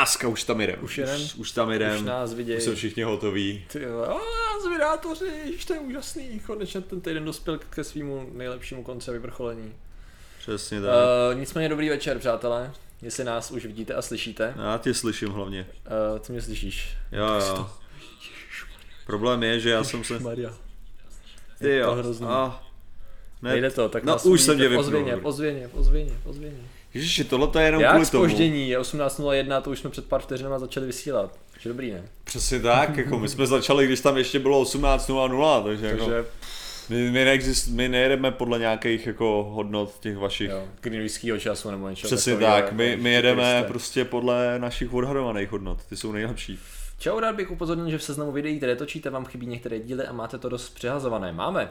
Kráska, už tam jdem. Už jedem? Už, už tam jdem. Už nás vidějí. Už jsou všichni hotoví. Ty zvědátoři, ježiš, to je úžasný, konečně ten týden dospěl ke svýmu nejlepšímu konci a vyvrcholení. Přesně tak. Uh, nicméně dobrý večer, přátelé, jestli nás už vidíte a slyšíte. Já tě slyším hlavně. Uh, ty mě slyšíš. Jo, jo. Problém je, že já jsem se... Maria. Ty Je to jo. hrozný. A, ne, Nejde to, tak no, nás už jsem tě vypnul. ozvěně, v ozvěně, v ozvěně, v ozvěně. Ježiši, tohle to je jenom Jak kvůli tomu. spoždění, je 18.01, to už jsme před pár vteřinama začali vysílat. Takže dobrý, ne? Přesně tak, jako my jsme začali, když tam ještě bylo 18.00, takže, jako, Takže, my, my, neexist, my nejedeme podle nějakých jako hodnot těch vašich. jo, greenwickýho času nebo něčeho Přesně takového, tak, my, jako my jedeme Kriste. prostě podle našich odhadovaných hodnot, ty jsou nejlepší. Čau, rád bych upozornil, že v seznamu videí, které točíte, vám chybí některé díly a máte to dost přehazované. Máme.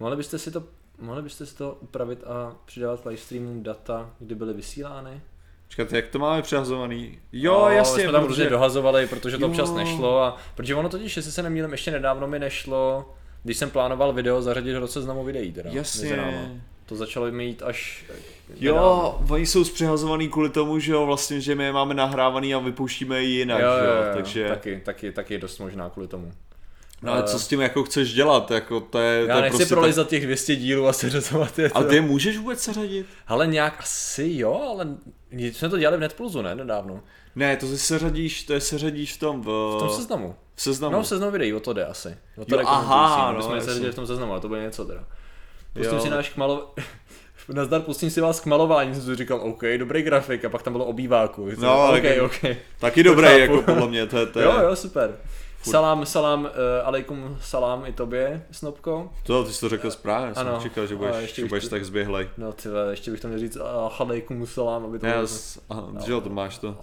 Mohli byste si to, mohli byste si to upravit a přidávat livestreamům data, kdy byly vysílány? Počkat, jak to máme přehazovaný? Jo, No, jasně, jsme tam protože- různě dohazovali, protože to Jo. občas nešlo a protože ono totiž, jestli se nemýlím, ještě nedávno mi nešlo, když jsem plánoval video zařadit do seznamu videí teda. Jasně. To začalo mít až Jo, nedávno. oni jsou zpřehazovaný kvůli tomu, že jo, vlastně, že my je máme nahrávaný a vypouštíme ji jinak, jo, jo, jo, jo, takže... taky, taky, taky dost možná kvůli tomu. No ale co s tím jako chceš dělat, jako to je, to Já je nechci prostě prolizat těch 200 dílů a seřazovat je. Tak... To. ty je můžeš vůbec seřadit? Ale nějak asi jo, ale jsme to dělali v Netplusu, ne, nedávno. Ne, to si seřadíš, to je seřadíš v tom, v, V tom seznamu. v seznamu. No, v seznamu videí, o to jde asi. O to Jo, aha, no, my jsme seděli v tom seznamu, ale to bude něco teda. Pustím Jo. si náš kmalo... Nazdar, pustím si vás k malování, jsem si říkal, OK, dobrý grafik, a pak tam bylo obýváku. No, OK, tak- OK. Taky To dobrý, jako podle mě, to je, to je, Jo, jo, super. Salám, salám, uh, alejkum salám i tobě, Snobko. to, ty jsi to řekl správně, jsem Ano. čekal, že budeš, ještě že budeš to- tak zběhlej. No ty ještě bych to měl říct uh, alejkum salám, aby to bylo... jas, aha, že jo, to máš to.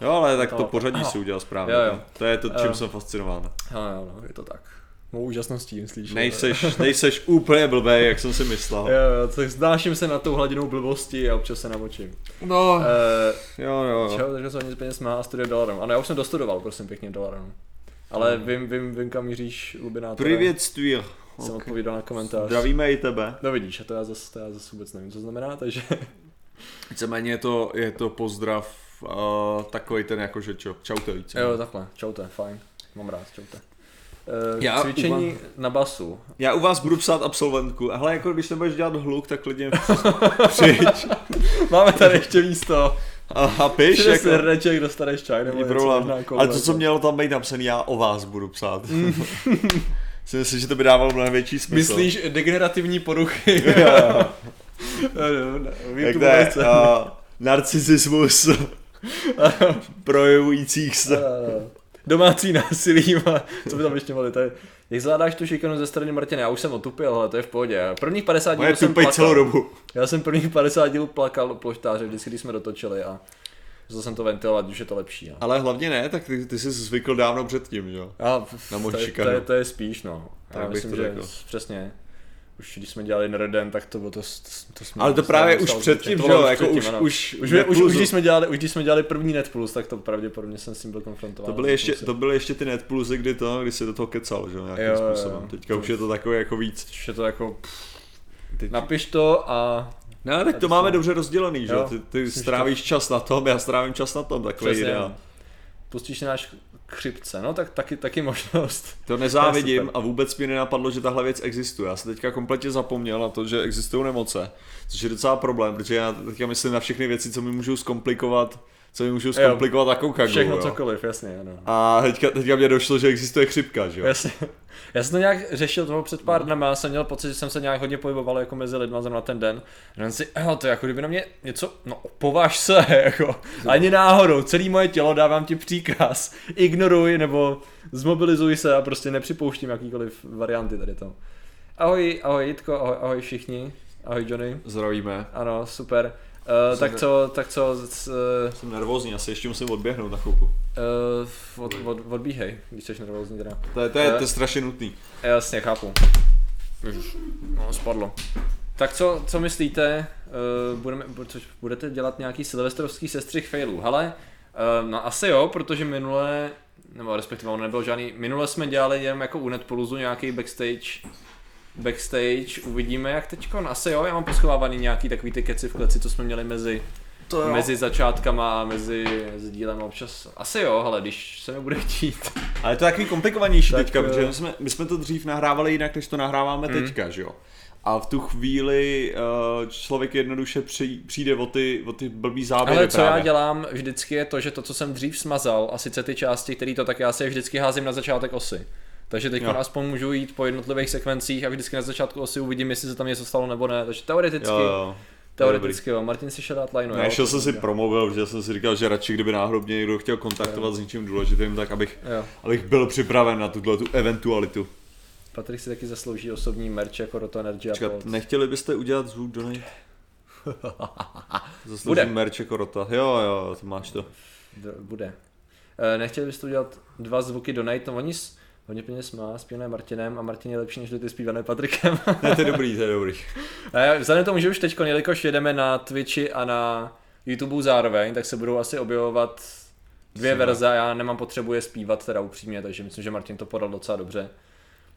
Jo, ale tak to No. pořadí si udělal správně. Jo, jo. To je to, čím Eh. jsem fascinován. Jo, jo, no, je to tak. Mou úžasností, myslíš? Nejseš, nejseš úplně blbej, jak jsem si myslel. Jo, jo, tak znáším se na tou hladinou blbosti a občas se namočím. No, Uh, jo, jo, jo. Čau, takže se hodně peněz má a studuje dolarem. Ano, já už jsem dostudoval, prosím, pěkně dolarem. Ale vím, vím, vím, kam míříš, Lubinátor. Privětství. Jsem Ok. odpovídal na komentář. Zdravíme i tebe. No vidíš, a to já zase, to já zase vůbec nevím, co znamená, takže... Víceméně je to, je to pozdrav uh, takový ten jako, že čo, čaute více. jo, takhle, čaute, fajn. Mám rád, čaute. Uh, Já cvičení na basu. Já u vás budu psát absolventku. A hele, jako když nebudeš dělat hluk, tak klidně přijď. Máme tady ještě místo. A, Přines jako, si hrneček, dostaneš čaj nebo něco, možná Ale to, co jako. mělo tam být napsané, já o vás budu psát. si myslím, že to by dávalo mnohem větší smysl. Myslíš degenerativní poruchy? Jak to je? velice. Uh, narcisismus projevujících se. Domácí násilí, a co by tam ještě mohli, to je, jak zvládáš tu šikanu ze strany Martina, já už jsem otupil, ale to je v pohodě. Prvních 50 Moje dílů jsem plakal. celou dobu. Já jsem prvních 50 dílů plakal ploštáře, vždycky, když jsme dotočili a Musel jsem to ventilovat, už je to lepší. No. Ale hlavně ne, tak ty, ty jsi zvykl dávno předtím, jo? A Na moji to, je, to, je, to je spíš, no. Tak Já bych myslím, že řekl. přesně. Už když jsme dělali Nereden, tak to bylo to, to, to jsme Ale to právě už předtím, že jo, jako už, už, Už, už, už, když jsme dělali, už když jsme dělali první Net Plus, tak to pravděpodobně jsem s tím byl konfrontován. To byly, ještě, to byly ještě ty netplusy, kdy to, kdy si do toho kecal, že jo, nějakým Jo, způsobem. Teďka už je to takové jako víc. Už je to jako, Teď... napiš to a No, tak to máme dobře rozdělený, že jo? Ty, ty strávíš čas na tom, já strávím čas na tom, takový Přesně. ideál. pustíš náš chřipce, no tak taky, taky možnost. To nezávidím a vůbec mi nenapadlo, že tahle věc existuje. Já jsem teďka kompletně zapomněl na to, že existují nemoce, což je docela problém, protože já teďka myslím na všechny věci, co mi můžou zkomplikovat, co mi můžou zkomplikovat takovou kagu, Všechno jo. cokoliv, jasně, ano. A teďka, teďka mě došlo, že existuje chřipka, že jo? Jasně. Já jsem to nějak řešil toho před pár dnama, já jsem měl pocit, že jsem se nějak hodně pohyboval jako mezi lidma zrovna ten den. A si, jo, to je jako kdyby na mě něco, no považ se, jako, ani náhodou, celé moje tělo dávám ti příkaz, ignoruj nebo zmobilizuj se a prostě nepřipouštím jakýkoliv varianty tady to. Ahoj, ahoj Jitko, ahoj, ahoj všichni, ahoj Johnny, Zdravíme. ano, super. Uh, tak co, tak co, z, uh, Jsem nervózní, asi ještě musím odběhnout na chvilku. uh, od, od, odbíhej, když jsi nervózní teda. To je, to je, Eh. to je strašně nutný. Jasně, chápu. No, spadlo. Tak co, co myslíte, uh, budeme, bu- což budete dělat nějaký silvestrovský sestřih failů? Hele, uh, no asi jo, protože minule, nebo respektive on nebyl žádný, minule jsme dělali jenom jako u Netpolusu nějaký backstage, backstage, uvidíme jak teďko, no, asi jo, já mám poschovávaný nějaký takový ty keci v kleci, co jsme měli mezi, To jo. mezi začátkama a mezi, mezi dílem občas. Asi jo, ale když se mi bude chtít. Ale to je takový komplikovanější Tak, teďka, eh, protože my jsme, my jsme to dřív nahrávali jinak, než to nahráváme Mm. teďka, že jo. A v tu chvíli uh, člověk jednoduše při, přijde o ty, o ty blbý záběry Ale co právě. já dělám vždycky je to, že to, co jsem dřív smazal, a sice ty části, které to, tak já si je vždycky házím na začátek osy. Takže teď Jo. aspoň můžu jít po jednotlivých sekvencích a vždycky na začátku osy uvidím, jestli se tam něco stalo nebo ne. Takže teoreticky, Jo, jo. teoreticky jo. Martin si šel dát line, Ne, šel jsem si promluvil, protože jsem si říkal, že radši kdyby náhodou mě někdo chtěl kontaktovat s něčím důležitým, tak abych, Jo. abych byl připraven na tuhle tu eventualitu. Patrik si taky zaslouží osobní merch jako Roto Energy a Čekat, nechtěli byste udělat zvuk do nej? Zasloužím Bude. merch jako rota. Jo, jo, to máš to. Bude. E, nechtěli byste udělat dva zvuky donate, no oni s, hodně peněz má, zpívané Martinem a Martin je lepší než ty zpívané Patrikem. Ne, to je dobrý, to je dobrý. E, vzhledem tomu, že už teď, jelikož jedeme na Twitchi a na YouTube zároveň, tak se budou asi objevovat dvě verze a já nemám potřebu je zpívat teda upřímně, takže myslím, že Martin to podal docela dobře.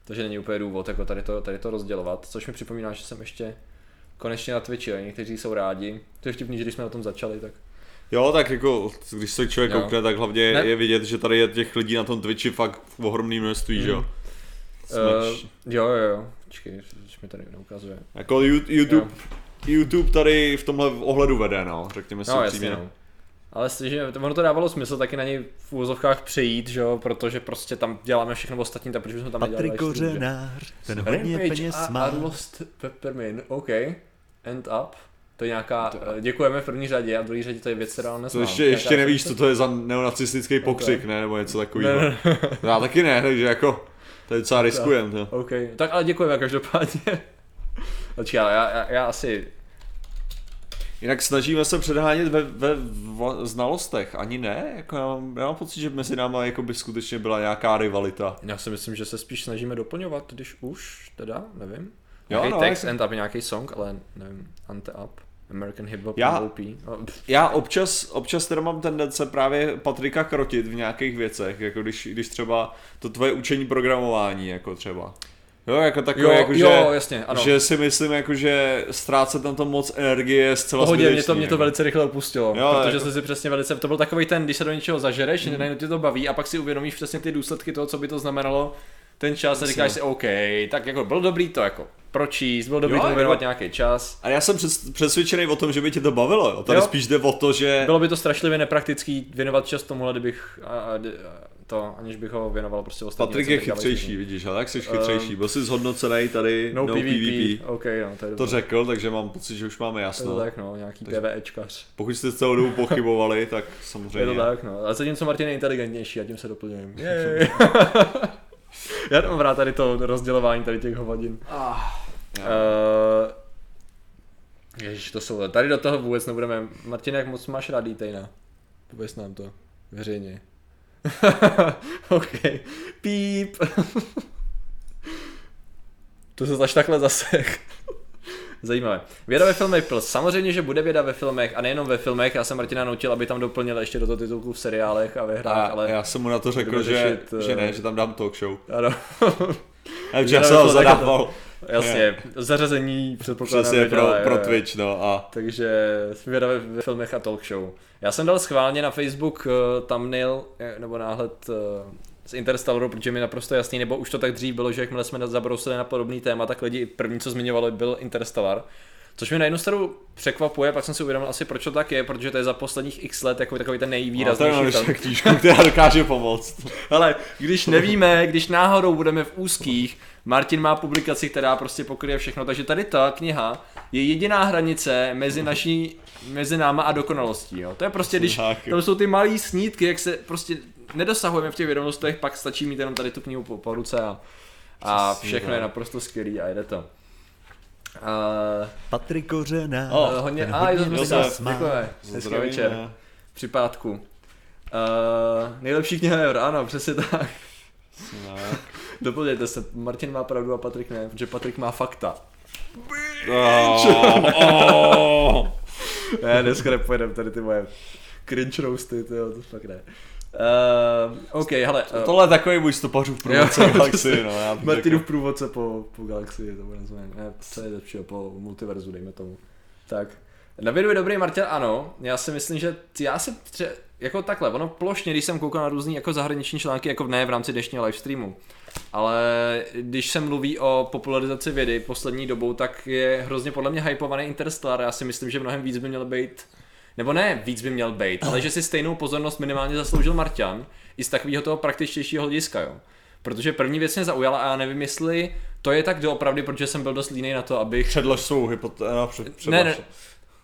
Takže není úplně důvod jako tady to, tady to rozdělovat, což mi připomíná, že jsem ještě konečně na Twitchi, a někteří jsou rádi. To je vtipný, že když jsme na tom začali, tak Jo, tak jako, když se člověk Jo. koukne, tak hlavně Ne. je vidět, že tady je těch lidí na tom Twitchi fakt v ohromný množství, že jo. Jsme Uh, jo, jo, jo. Počkej, že mi tady neukazuje. Jako YouTube, YouTube tady v tomhle ohledu vede, no, řekněme si No, jasně, upřímně. no. Ale že ono to dávalo smysl taky na něj v úvozovkách přejít, že jo, protože prostě tam děláme všechno ostatní, tak proč bychom tam nedělali Patrik že? Kořenář, ten hodně peněz má. a Lost Peppermint, OK. End up. To je nějaká, eh, děkujeme v první řadě a v druhé řadě to je věc, která To neznám. ještě, Nějaká ještě nevíš, co to je za neonacistický pokřik, ne, nebo něco takového. Ne, ne, Já taky ne, takže jako, to je docela riskujem, to. OK, tak ale děkujeme každopádně. Počkej, ale já, já, já asi, Jinak snažíme se předhánět ve, ve v znalostech, ani ne, jako já mám, já mám pocit, že mezi náma jako by skutečně byla nějaká rivalita. já si myslím, že se spíš snažíme doplňovat, když už, teda, nevím. Jo, Nějaký no, text, jako- end up, nějaký song, ale nevím, ante up. American Hip Hop, Já-. No, Já občas, občas teda mám tendence právě Patrika krotit v nějakých věcech, jako když, když třeba to tvoje učení programování, jako třeba. Jo, jako takové, jo, jako, jo, že, jasně, ano. že si myslím, jako, že ztrácet tam to moc energie je zcela Pohodě, mě to, mě to jako. velice rychle opustilo, Jo, protože jako- jsem si přesně velice, to byl takový ten, když se do něčeho zažereš, mm. najednou tě to baví a pak si uvědomíš přesně ty důsledky toho, co by to znamenalo ten čas a říkáš si, OK, tak jako byl dobrý to jako pročíst, byl dobrý Jo, tomu věnovat nějaký čas. A já jsem přes, přesvědčený o tom, že by tě to bavilo, jo. Tady Jo. spíš jde o to, že... Bylo by to strašlivě nepraktický věnovat čas tomuhle, kdybych a, a, a, to, aniž bych ho věnoval prostě ostatním. Patrik je chytřejší, vidíš, ale jak jsi chytřejší, byl jsi zhodnocený tady, No, no, PvP, PvP. OK, no, to je To řekl, takže mám pocit, že už máme Je to jasno. tak, no, nějaký Takže- PvEčkař. Pokud jste celou dobu pochybovali, tak Je to samozřejmě. tak, no. A zatímco Martin je inteligentnější a tím se doplňujeme. Já mám rád tady to rozdělování tady těch hovadin. Ah, Uh, Ježiš, to jsou, tady do toho vůbec nebudeme. Martin, jak moc máš rád Dejna? Pověz nám to, veřejně. OK, píp. to se až takhle zasek. Zajímavé. Věda ve filmech plus. Samozřejmě, že bude věda ve filmech a nejenom ve filmech. Já jsem Martina nutil, aby tam doplnil ještě do toho titulku v seriálech a ve hrách, A ale... já jsem mu na to řekl, že, řešit, že eh, ne, že tam dám talk show. Ano, Takže já jsem ho zadával jasně. Zařazení předpokládám. přesně pro, pro. Twitch, no a Takže věda ve, ve filmech a talk show. Já jsem dal schválně na Facebook uh, thumbnail eh, nebo náhled uh, z Interstellaru, protože mi naprosto jasný, nebo už to tak dřív bylo, že jakmile jsme zabrousili na podobný téma, tak lidi první, co zmiňovali, byl Interstellar. Což mě na jednu stranu překvapuje, pak jsem si uvědomil asi, proč to tak je, protože to je za posledních x let jako takový ten no, nejvýraznější mám film. ještě knížku, která dokáže pomoct. Ale když nevíme, když náhodou budeme v úzkých, Martin má publikaci, která prostě pokryje všechno, takže tady ta kniha je jediná hranice mezi naší, mezi náma a dokonalostí, jo. To je prostě, když tam jsou ty malé snítky, jak se prostě nedosahujeme v těch vědomostech, pak stačí mít jenom tady tu knihu po, po ruce a, a všechno je naprosto skvělý a jede to. Uh, Patrik Kořenář, O, uh, hodně, a je to hodně děkujeme, hezký večer, při pátku. Uh, nejlepší kniha ever, ano, přesně tak. Doplněte se, Martin má pravdu a Patrik ne, protože Patrik má fakta. Oh, oh. Ne, dneska nepojedem tady ty moje cringe roasty, to fakt ne. Uh, OK, hele, uh, Tohle je takový můj stopařův průvodce Jo, galaxii, no. Já bych Martinův řekl. průvodce po, po galaxii, to bude nazvané, ne, co je lepšího, po multiverzu, dejme tomu. Tak, Na videu je dobrý Martin, ano. Já si myslím, že já si tře- jako takhle, ono plošně, když jsem koukal na různý jako zahraniční články, jako ne v rámci dnešního livestreamu, ale když se mluví o popularizaci vědy poslední dobou, tak je hrozně podle mě hypovaný Interstellar. Já si myslím, že mnohem víc by měl být nebo ne, víc by měl být, ale že si stejnou pozornost minimálně zasloužil Marťan i z takového toho praktičtějšího hlediska, jo. Protože první věc mě zaujala a já nevím, jestli to je tak doopravdy, protože jsem byl dost línej na to, abych... Předlož svou hypotézu. Před, Ne, ne,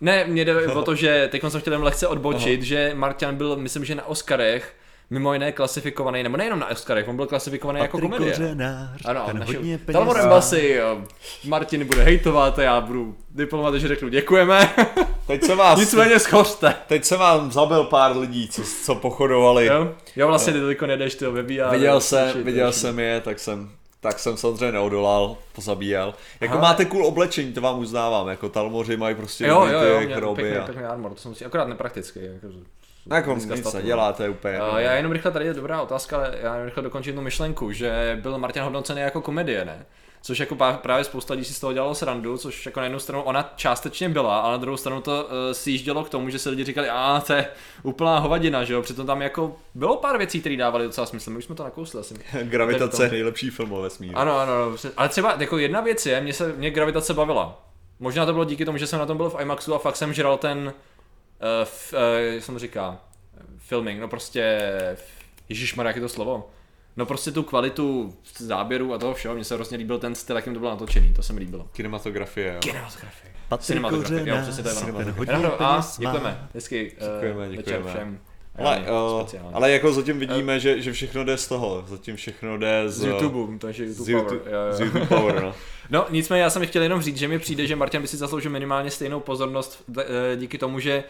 ne, mě jde o to, že teď jsem chtěl jen lehce odbočit, Aha. že Marťan byl, myslím, že na Oscarech mimo jiné klasifikovaný, nebo nejenom na Oscarech, on byl klasifikovaný jako Patrik komedie. Kořenář, Ano, ten naši hodně peněz Talmor má. Embassy, jo. Martin bude hejtovat a já budu diplomovat, že řeknu děkujeme. Teď jsem vás, Nicméně schořte. teď jsem vám zabil pár lidí, co, co pochodovali. Jo, jo vlastně ty teďko nedeš, ty vybíjá. Viděl jsem, viděl jsem je, tak jsem, tak jsem samozřejmě neodolal, pozabíjel. Jako Aha. máte cool oblečení, to vám uznávám, jako talmoři mají prostě Jo, jo, jo, ty mě chroby pěkný, a... pěkný armor, to jsem si akorát nepraktický. Jako, Jako dneska nic statu, neděláte úplně. Uh, já jenom rychle, tady je dobrá otázka, ale já jenom rychle dokončím tu myšlenku, že byl Martin hodnocený jako komedie, ne? Což jako právě spousta lidí si z toho dělalo srandu, což jako na jednu stranu ona částečně byla, ale na druhou stranu to uh, sjíždělo k tomu, že se lidi říkali, a to je úplná hovadina, že jo, přitom tam jako bylo pár věcí, které dávaly docela smysl, my už jsme to nakousli asi. Gravitace je nejlepší film o vesmíru. Ano, ano, ano, ale třeba jako jedna věc je, mě se, mě gravitace bavila. Možná to bylo díky tomu, že jsem na tom byl v IMAXu a fakt jsem žral ten, uh, f, uh, jak se mu říká, filming, no prostě, ježišmar, jak je to slovo? No prostě tu kvalitu záběru a toho všeho, mně se hrozně líbil ten styl, jakým to bylo natočený, to se mi líbilo. Kinematografie, jo. Kinematografie. Patrik Cinematografie, jo, přesně to je ono. A, děkujeme, hezky, uh, Děkujeme, večer děkujeme. všem. Ale, uh, speciálně. ale jako zatím vidíme, že, že všechno jde z toho, zatím všechno jde z, z YouTube, takže z YouTube, YouTube, Power, jo, jo. z YouTube Power, no. No, nicméně já jsem chtěl jenom říct, že mi přijde, že Martin by si zasloužil minimálně stejnou pozornost eh, díky tomu, že eh,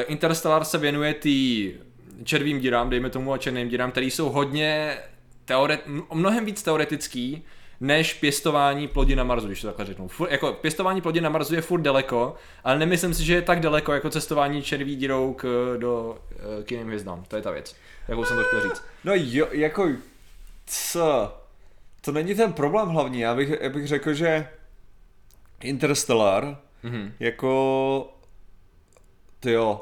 Interstellar se věnuje tý červým dírám, dejme tomu a černým dírám, který jsou hodně teoret, mnohem víc teoretický, než pěstování plodin na Marsu, když to takhle řeknu. Fur, jako pěstování plodin na Marsu je furt daleko, ale nemyslím si, že je tak daleko jako cestování červí dírou k, do, eh, k jiným hvězdám. To je ta věc, jakou jsem to chtěl říct. No jo, jako, co? To není ten problém hlavní, já bych, já bych řekl, že Interstellar, Mhm. jako, ty jo,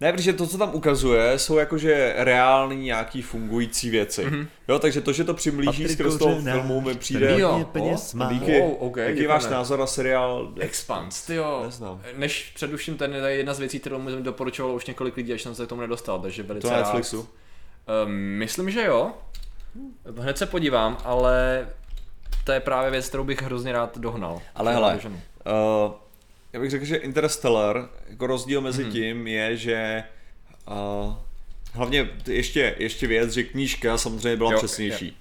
ne, protože to, co tam ukazuje, jsou jakože reální nějaký fungující věci. Mhm. Mm-hmm. Jo, takže to, že to přiblíží Patrik skrz toho filmu, mi přijde... Jo, peněz má. díky. Oh, ok, Jaký je váš děkujeme. názor na seriál Expans, ty jo. Neznám. Než předuším, ten je jedna z věcí, kterou mi doporučovalo už několik lidí, až jsem se k tomu nedostal, takže velice To na. Netflixu? Um, myslím, že jo. Hned se podívám, ale to je právě věc, kterou bych hrozně rád dohnal. Ale hele. Uh, já bych řekl, že Interstellar, jako rozdíl mezi mm-hmm. tím je, že uh, hlavně ještě, ještě věc, že knížka samozřejmě byla Jo, přesnější.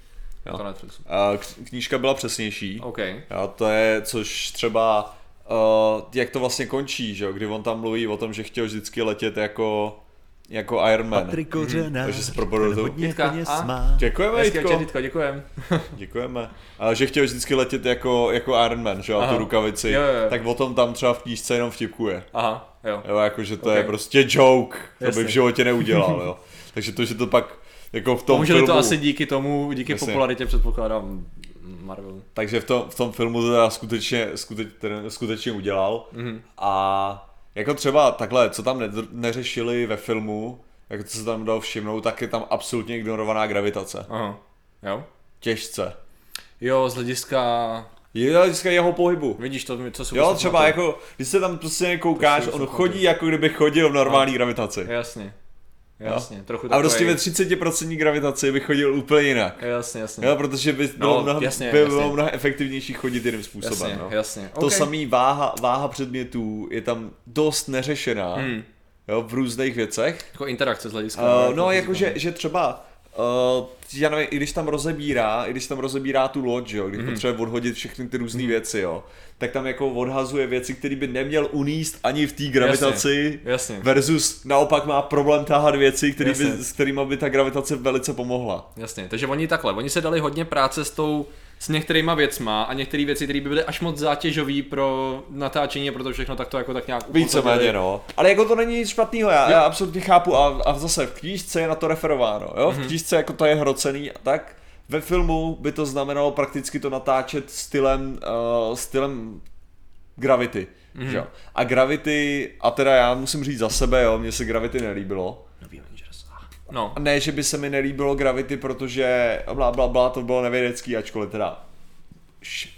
Jo. To Netflixu. Uh, knížka byla přesnější. OK. Jo, to je, což třeba, uh, jak to vlastně končí, že jo, kdy on tam mluví o tom, že chtěl vždycky letět jako, jako Iron Man. Patrik Kořenář, Takže se ten proboru to- hodně Jitka, peněz a? má. Děkujeme, Hezké Jitko. četitko, děkujem. Děkujeme. A že chtěl vždycky letět jako, jako Iron Man, že jo, Aha. tu rukavici. Jo, jo, jo. Tak o tom tam třeba v knížce jenom vtipkuje. Aha, jo. Jo, jakože to Ok. je prostě joke, to Jasně. by v životě neudělal, jo. Takže to, že to pak jako v tom filmu, to asi díky tomu, díky Jasně. popularitě předpokládám Marvel. takže v tom, v tom filmu to teda skutečně, skuteč, ten, skutečně udělal. Mhm. A jako třeba takhle, co tam ne, neřešili ve filmu, jako co se tam dalo všimnout, tak je tam absolutně ignorovaná gravitace. Aha, jo. Těžce. Jo, z hlediska, Je vždycky jeho pohybu. vidíš to, co si Jo, třeba jako, když se tam prostě koukáš, on chodí jako kdyby chodil v normální gravitaci. Jasně. Jasně, trochu A prostě ve 30% gravitaci by chodil úplně jinak. Jasně, jasně. Jo, protože by bylo, No, mnohem, jasně, by jasně. bylo mnohem efektivnější chodit jiným způsobem. jasně, no. jasně. To Ok. samý váha, váha předmětů je tam dost neřešená Hmm. jo, v různých věcech. Jako interakce z hlediska. Uh, no, jakože že třeba, uh, já nevím, i když tam rozebírá, i když tam rozebírá tu loď, jo, když mm. potřebuje odhodit všechny ty různé věci, jo, tak tam jako odhazuje věci, které by neměl uníst ani v té gravitaci. Jasně. Versus naopak má problém tahat věci, který by, Jasně. s kterými by ta gravitace velice pomohla. Jasně, takže oni takhle, oni se dali hodně práce s tou, s některýma věcma a některé věci, které by byly až moc zátěžový pro natáčení a pro to všechno, tak to jako tak nějak Víceméně, no. Ale jako to není nic špatného, já, já absolutně chápu a, a zase v knížce je na to referováno, jo? Mhm. V knížce jako to je hrocený a tak. Ve filmu by to znamenalo prakticky to natáčet stylem, uh, stylem Gravity. Mm. Že? A Gravity, a teda já musím říct za sebe, jo, mně se Gravity nelíbilo. No. A ne, že by se mi nelíbilo Gravity, protože bla bla bla, to bylo nevědecký, ačkoliv teda š-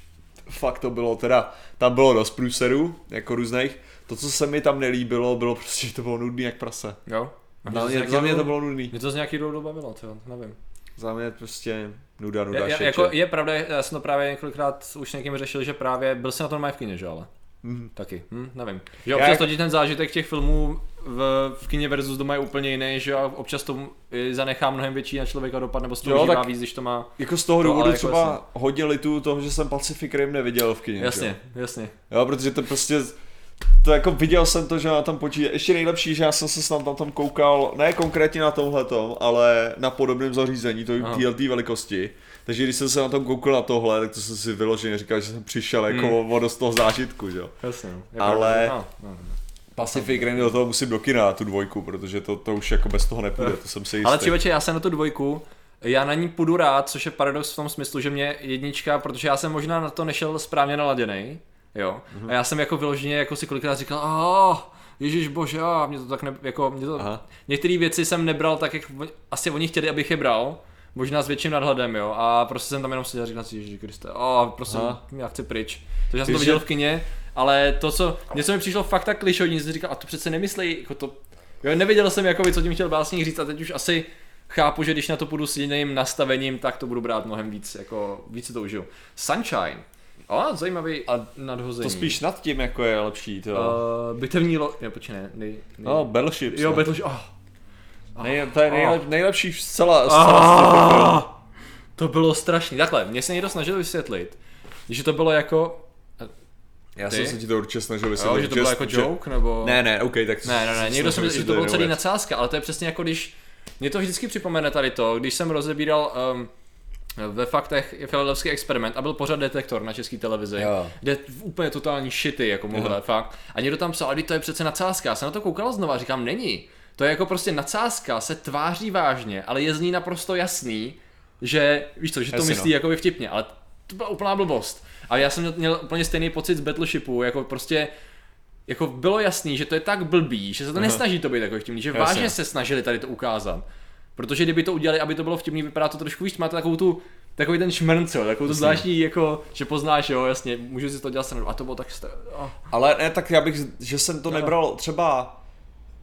fakt to bylo teda, tam bylo dost průserů, jako různých. To, co se mi tam nelíbilo, bylo prostě, že to bylo nudný jak prase. Jo? Na mě, za mě to bylo nudný. Mě to z nějaký důvodu bavilo, to nevím. Za mě prostě nuda, nuda, Je, šeče. jako, je pravda, já jsem to právě několikrát už někým řešil, že právě byl jsem na tom v kině, že ale. Mhm. Taky, hm, nevím. Že občas jak- totiž ten zážitek těch filmů v, v kině versus doma je úplně jiný, že a občas to zanechá mnohem větší na člověka dopad, nebo z toho Jo, víc, když to má... Jako z toho To, důvodu jako třeba hodně litu toho, že jsem Pacific Rim neviděl v kině. Jasně, jo. jasně. Jo, protože to prostě, to jako viděl jsem to, že na tom počítači, ještě nejlepší, že já jsem se snad na tom koukal, ne konkrétně na tomhletom, ale na podobném zařízení, to. TLT velikosti. Takže když jsem se na tom koukal na tohle, tak to jsem si vyloženě říkal, že jsem přišel jako Hmm. o dost toho zážitku, že jo. Jasně, no. Je Ale- pravda, no, no. Pacific Rim do toho musím do kina, tu dvojku, protože to, to už jako bez toho nepůjde, to jsem si jistý. Ale člověče, já jsem na tu dvojku, já na ní půjdu rád, což je paradox v tom smyslu, že mě jednička, protože já jsem možná na to nešel správně naladěný, jo, Mhm. a já jsem jako vyloženě jako si kolikrát říkal, ah, Ježíš bože, a mě to tak ne, jako, mě to, Aha. některé věci jsem nebral tak, jak asi oni chtěli, abych je bral, možná s větším nadhledem, jo, a prostě jsem tam jenom seděl a říkal si, Ježíš Kriste, a prostě Aha. já chci pryč. Takže já jsem to viděl v kině, ale to, co, něco mi přišlo fakt tak klišovní, jsem říkal, a to přece nemyslej, jako to, jo, nevěděl jsem, jako co tím chtěl básník říct a teď už asi chápu, že když na to půjdu s jiným nastavením, tak to budu brát mnohem víc, jako víc si to užiju. Sunshine. O, zajímavý A nadhození. to spíš nad tím, jako je lepší, to. Uh, bitevní lo... Ne, počkej, ne, nej, nej. no, Battleships. jo, ne? Battleship, oh. Nej, to je Oh. nejlep, nejlepší zcela, zcela Ah, to bylo strašný. Takhle, mě se někdo snažil vysvětlit, že to bylo jako, Já Ty? jsem se ti to určitě snažil jo, vysvětlit. že to bylo jako joke, nebo... Ne, ne, OK, tak Ne, ne, ne, někdo snažil jsem, že to bylo celý nadsázka, ale to je přesně jako když, mě to vždycky připomene tady to, když jsem rozebíral um, ve faktech Filadelfský experiment a byl pořád detektor na české televizi, Jo. kde úplně totální shity, jako mohle, fakt. A někdo tam psal, ale to je přece nadsázka, já jsem na to koukal znova říkám, není. To je jako prostě nadsázka, se tváří vážně, ale je z ní naprosto jasný, že, víš co, že to Jasně, myslí no. jako vtipně, ale to byla úplná blbost. A já jsem měl, úplně stejný pocit z Battleshipu, jako prostě jako bylo jasný, že to je tak blbý, že se to nesnaží to být takový vtipný, že Jasně. vážně se snažili tady to ukázat. Protože kdyby to udělali, aby to bylo vtipný, vypadá to trošku víc, má to takovou tu, takový ten šmrnc, jo, takovou tu zvláštní, jako, že poznáš, jo, jasně, můžu si to dělat srandu. A to bylo tak oh. Ale ne, tak já bych, že jsem to nebral třeba,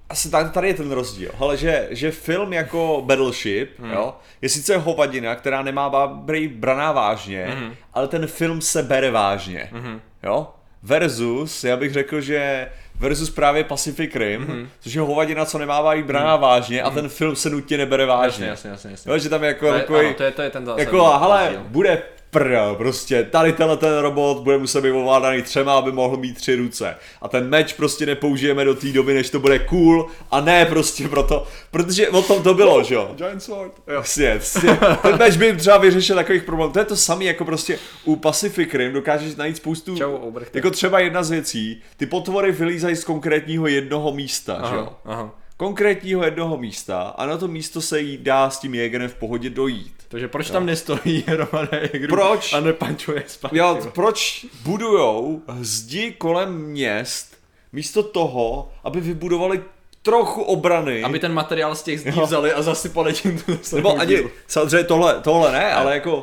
asi tady, tady je ten rozdíl, ale že, že film jako Battleship, hmm. jo, je sice hovadina, která nemá být braná vážně, hmm. ale ten film se bere vážně, hmm. jo, versus, já bych řekl, že versus právě Pacific Rim, hmm. což je hovadina, co nemá být braná vážně a ten film se nutně nebere vážně. Jasně, jasně, jasně. jasně. Jo, že tam je jako To je, takový, ano, to je, to je ten zásadní jako, hele, bude prdel, prostě tady tenhle ten robot bude muset být ovládaný třema, aby mohl mít tři ruce. A ten meč prostě nepoužijeme do té doby, než to bude cool, a ne prostě proto, protože o tom to bylo, že jo? Giant Sword. Jasně, jasně. Ten meč by třeba vyřešil takových problémů. To je to samé jako prostě u Pacific Rim dokážeš najít spoustu, Čau, jako třeba jedna z věcí, ty potvory vylízají z konkrétního jednoho místa, že jo? Aha, aha. Konkrétního jednoho místa a na to místo se jí dá s tím Jägerem v pohodě dojít. Takže proč tam nestojí Romane Egru Proč? a nepančuje zpátky? Jo, proč budujou zdi kolem měst místo toho, aby vybudovali trochu obrany? Aby ten materiál z těch zdí Jo. vzali a zasypali tím tu Nebo ani, samozřejmě tohle, tohle ne, ale jako,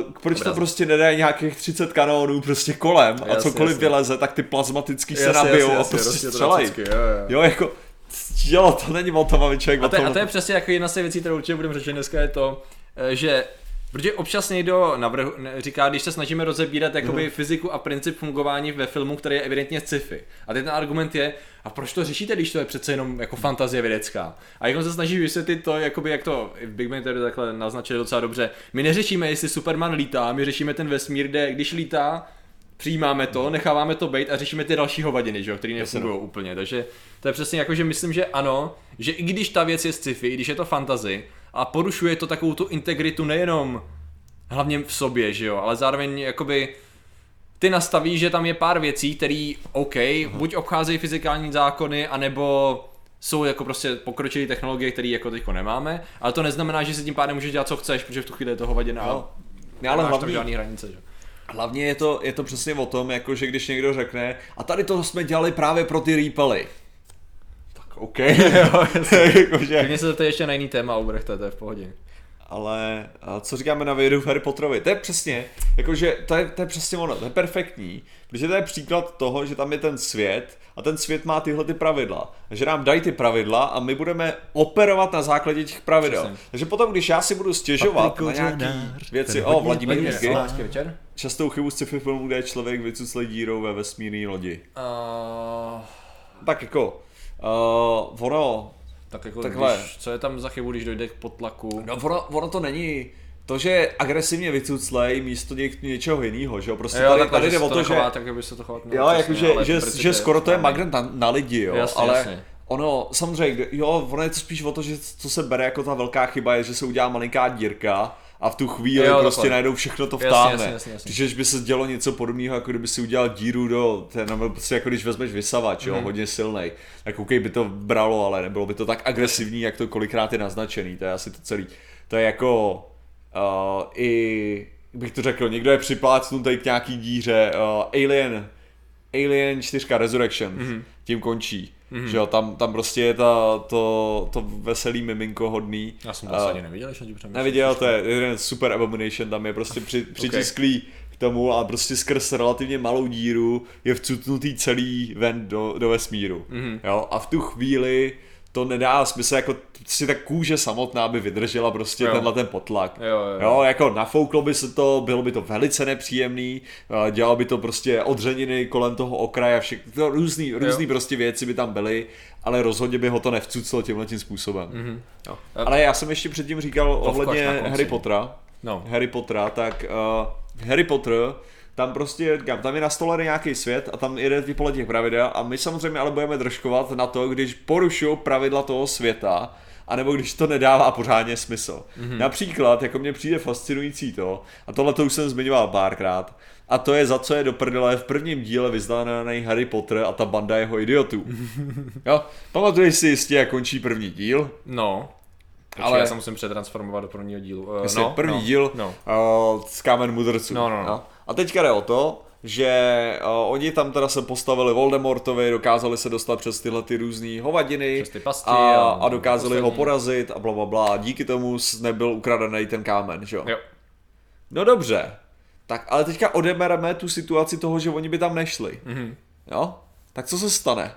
uh, proč to prostě nedá nějakých 30 kanónů prostě kolem a Jasně, cokoliv jasně. vyleze, tak ty plazmatický se Jasně, nabijou jasně, a jasně, prostě to střelají. jo, jo. Jo, jako, jo, to není o tom, aby člověk A to, a to je přesně jako jedna z těch věcí, kterou určitě budeme řešit dneska, je to, eh, že Protože občas někdo navrhu, říká, když se snažíme rozebírat jakoby Mhm. fyziku a princip fungování ve filmu, který je evidentně sci-fi. A ten argument je, a proč to řešíte, když to je přece jenom jako fantazie vědecká? A jak on se snaží vysvětlit to, jakoby jak to v Big Bang Theory takhle naznačili docela dobře. My neřešíme, jestli Superman lítá, my řešíme ten vesmír, kde když lítá, přijímáme to, necháváme to být a řešíme ty další hovadiny, že jo, které nefungují úplně. Takže to je přesně jako, že myslím, že ano, že i když ta věc je sci-fi, i když je to fantasy a porušuje to takovou tu integritu nejenom hlavně v sobě, že jo, ale zároveň jakoby ty nastaví, že tam je pár věcí, které, OK, buď obcházejí fyzikální zákony, anebo jsou jako prostě pokročilé technologie, které jako teďko nemáme, ale to neznamená, že si tím pádem můžeš dělat, co chceš, protože v tu chvíli je to hovadina. Ne, ale tam hlavní, žádný hranice, že? Hlavně je to, je to přesně o tom, jako že když někdo řekne, a tady to jsme dělali právě pro ty Reapely. Tak OK. Jakože- Mně se zeptej ještě na jiný téma, Ubrechte, to je v pohodě. Ale co říkáme na videu Harry Potterovi? To je přesně, jakože to je, to je přesně ono, to je perfektní, protože to je příklad toho, že tam je ten svět a ten svět má tyhle ty pravidla. A že nám dají ty pravidla a my budeme operovat na základě těch pravidel. Přesně. Takže potom, když já si budu stěžovat Patrik na nějaký Kořenář, věci, o, Vladimír večer. Častou chybu z sci-fi filmu, kde je člověk vycuclej dírou ve vesmírné lodi. Uh, Tak jako, uh, ono, tak jako Takhle. Když, co je tam za chybu, když dojde k potlaku? No ono, ono to není to, že agresivně vycuclej místo něk, něčeho jiného, že jo? Prostě jo, tady, takhle, tady že jde o to že... tak se to chovat Jo, jakože, že, že skoro to je magnet. na, na lidi, jo, Jasně, ale jasně. ono, samozřejmě, jo, ono je to spíš o to, že co se bere jako ta velká chyba je, že se udělá malinká dírka a v tu chvíli Jo, prostě takhle. najednou všechno to vtáhne. jasně, jasně, jasně. Když by se dělo něco podobného, jako kdyby si udělal díru do, ten, nebo prostě jako když vezmeš vysavač, Mhm. jo, hodně silný, tak OK by to bralo, ale nebylo by to tak agresivní, jak to kolikrát je naznačený, to je asi to celý. To je jako uh, i, bych to řekl, někdo je připlácnutý k nějaký díře, uh, Alien, Alien 4 Resurrection, Mhm. mm-hmm. tím končí. Mm-hmm. Že jo, tam, tam prostě je ta, to, to veselý miminko hodný. Já jsem to asi ani neviděl, když na tím přemýšlím. Neviděl, to je jeden super abomination, tam je prostě při, přitisklý k tomu a prostě skrz relativně malou díru je vcutnutý celý ven do, do vesmíru. Mm-hmm. Jo, a v tu chvíli to nedá smysl, jako si ta kůže samotná by vydržela prostě Jo. tenhle ten potlak. Jo, jo, jo. jo, jako nafouklo by se to, bylo by to velice nepříjemný, dělalo by to prostě odřeniny kolem toho okraje a všechno, to různý, různý prostě věci by tam byly, ale rozhodně by ho to nevcuclo tímhle tím způsobem. Mm-hmm. Jo. Ale já jsem ještě předtím říkal ohledně. Harry Pottera. No. Harry Pottera, tak uh, Harry Potter, tam prostě, říkám, tam je nastolený nějaký svět a tam jede podle těch pravidel a my samozřejmě ale budeme držkovat na to, když porušují pravidla toho světa, anebo když to nedává pořádně smysl. Mm-hmm. Například, jako mně přijde fascinující to, a tohle to už jsem zmiňoval párkrát, a to je za co je do prdele v prvním díle vyznaný Harry Potter a ta banda jeho idiotů. jo, pamatuješ si jistě, jak končí první díl? No. Ale Ale- já se musím přetransformovat do prvního dílu. Uh, no, první no, díl No. uh, z Kámen mudrců. No, no, no. A teďka jde o to, že uh, oni tam teda se postavili Voldemortovi, dokázali se dostat přes tyhle ty různé hovadiny Přes ty pasti a, a a dokázali ho poslední. porazit a bla, bla, bla. A díky tomu nebyl ukradený ten kámen, že jo? Jo. No dobře, tak ale teďka odebereme tu situaci toho, že oni by tam nešli. Mhm. Jo? Tak co se stane?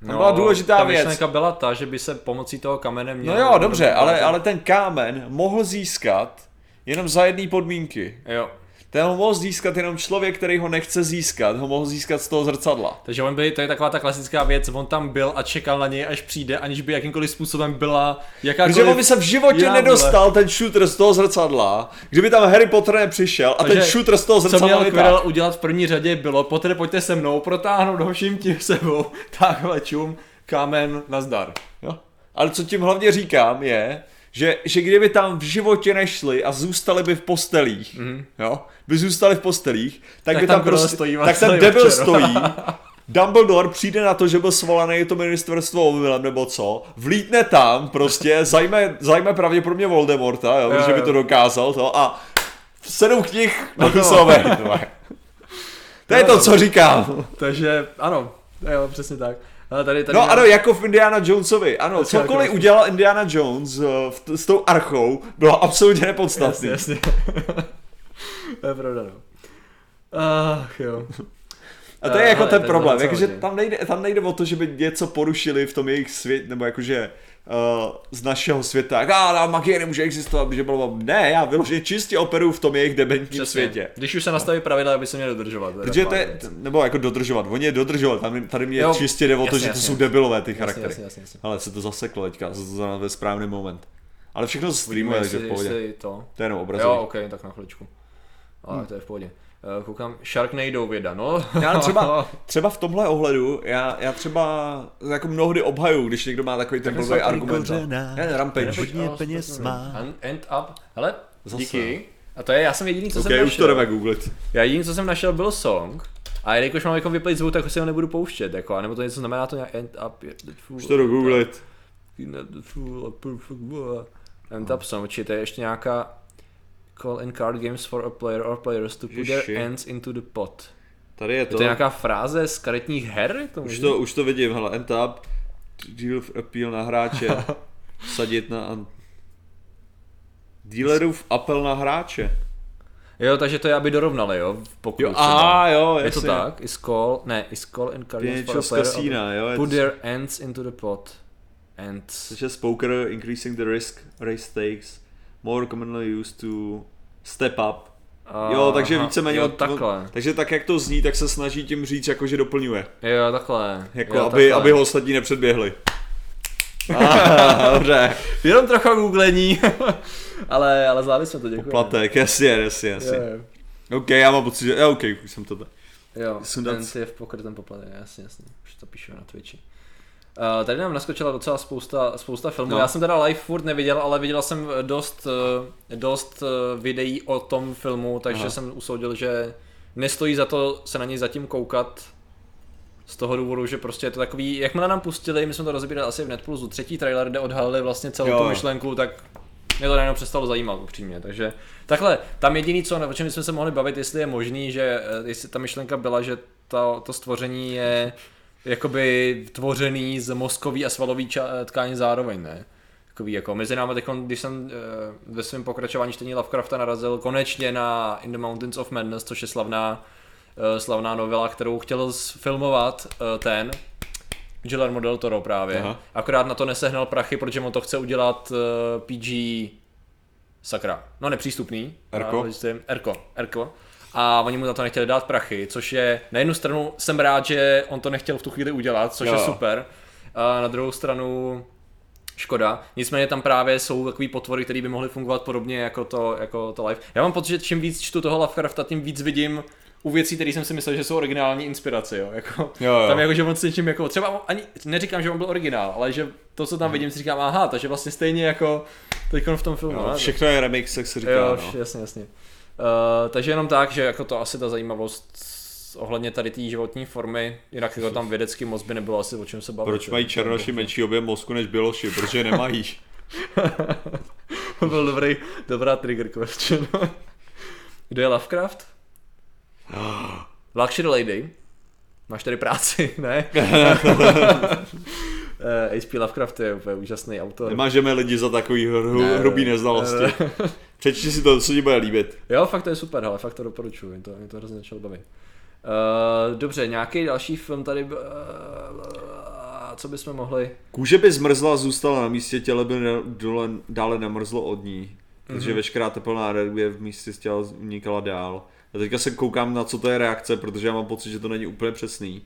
No, Tam byla důležitá ta věc. myšlenka byla ta, že by se pomocí toho kamene měl... No jo, dobře, ale, ale ten kámen mohl získat jenom za jedné podmínky. Jo. Ten ho mohl získat jenom člověk, který ho nechce získat, ho mohl získat z toho zrcadla. Takže on byl, to je taková ta klasická věc, on tam byl a čekal na něj, až přijde, aniž by jakýmkoliv způsobem byla jakákoliv... Protože on by se v životě vůle. nedostal ten shooter z toho zrcadla, kdyby tam Harry Potter nepřišel a ten Takže shooter z toho Co zrcadla měl vytáhl. Quirrell udělat v první řadě bylo, Potter pojďte se mnou, protáhnout ho vším tím sebou, takhle čum, kámen, nazdar. Jo? Ale co tím hlavně říkám je, že, že kdyby tam v životě nešli a zůstali by v postelích, mm. jo, by zůstali v postelích, tak, Tak by tam tam, prostě, stojí tak ten debil večer. stojí, Dumbledore přijde na to, že byl svolaný to ministerstvo omylem nebo co, vlítne tam prostě, zajme, zajme pravděpodobně Voldemorta, jo, Jo, protože by jo. to dokázal to a sedm knih na No to- kusové. To je to, co říkám. Takže ano, jo, přesně tak. Ale tady, tady No ano, jako v Indiana Jonesovi, ano, To cokoliv jako- udělal Indiana Jones v t- s tou archou, bylo absolutně nepodstatný. Jasně, jasně. to je pravda, no. Ach jo. A to je Eh, jako ten problém, jakože tam nejde, tam nejde o to, že by něco porušili v tom jejich světě, nebo jakože uh, z našeho světa, jak a magie nemůže existovat, že bylo, ne, já vyloženě čistě operuju v tom jejich debentním Přesně. světě. Když už se nastaví pravidla, aby se měli dodržovat. Protože to je, nebo jako dodržovat, oni je dodržovat, tam, tady mě Jo, čistě jde o to, že to jsou debilové ty Jasně, charaktery. jasně, jasně, jasně. Ale se to zaseklo teďka, se to znamená ve správný moment. Ale všechno se streamuje, takže v pohodě. to. To je jenom obrazový. Jo, ok, tak na chviličku. Ale to je v pohodě. Eh, Koukám, Sharknado věda, no. Já třeba, třeba v tomhle ohledu, já, já třeba jako mnohdy obhaju, když někdo má takový ten blbý argument. Ne, Rampage. ten hodně Jo, peněz má. End, end up. Hele, Zase. díky. A to je, já jsem jediný, co Ok, jsem už to našel. jdeme googlit. Já jediný, co jsem našel, byl song. A jelikož mám jako vyplnit zvuk, tak ho si ho nebudu pouštět, jako, anebo to něco znamená to nějak end up, fool, Už to jdu googlit. End up song, či to je ještě nějaká Call in card games for a player or players to put Ježiši. their hands into the pot. Tady je Je to. to nějaká fráze z karetních her? To Už to, už to vidím, hele, end up, deal of appeal na hráče, sadit na... Dealerův apel na hráče. Jo, takže to je, aby dorovnali, jo? Pokud Jo, aha, jo, Je to jasně. tak? Is call, ne, is call in card To games for a z player kasína, jo. put to- their hands into the pot. And... Such as poker, increasing the risk, raise stakes, more commonly used to step up. Jo, takže Aha, víceméně jo, od- takhle. Takže tak, jak to zní, tak se snaží tím říct, jako že doplňuje. Jo, takhle. Jako, jo, aby, takhle. aby ho ostatní nepředběhli. Ah, Dobře, Jenom trochu googlení, ale, ale zvládli jsme to, děkuji. platek, jasně, jasně, jasně. Jo, jo. OK, já mám pocit, že, jo, OK, už jsem to tak. Jo, Sundat- ten je v poker ten poplatek, jasně, jasně, už to píšu na Twitchi. Uh, tady nám naskočila docela spousta, spousta filmů. No. Já jsem teda live furt neviděl, ale viděl jsem dost, eh, dost eh, videí o tom filmu, takže Aha. Jsem usoudil, že nestojí za to se na něj zatím koukat. Z toho důvodu, že prostě je to takový, jakmile nám pustili, my jsme to rozebírali asi v Netplusu, třetí trailer, kde odhalili vlastně celou Jo. tu myšlenku, tak mě to najednou přestalo zajímat upřímně, takže takhle, tam jediný co, o čem jsme se mohli bavit, jestli je možný, že jestli ta myšlenka byla, že to, to stvoření je jakoby tvořený z mozkový a svalový ča- tkáně zároveň, ne? Takový jako mezi námi teď, když jsem eh, ve svém pokračování čtení Lovecrafta narazil konečně na In the Mountains of Madness, což je slavná, eh, slavná novela, kterou chtěl sfilmovat eh, ten Guillermo del Toro právě. Aha. Akorát na to nesehnal prachy, protože on to chce udělat eh, PG sakra, no nepřístupný. Erko? Erko, Erko. A oni mu na to nechtěli dát prachy, což je, na jednu stranu jsem rád, že on to nechtěl v tu chvíli udělat, což Jo. je super. A na druhou stranu škoda. Nicméně tam právě jsou takový potvory, které by mohly fungovat podobně jako to, jako to live. Já mám pocit, že čím víc čtu toho Lovecrafta, tím víc vidím u věcí, které jsem si myslel, že jsou originální inspirace, jo. Jako, Jo, jo. Tam jako, že on s něčím jako, třeba ani neříkám, že on byl originál, ale že to, co tam vidím, si říkám, aha, takže vlastně stejně jako teď v tom filmu. Jo, všechno je remix, jak se říká, Jo, no. jasně, jasně. Uh, takže jenom tak, že jako to asi ta zajímavost ohledně tady té životní formy, jinak jako tam vědecky moc by nebylo asi o čem se bavit. Proč mají černoši menší objem mozku než běloši? Protože nemají. To byl dobrý, dobrá trigger question. Kdo je Lovecraft? Luxury Lady. Máš tady práci, ne? Eh, H.P. Lovecraft je úplně úžasný autor. Nemážeme lidi za takový hru, Ne, hrubý ne, neznalosti. Přečti si to, co ti bude líbit. Jo, fakt to je super, ale fakt to doporučuji, mě to, mě to hrozně začalo bavit. Uh, dobře, nějaký další film tady, uh, co bychom mohli... Kůže by zmrzla a zůstala na místě, těle by dole, dále nemrzlo od ní. Takže Mhm. veškerá teplná energie v místě z těla unikala dál. A teďka se koukám na co to je reakce, protože já mám pocit, že to není úplně přesný.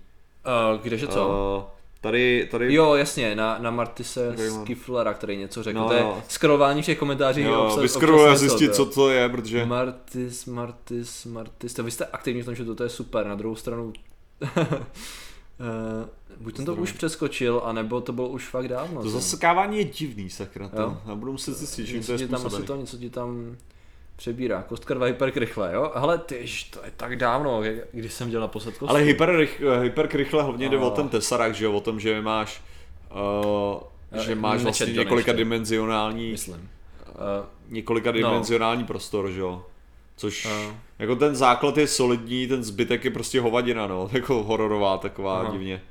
Uh, kdeže co? Uh, tady, tady... Jo, jasně, na, na Martise. Skiflera, který něco řekl. No, to je jo. scrollování v těch komentářích. jo, občas a zjistit, to co to je, protože... Martis, Martis, Martis. To vy jste aktivní v tom, že toto je super. Na druhou stranu... Uh, buď ten to už přeskočil, anebo to bylo už fakt dávno. To zasekávání je divný, sakra. To. Já budu muset zjistit, čím to je tam asi způsobený. to něco ti tam přebírá. Kostka 2 hyperkrychle, jo? Hele, ty, to je tak dávno, když jsem dělal naposled kostku. Ale hyper, rychle hlavně jde No. o ten Tesseract, že jo, o tom, že máš uh, že Eh, máš vlastně několika ještě. dimenzionální Myslím. Uh, několika dimenzionální prostor, že jo. Což uh, jako ten základ je solidní, ten zbytek je prostě hovadina, no, jako hororová taková Aha. divně.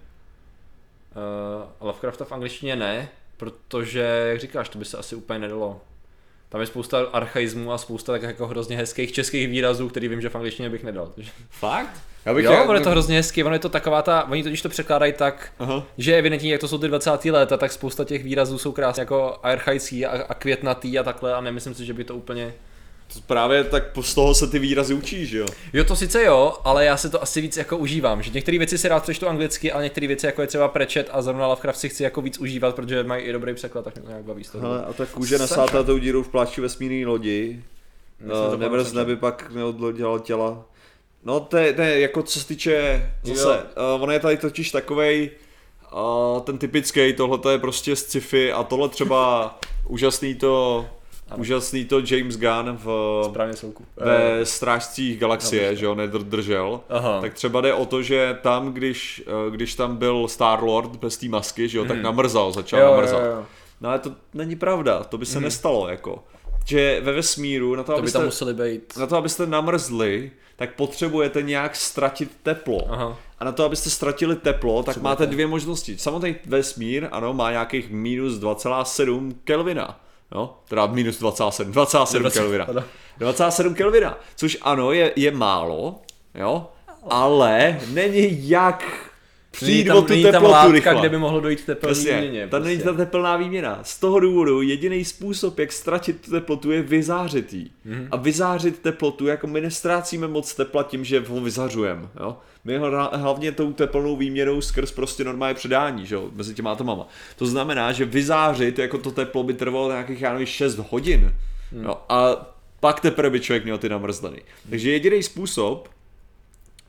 uh, Lovecrafta v angličtině ne, protože, jak říkáš, to by se asi úplně nedalo. Tam je spousta archaismů a spousta tak jako hrozně hezkých českých výrazů, který vím, že v angličtině bych nedal. Takže... Fakt? Já bych Jo, já- ono je to hrozně hezky, ono je to taková ta, oni totiž to překládají tak, Aha. že evidentně, jak to jsou ty 20. léta, tak spousta těch výrazů jsou krásně jako archaický a, a květnatý a takhle a nemyslím si, že by to úplně... To Právě tak po- z toho se ty výrazy učíš, že jo. Jo, to sice jo, ale já si to asi víc jako užívám, že některé věci si rád přečtu anglicky, ale některé věci jako je třeba Pratchett a zrovna Lovecraft si chci jako víc užívat, protože mají i dobrý překlad, tak mě to nějak baví z toho. Hele, a ta kůže nasátá tou dírou v plášti vesmírné lodi. To nemrzne Sunshine. by pak neodloděla těla. No to je, to je jako co se týče, zase, uh, on je tady totiž takovej, uh, ten typický, tohle je prostě sci-fi a tohle třeba úžasný to, Ano. úžasný to James Gunn v, Správně souku. ve Strážcích galaxie, Dobře. že jo, nedržel. Aha. Tak třeba jde o to, že tam, když, eh, když tam byl Star-Lord bez té masky, že jo, tak Mhm. namrzal, začal jo, jo, namrzat. jo. No ale to není pravda, to by se nestalo, jako. Že ve vesmíru, na to, To by abyste, tam museli být. na to, abyste namrzli, tak potřebujete nějak ztratit teplo. Aha. A na to, abyste ztratili teplo, tak máte dvě možnosti. Samotný vesmír, ano, má nějakých minus 2,7 Kelvina. No, teda minus 27, 27 20, Kelvina. ano. 27 Kelvina, což ano, je, je málo, jo, ale není jak přijít tam, o tu není tam teplotu látka, rychle. kde by mohlo dojít k teplné Přesně, výměně. tam není prostě. ta teplná výměna. Z toho důvodu jediný způsob, jak ztratit tu teplotu, je vyzářit jí. Mhm. Mm-hmm. A vyzářit teplotu, jako my nestrácíme moc tepla tím, že ho vyzařujeme. Jo? My ho hla- hlavně tou teplnou výměnou skrz prostě normální předání, že jo, mezi těma atomama. To znamená, že vyzářit jako to teplo by trvalo nějakých, já nevím, 6 hodin. Hmm. Jo? A pak teprve by člověk měl ty namrzleny. Takže jediný způsob,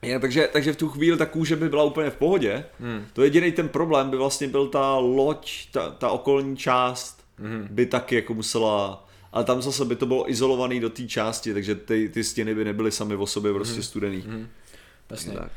je, takže, takže v tu chvíli ta kůže by byla úplně v pohodě. Hmm. To jediný ten problém by vlastně byl ta loď, ta, ta okolní část hmm. by taky jako musela, ale tam zase by to bylo izolovaný do té části, takže ty, ty stěny by nebyly sami o sobě prostě hmm. studený. Hmm. Jasně. Tak.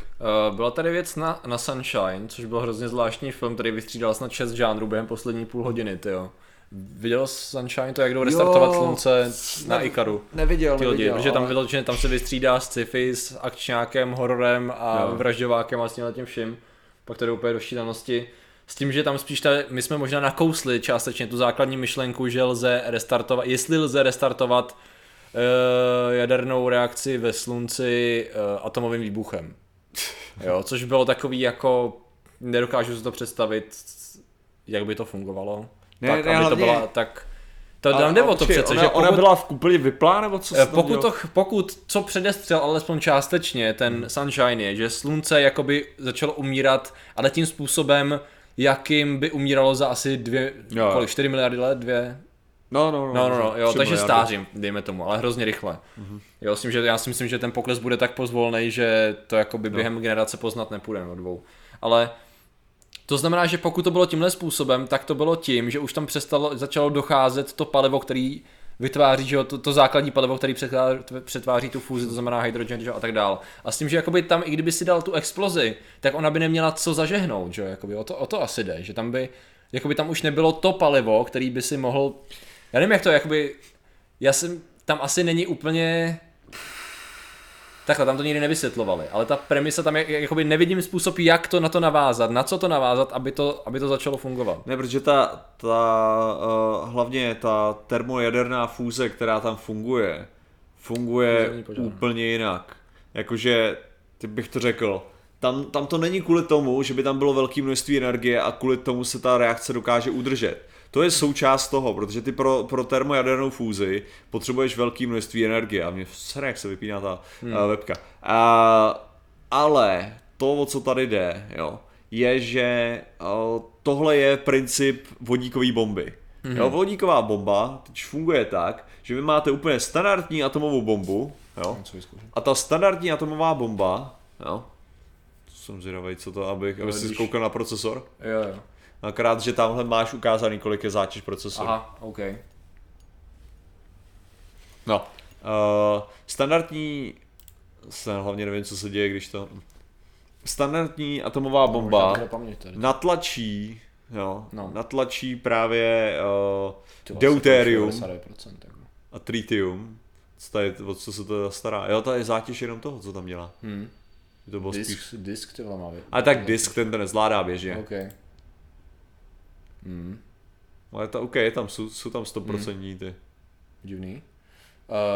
Uh, byla tady věc na, na Sunshine, což byl hrozně zvláštní film, který vystřídal snad 6 žánrů během poslední půl hodiny, tyjo. Viděl Sunshine to, jak jdou restartovat slunce na ne- Ikaru? Neviděl, Ty lidi, neviděl, protože tam ale- vyloženě tam se vystřídá sci-fi s akčňákem, hororem a Jo. vražďovákem a s tím vším. Pak to jde úplně do šílenosti. S tím, že tam spíš ta, my jsme možná nakousli částečně tu základní myšlenku, že lze restartovat, jestli lze restartovat uh, jadernou reakci ve slunci uh, atomovým výbuchem. Jo, což bylo takový jako, nedokážu si to představit, jak by to fungovalo. Ne, tak, ne, aby to hlavně- byla, tak to tam jde a o to přece, ona, že ona pokud- byla v úplně vyplá, nebo co se Eh, Pokud, to, pokud co předestřel alespoň částečně ten Hmm. Sunshine je, že slunce jakoby začalo umírat, ale tím způsobem, jakým by umíralo za asi dvě, Jo, jo. kolik, 4 miliardy let, dvě? No, no, no. No, no, no, jo, takže miliardy. stářím, dejme tomu, ale hrozně rychle. Mhm. Jo, s tím, že já si myslím, že ten pokles bude tak pozvolný, že to No. jakoby během generace poznat nepůjde nebo dvou. Ale to znamená, že pokud to bylo tímhle způsobem, tak to bylo tím, že už tam přestalo, začalo docházet to palivo, který vytváří, že jo, to, to základní palivo, který přetváří, přetváří tu fúzi, to znamená hydrogen, že jo, a tak dál. A s tím, že jakoby tam, i kdyby si dal tu explozi, tak ona by neměla co zažehnout, že jo, jakoby, o to, o to asi jde, že tam by, jakoby tam už nebylo to palivo, který by si mohl, já nevím jak to, jakoby, já jsem, tam asi není úplně, Takhle, tam to nikdy nevysvětlovali, ale ta premisa tam je, jakoby nevidím způsob, jak to na to navázat, na co to navázat, aby to, aby to začalo fungovat. Ne, protože ta, ta uh, hlavně ta termojaderná fúze, která tam funguje, funguje úplně jinak. Jakože, ty bych to řekl, tam, tam to není kvůli tomu, že by tam bylo velké množství energie a kvůli tomu se ta reakce dokáže udržet. To je součást toho, protože ty pro, pro termojadernou fúzi potřebuješ velké množství energie a mě sere, jak se vypíná ta hmm. uh, webka. Uh, ale to, o co tady jde, jo, je, že uh, tohle je princip vodíkové bomby. Mm-hmm. Jo, vodíková bomba teď funguje tak, že vy máte úplně standardní atomovou bombu, jo, a ta standardní atomová bomba, jo, jsem zvědavý, co to, abych, aby si když- koukal na procesor. Jo, jo. Akorát, že tamhle máš ukázaný, kolik je zátěž procesoru. Aha, OK. No. Uh, standardní, se hlavně nevím, co se děje, když to... Standardní atomová bomba paměť natlačí, jo, No. natlačí právě uh, deuterium 99%, a tritium. Co, tady, o co se to stará? Jo, to je zátěž jenom toho, co tam dělá. Hmm. To bylo spíš... Disk, disk ty vole má být. A tak disk ten to nezvládá běžně. OK. Hmm. Ale to OK, je tam, jsou, jsou tam 100% ty. Divný.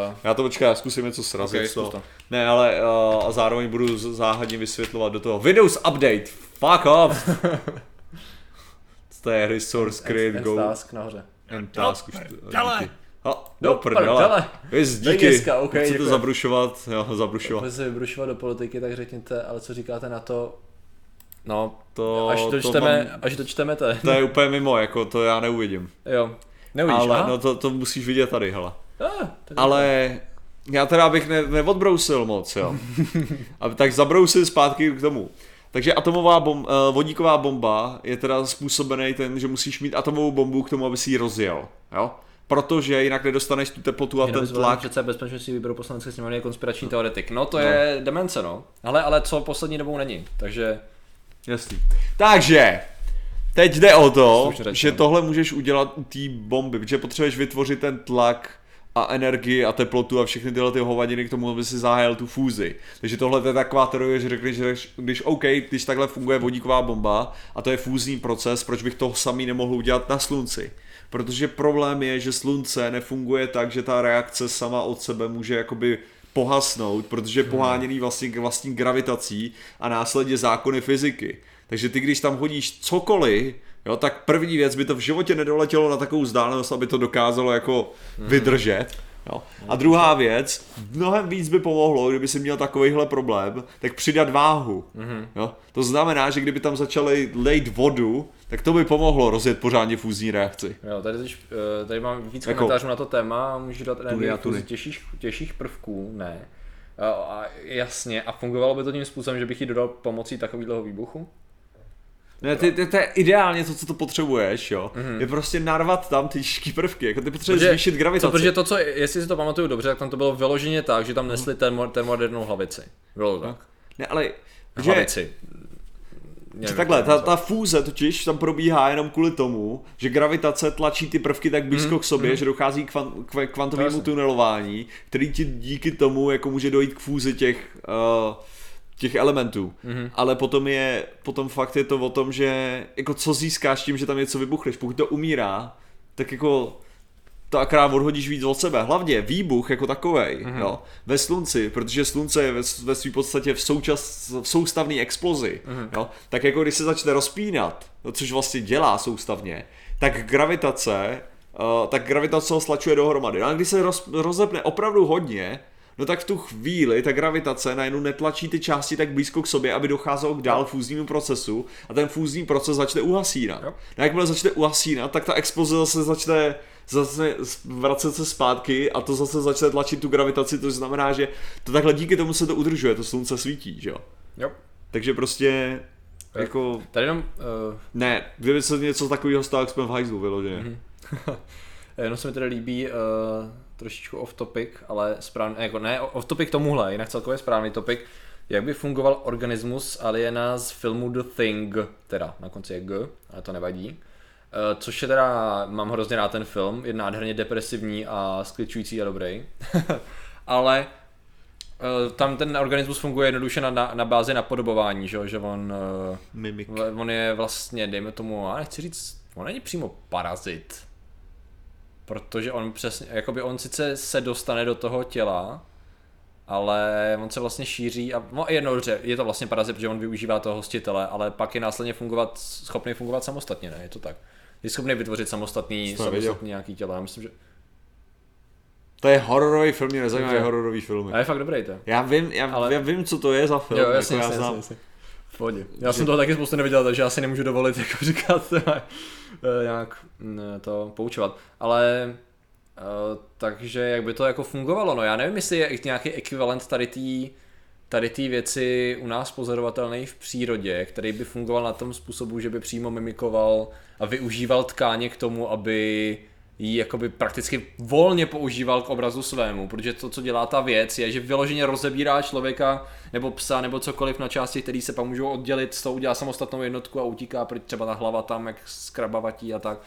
Uh, Já to počkej, já zkusím něco srazit OK, z toho. zkus to. Ne, ale uh, a zároveň budu záhadně vysvětlovat do toho Windows Update, fuck off! to je resource create end go task nahoře. and task už to, prdele. díky. Ha, Do do prdele. Víš, To díky. dneska, OK, Chcete děkuji. zabrušovat, jo, zabrušovat. Pojďte se vybrušovat do politiky, tak řekněte, ale co říkáte na to? No, To, až to to, čteme, mám, až to čteme, to je. to je úplně mimo, jako to já neuvidím. Jo. Neuvidíš, ale aha. no to, to musíš vidět tady, hele. Ah, Ale já teda bych ne, neodbrousil moc, jo. A tak zabrousil zpátky k tomu. Takže atomová bom, eh, vodíková bomba je teda způsobený ten, že musíš mít atomovou bombu k tomu, aby si ji rozjel, jo. Protože jinak nedostaneš tu teplotu a ten tlak. Přece bezpečnostní výboru poslanecké sněmovny je konspirační teoretik. No to je demence, no. Ale, ale co poslední dobou není, takže... Jasný. Takže, Teď jde o to, že tohle můžeš udělat u té bomby, protože potřebuješ vytvořit ten tlak a energii a teplotu a všechny tyhle ty hovadiny k tomu, aby si zahájil tu fúzi. Takže tohle to je taková teorie, že řekli, že když OK, když takhle funguje vodíková bomba a to je fúzní proces, proč bych to samý nemohl udělat na slunci? Protože problém je, že slunce nefunguje tak, že ta reakce sama od sebe může jakoby pohasnout, protože je poháněný vlastně vlastní gravitací a následně zákony fyziky. Takže ty, když tam hodíš cokoliv, jo, tak první věc by to v životě nedoletělo na takovou vzdálenost, aby to dokázalo jako vydržet. Jo. A druhá věc, mnohem víc by pomohlo, kdyby si měl takovýhle problém, tak přidat váhu. Jo. To znamená, že kdyby tam začali lejt vodu, tak to by pomohlo rozjet pořádně fúzní reakci. Jo, tady, teď, eh, tady mám víc Jako- komentářů na to téma, můžu dát fúzi tuny. těžších, těžších prvků, ne. A, a jasně, a fungovalo by to tím způsobem, že bych ji dodal pomocí takového výbuchu? Ne, ty, ty, to je ideálně to, co to potřebuješ, jo. Mm-hmm. Je prostě narvat tam ty těžký prvky, jako ty potřebuješ zvýšit gravitaci. to, protože to, co, jestli si to pamatuju dobře, tak tam to bylo vyloženě tak, že tam nesli termo, termojadernou hlavici. Bylo to tak. Ne, ale že, Hlavici. že Nevím, takhle, ta, ta fúze totiž tam probíhá jenom kvůli tomu, že gravitace tlačí ty prvky tak blízko k sobě, že dochází k, kvan, k kvantovému tunelování, který ti díky tomu jako může dojít k fúzi těch, uh, těch elementů. Mm-hmm. Ale potom je, potom fakt je to o tom, že jako co získáš tím, že tam něco vybuchneš. Pokud to umírá, tak jako to akorát odhodíš víc od sebe. Hlavně výbuch jako takovej, mm-hmm. jo, ve slunci, protože slunce je ve, ve své podstatě v, součas, v soustavné explozi, mm-hmm. jo, tak jako když se začne rozpínat, no, což vlastně dělá soustavně, tak gravitace, uh, tak gravitace ho slačuje dohromady. No a když se roz, rozepne opravdu hodně, no tak v tu chvíli ta gravitace najednou netlačí ty části tak blízko k sobě, aby docházelo k dál fúznímu procesu a ten fúzní proces začne uhasínat. No jakmile začne uhasínat, tak ta exploze zase začne zase vracet se zpátky a to zase začne tlačit tu gravitaci, to znamená, že to takhle díky tomu se to udržuje, to slunce svítí, že jo. Jo. Takže prostě jako, Tady jenom, uh, ne, kdyby se něco takového stalo, jak jsme v hajzlu vyloženě. Mhm. jenom se mi tedy líbí uh, trošičku off topic, ale správně, jako ne off topic tomuhle, jinak celkově správný topic, jak by fungoval organismus aliena z filmu The Thing, teda na konci je G, ale to nevadí. Uh, což je teda, mám hrozně rád ten film, je nádherně depresivní a skličující a dobrý. ale uh, tam ten organismus funguje jednoduše na, na, na bázi napodobování, že, že on, uh, Mimik. on je vlastně, dejme tomu, já nechci říct, on není přímo parazit, protože on přesně, jakoby on sice se dostane do toho těla, ale on se vlastně šíří a no jedno dobře, je to vlastně parazit, protože on využívá toho hostitele, ale pak je následně fungovat, schopný fungovat samostatně, ne? Je to tak. Je schopný vytvořit samostatný, samostatný nějaký tělo. Já myslím, že To je hororový film, mě nezajímají hororový filmy. a je fakt dobrý to. Já vím, já, Ale- já vím, co to je za film. Jo, jasně, jako jasně, já znám. jasně, jasně. Pohodě. Já jsem toho taky spoustu neviděl, takže asi nemůžu dovolit jako říkat eh, nějak mm, to poučovat. Ale eh, takže jak by to jako fungovalo, no já nevím, jestli je nějaký ekvivalent tady té tady té věci u nás pozorovatelný v přírodě, který by fungoval na tom způsobu, že by přímo mimikoval a využíval tkáně k tomu, aby ji jakoby prakticky volně používal k obrazu svému, protože to, co dělá ta věc, je, že vyloženě rozebírá člověka nebo psa nebo cokoliv na části, které se pak můžou oddělit, z toho udělá samostatnou jednotku a utíká pryč třeba ta hlava tam, jak skrabavatí a tak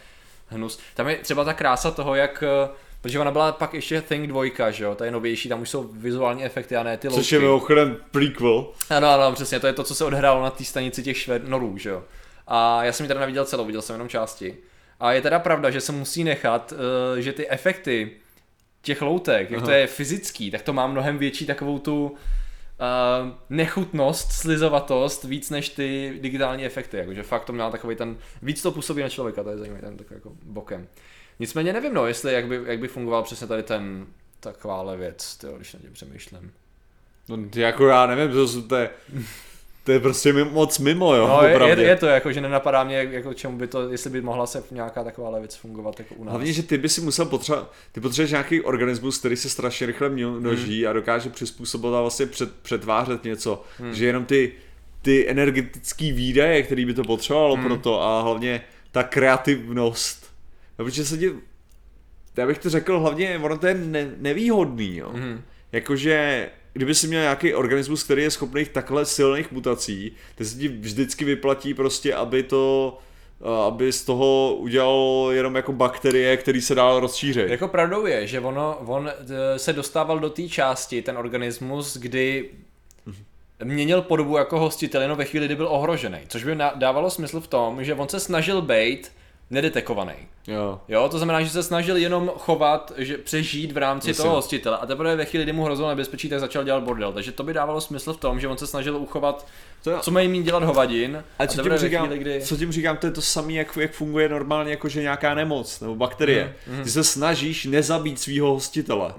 hnus. Tam je třeba ta krása toho, jak eh, Protože ona byla pak ještě Thing 2, že jo, ta je novější, tam už jsou vizuální efekty a ne ty Což je loutky. mimochodem prequel. Ano, ano, přesně, to je to, co se odehrálo na té stanici těch šved, norů, že jo. A já jsem ji teda neviděl celou, viděl jsem jenom části. A je teda pravda, že se musí nechat, uh, že ty efekty těch loutek, jak to Aha. je fyzický, tak to má mnohem větší takovou tu uh, nechutnost, slizovatost, víc než ty digitální efekty, jakože fakt to měl takový ten, víc to působí na člověka, to je zajímavý, ten takový jako bokem. Nicméně nevím, no, jestli jak by, jak by fungoval přesně tady ten, takováhle věc, tyjo, když na tím přemýšlím. No, jako já nevím, to, to je, to je prostě moc mimo, jo, No, je, je, to jako, že nenapadá mě, jak- jako čemu by to, jestli by mohla se nějaká taková věc fungovat jako u nás. Hlavně, že ty by si musel potřebovat, ty potřebuješ nějaký organismus, který se strašně rychle mno- množí Hmm. a dokáže přizpůsobovat a vlastně před, přetvářet něco, hmm. že jenom ty, ty energetické výdaje, který by to potřebovalo Hmm. pro to a hlavně ta kreativnost. No, protože se ti, já bych to řekl, hlavně ono to je ne, nevýhodný, jo. Mhm. Jakože, kdyby si měl nějaký organismus, který je schopný takhle silných mutací, tak se ti vždycky vyplatí prostě, aby to a aby z toho udělal jenom jako bakterie, který se dál rozšíří. Jako pravdou je, že ono, on eh, se dostával do té části, ten organismus, kdy měnil podobu jako hostitel jenom ve chvíli, kdy byl ohrožený. Což by dávalo smysl v tom, že on se snažil být nedetekovaný. Jo. Jo, to znamená, že se snažil jenom chovat, že přežít v rámci Jasně. toho hostitele a teprve ve chvíli, kdy mu hrozilo nebezpečí, tak začal dělat bordel. Takže to by dávalo smysl v tom, že on se snažil uchovat, To jo. co mají mít dělat hovadin. A co tím, říkám, chvíli, kdy... co tím říkám, to je to samé, jak, jak funguje normálně, jako že nějaká nemoc nebo bakterie. Mhm, Ty se snažíš nezabít svého hostitele.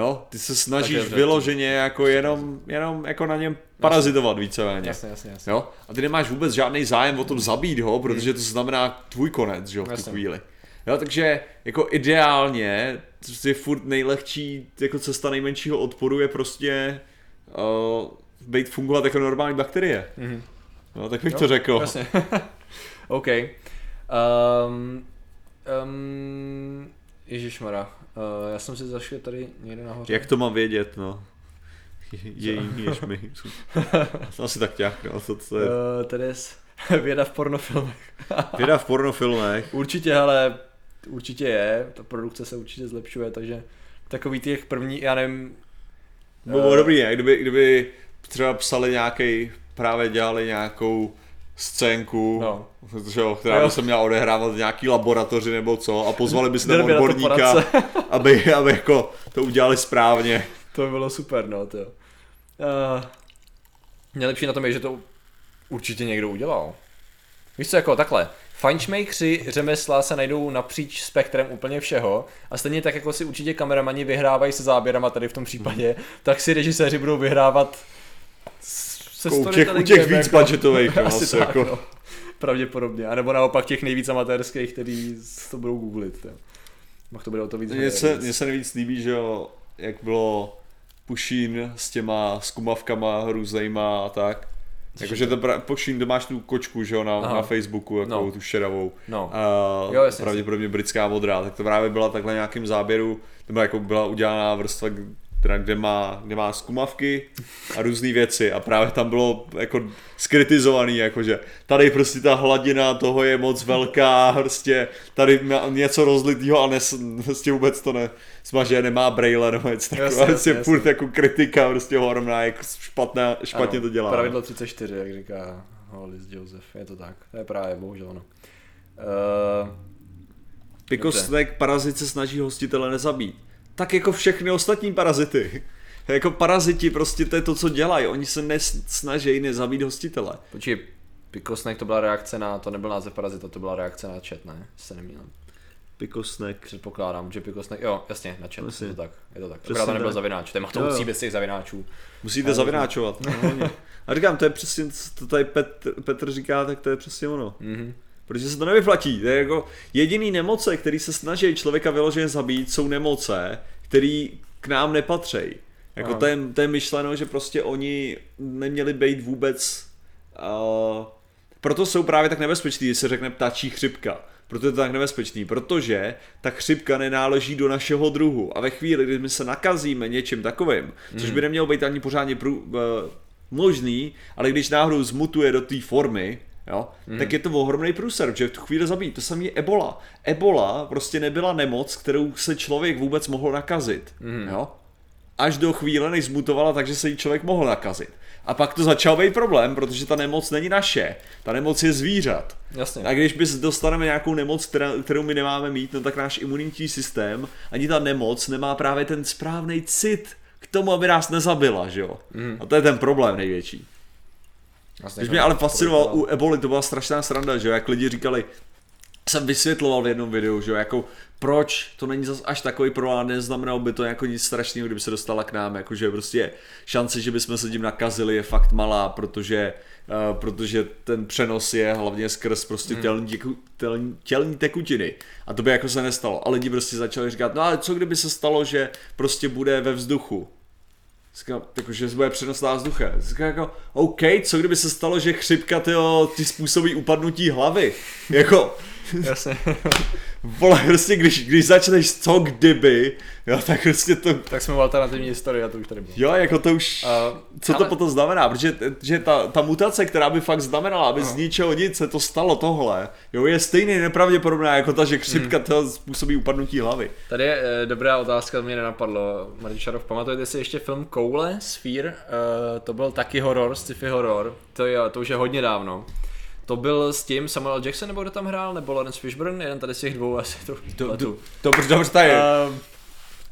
Jo? Ty se snažíš Tak je, vyloženě jako jenom, jenom jako na něm parazitovat víceméně. Jasně, jasně, jasně. Jo? A ty nemáš vůbec žádný zájem o tom zabít ho, protože to znamená tvůj konec, že jo, v tu chvíli. Jo, takže jako ideálně, je furt nejlehčí jako cesta nejmenšího odporu je prostě uh, být fungovat jako normální bakterie. Mhm. No, tak bych Jo, to řekl. Jasně. OK. Um, um, Ježišmara, uh, já jsem si zašel tady někde nahoře. Jak to mám vědět, no? Její mi. Asi tak nějak, no, to, to je Uh, tady je s- věda v pornofilmech. věda v pornofilmech. Určitě, ale určitě je, ta produkce se určitě zlepšuje, takže takový těch první, já nevím, Bylo uh, dobrý, ne? Kdyby, kdyby třeba psali nějaký, právě dělali nějakou scénku, No. že jo, která Jo. by se měla odehrávat v nějaký laboratoři nebo co a pozvali by tam odborníka, aby, aby jako to udělali správně. to by bylo super, no, to jo. Uh, nejlepší na tom je, že to určitě někdo udělal. Víš co, jako takhle, Fajnšmejkři řemesla se najdou napříč spektrem úplně všeho a stejně tak jako si určitě kameramani vyhrávají se záběrama tady v tom případě, tak si režiséři budou vyhrávat se Jako u těch, u těch víc jako- budgetových, no, Asi asi tak, jako. no. Pravděpodobně. A nebo naopak těch nejvíc amatérských, který to budou googlit. Jo. Pak to bude o to víc. Mně se, mně se nejvíc líbí, že jo, jak bylo Pušín s těma skumavkama různýma a tak. Jakože to pra, Pušín, to máš tu kočku, že jo, na, Aha. na Facebooku, jako No. tu šedavou. No. A Jo, jasně. pravděpodobně britská modrá, tak to právě byla takhle nějakým záběru, nebo jako byla udělaná vrstva, která, kde má, kde má skumavky a různé věci a právě tam bylo jako skritizovaný, jakože tady prostě ta hladina toho je moc velká, prostě tady má něco rozlitýho a nes, prostě vůbec to ne, smaže, nemá braille nebo něco takového, Jasně, prostě jasně, furt jako kritika, prostě ohromná, jak špatná, špatně Ano, to dělá. Pravidlo 34, jak říká Hollis Joseph. Je to tak. To je právě, bohužel ono. Uh, Pikosnek parazit se snaží hostitele nezabít. Tak jako všechny ostatní parazity. Jako paraziti prostě to je to, co dělají. Oni se nesnaží nezabít hostitele. počkej, Pikosnek to byla reakce na, to nebyl název parazita, to byla reakce na chat, ne? Se neměl. Pikosnek. Předpokládám, že Pikosnek, jo, jasně, na chat, Jasně. je to tak, je to tak. Přesně Akorát to nebyl tak. zavináč, to, to Jo, jo. musí bez těch zavináčů. Musíte zavináčovat. No, a říkám, to je přesně, co to tady Petr, Petr říká, tak to je přesně ono. Mhm. Protože se to nevyplatí. To je jako jediný nemoce, který se snaží člověka vyloženě zabít, jsou nemoce, které k nám nepatří. Jako to je, to je myšleno, že prostě oni neměli být vůbec... Uh, proto jsou právě tak nebezpeční, když se řekne ptačí chřipka. Proto je to tak nebezpečný, protože ta chřipka nenáleží do našeho druhu. A ve chvíli, kdy my se nakazíme něčím takovým, což by nemělo být ani pořádně prů, uh, možný, ale když náhodou zmutuje do té formy, jo, mm. tak je to ohromný průser, že v tu chvíli zabít. To samé je Ebola. Ebola prostě nebyla nemoc, kterou se člověk vůbec mohl nakazit. Mm. Jo? Až do chvíle, než zmutovala, takže se jí člověk mohl nakazit. A pak to začal být problém, protože ta nemoc není naše. Ta nemoc je zvířat. Jasně. A když bys dostaneme nějakou nemoc, která, kterou my nemáme mít, no tak náš imunitní systém, ani ta nemoc nemá právě ten správný cit k tomu, aby nás nezabila, že jo? Mm. A to je ten problém největší. Když mě ale fascinoval u eboli, to byla strašná sranda, že jo, jak lidi říkali, jsem vysvětloval v jednom videu, že jo, jako proč to není zas až takový problém, neznamenalo by to jako nic strašného, kdyby se dostala k nám, jakože prostě šance, že bychom se tím nakazili je fakt malá, protože, uh, protože ten přenos je hlavně skrz prostě tělní, těku, tělní, tělní tekutiny. A to by jako se nestalo. A lidi prostě začali říkat, no ale co kdyby se stalo, že prostě bude ve vzduchu, Říkám, jako, že bude přenosná vzducha. Říkám jako, OK, co kdyby se stalo, že chřipka tyjo, ty způsobí upadnutí hlavy? Jako, Jasně. Vole, prostě když, když začneš co kdyby, jo, tak prostě to, tak jsme u alternativní historie a to už tady bylo. jo, jako to už, Uh, co to ale- potom znamená, protože že ta, ta mutace, která by fakt znamenala, aby z ničeho nic se to stalo tohle, jo, je stejně nepravděpodobná jako ta, že chřipka Hmm. to způsobí upadnutí hlavy. Tady je e, dobrá otázka, to mě nenapadlo. Martin Šarov, pamatujete si ještě film Koule, Sphere? E, to byl taky horor, sci-fi horor. To, je, to už je hodně dávno. To byl s tím Samuel Jackson, nebo kdo tam hrál, nebo Lawrence Fishburne, jeden tady z těch dvou asi to pletu. Dobře, dobře, tady, Ehm,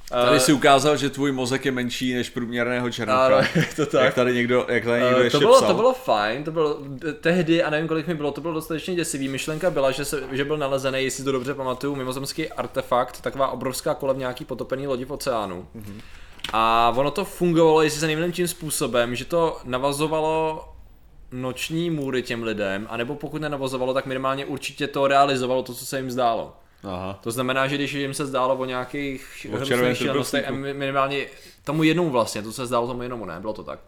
tady eh, si ukázal, že tvůj mozek je menší než průměrného černocha. To tak. Jak tady někdo, jak tady někdo Eh, ještě to, bylo, psal. to bylo fajn, to bylo tehdy, a nevím kolik mi bylo, to bylo dostatečně děsivý. Myšlenka byla, že, se, že byl nalezený, jestli to dobře pamatuju, mimozemský artefakt, taková obrovská kole v nějaký potopený lodi v oceánu. Mm-hmm. A ono to fungovalo, jestli se nevím tím způsobem, že to navazovalo noční můry těm lidem, anebo pokud nenavazovalo, tak minimálně určitě to realizovalo to, co se jim zdálo. Aha. To znamená, že když jim se zdálo o nějakých hrozných šílenostech, minimálně tomu jednomu vlastně, to se zdálo tomu jednomu, ne, bylo to tak.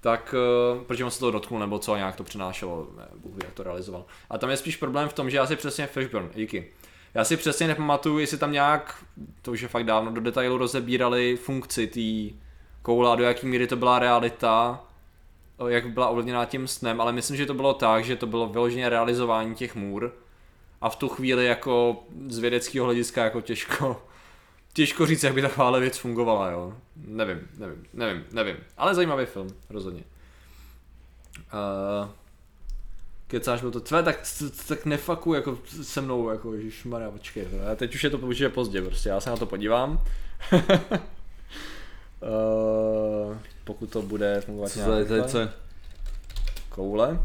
Tak, uh, protože on se toho dotknul, nebo co, nějak to přenášelo, ne, Bůh jak to realizoval. A tam je spíš problém v tom, že já si přesně, Fishburne, díky. Já si přesně nepamatuju, jestli tam nějak, to už je fakt dávno, do detailu rozebírali funkci té koule a do jaký míry to byla realita, jak byla ovlivněná tím snem, ale myslím, že to bylo tak, že to bylo vyloženě realizování těch můr a v tu chvíli jako z vědeckého hlediska jako těžko, těžko říct, jak by takováhle věc fungovala, jo. Nevím, nevím, nevím, nevím. Ale zajímavý film, rozhodně. Uh, kecáš byl to tvé, tak, tak nefaku jako se mnou, jako ježišmarja, počkej, a teď už je to je pozdě prostě, já se na to podívám. uh, pokud to bude fungovat Co nějak tady, co? Koule.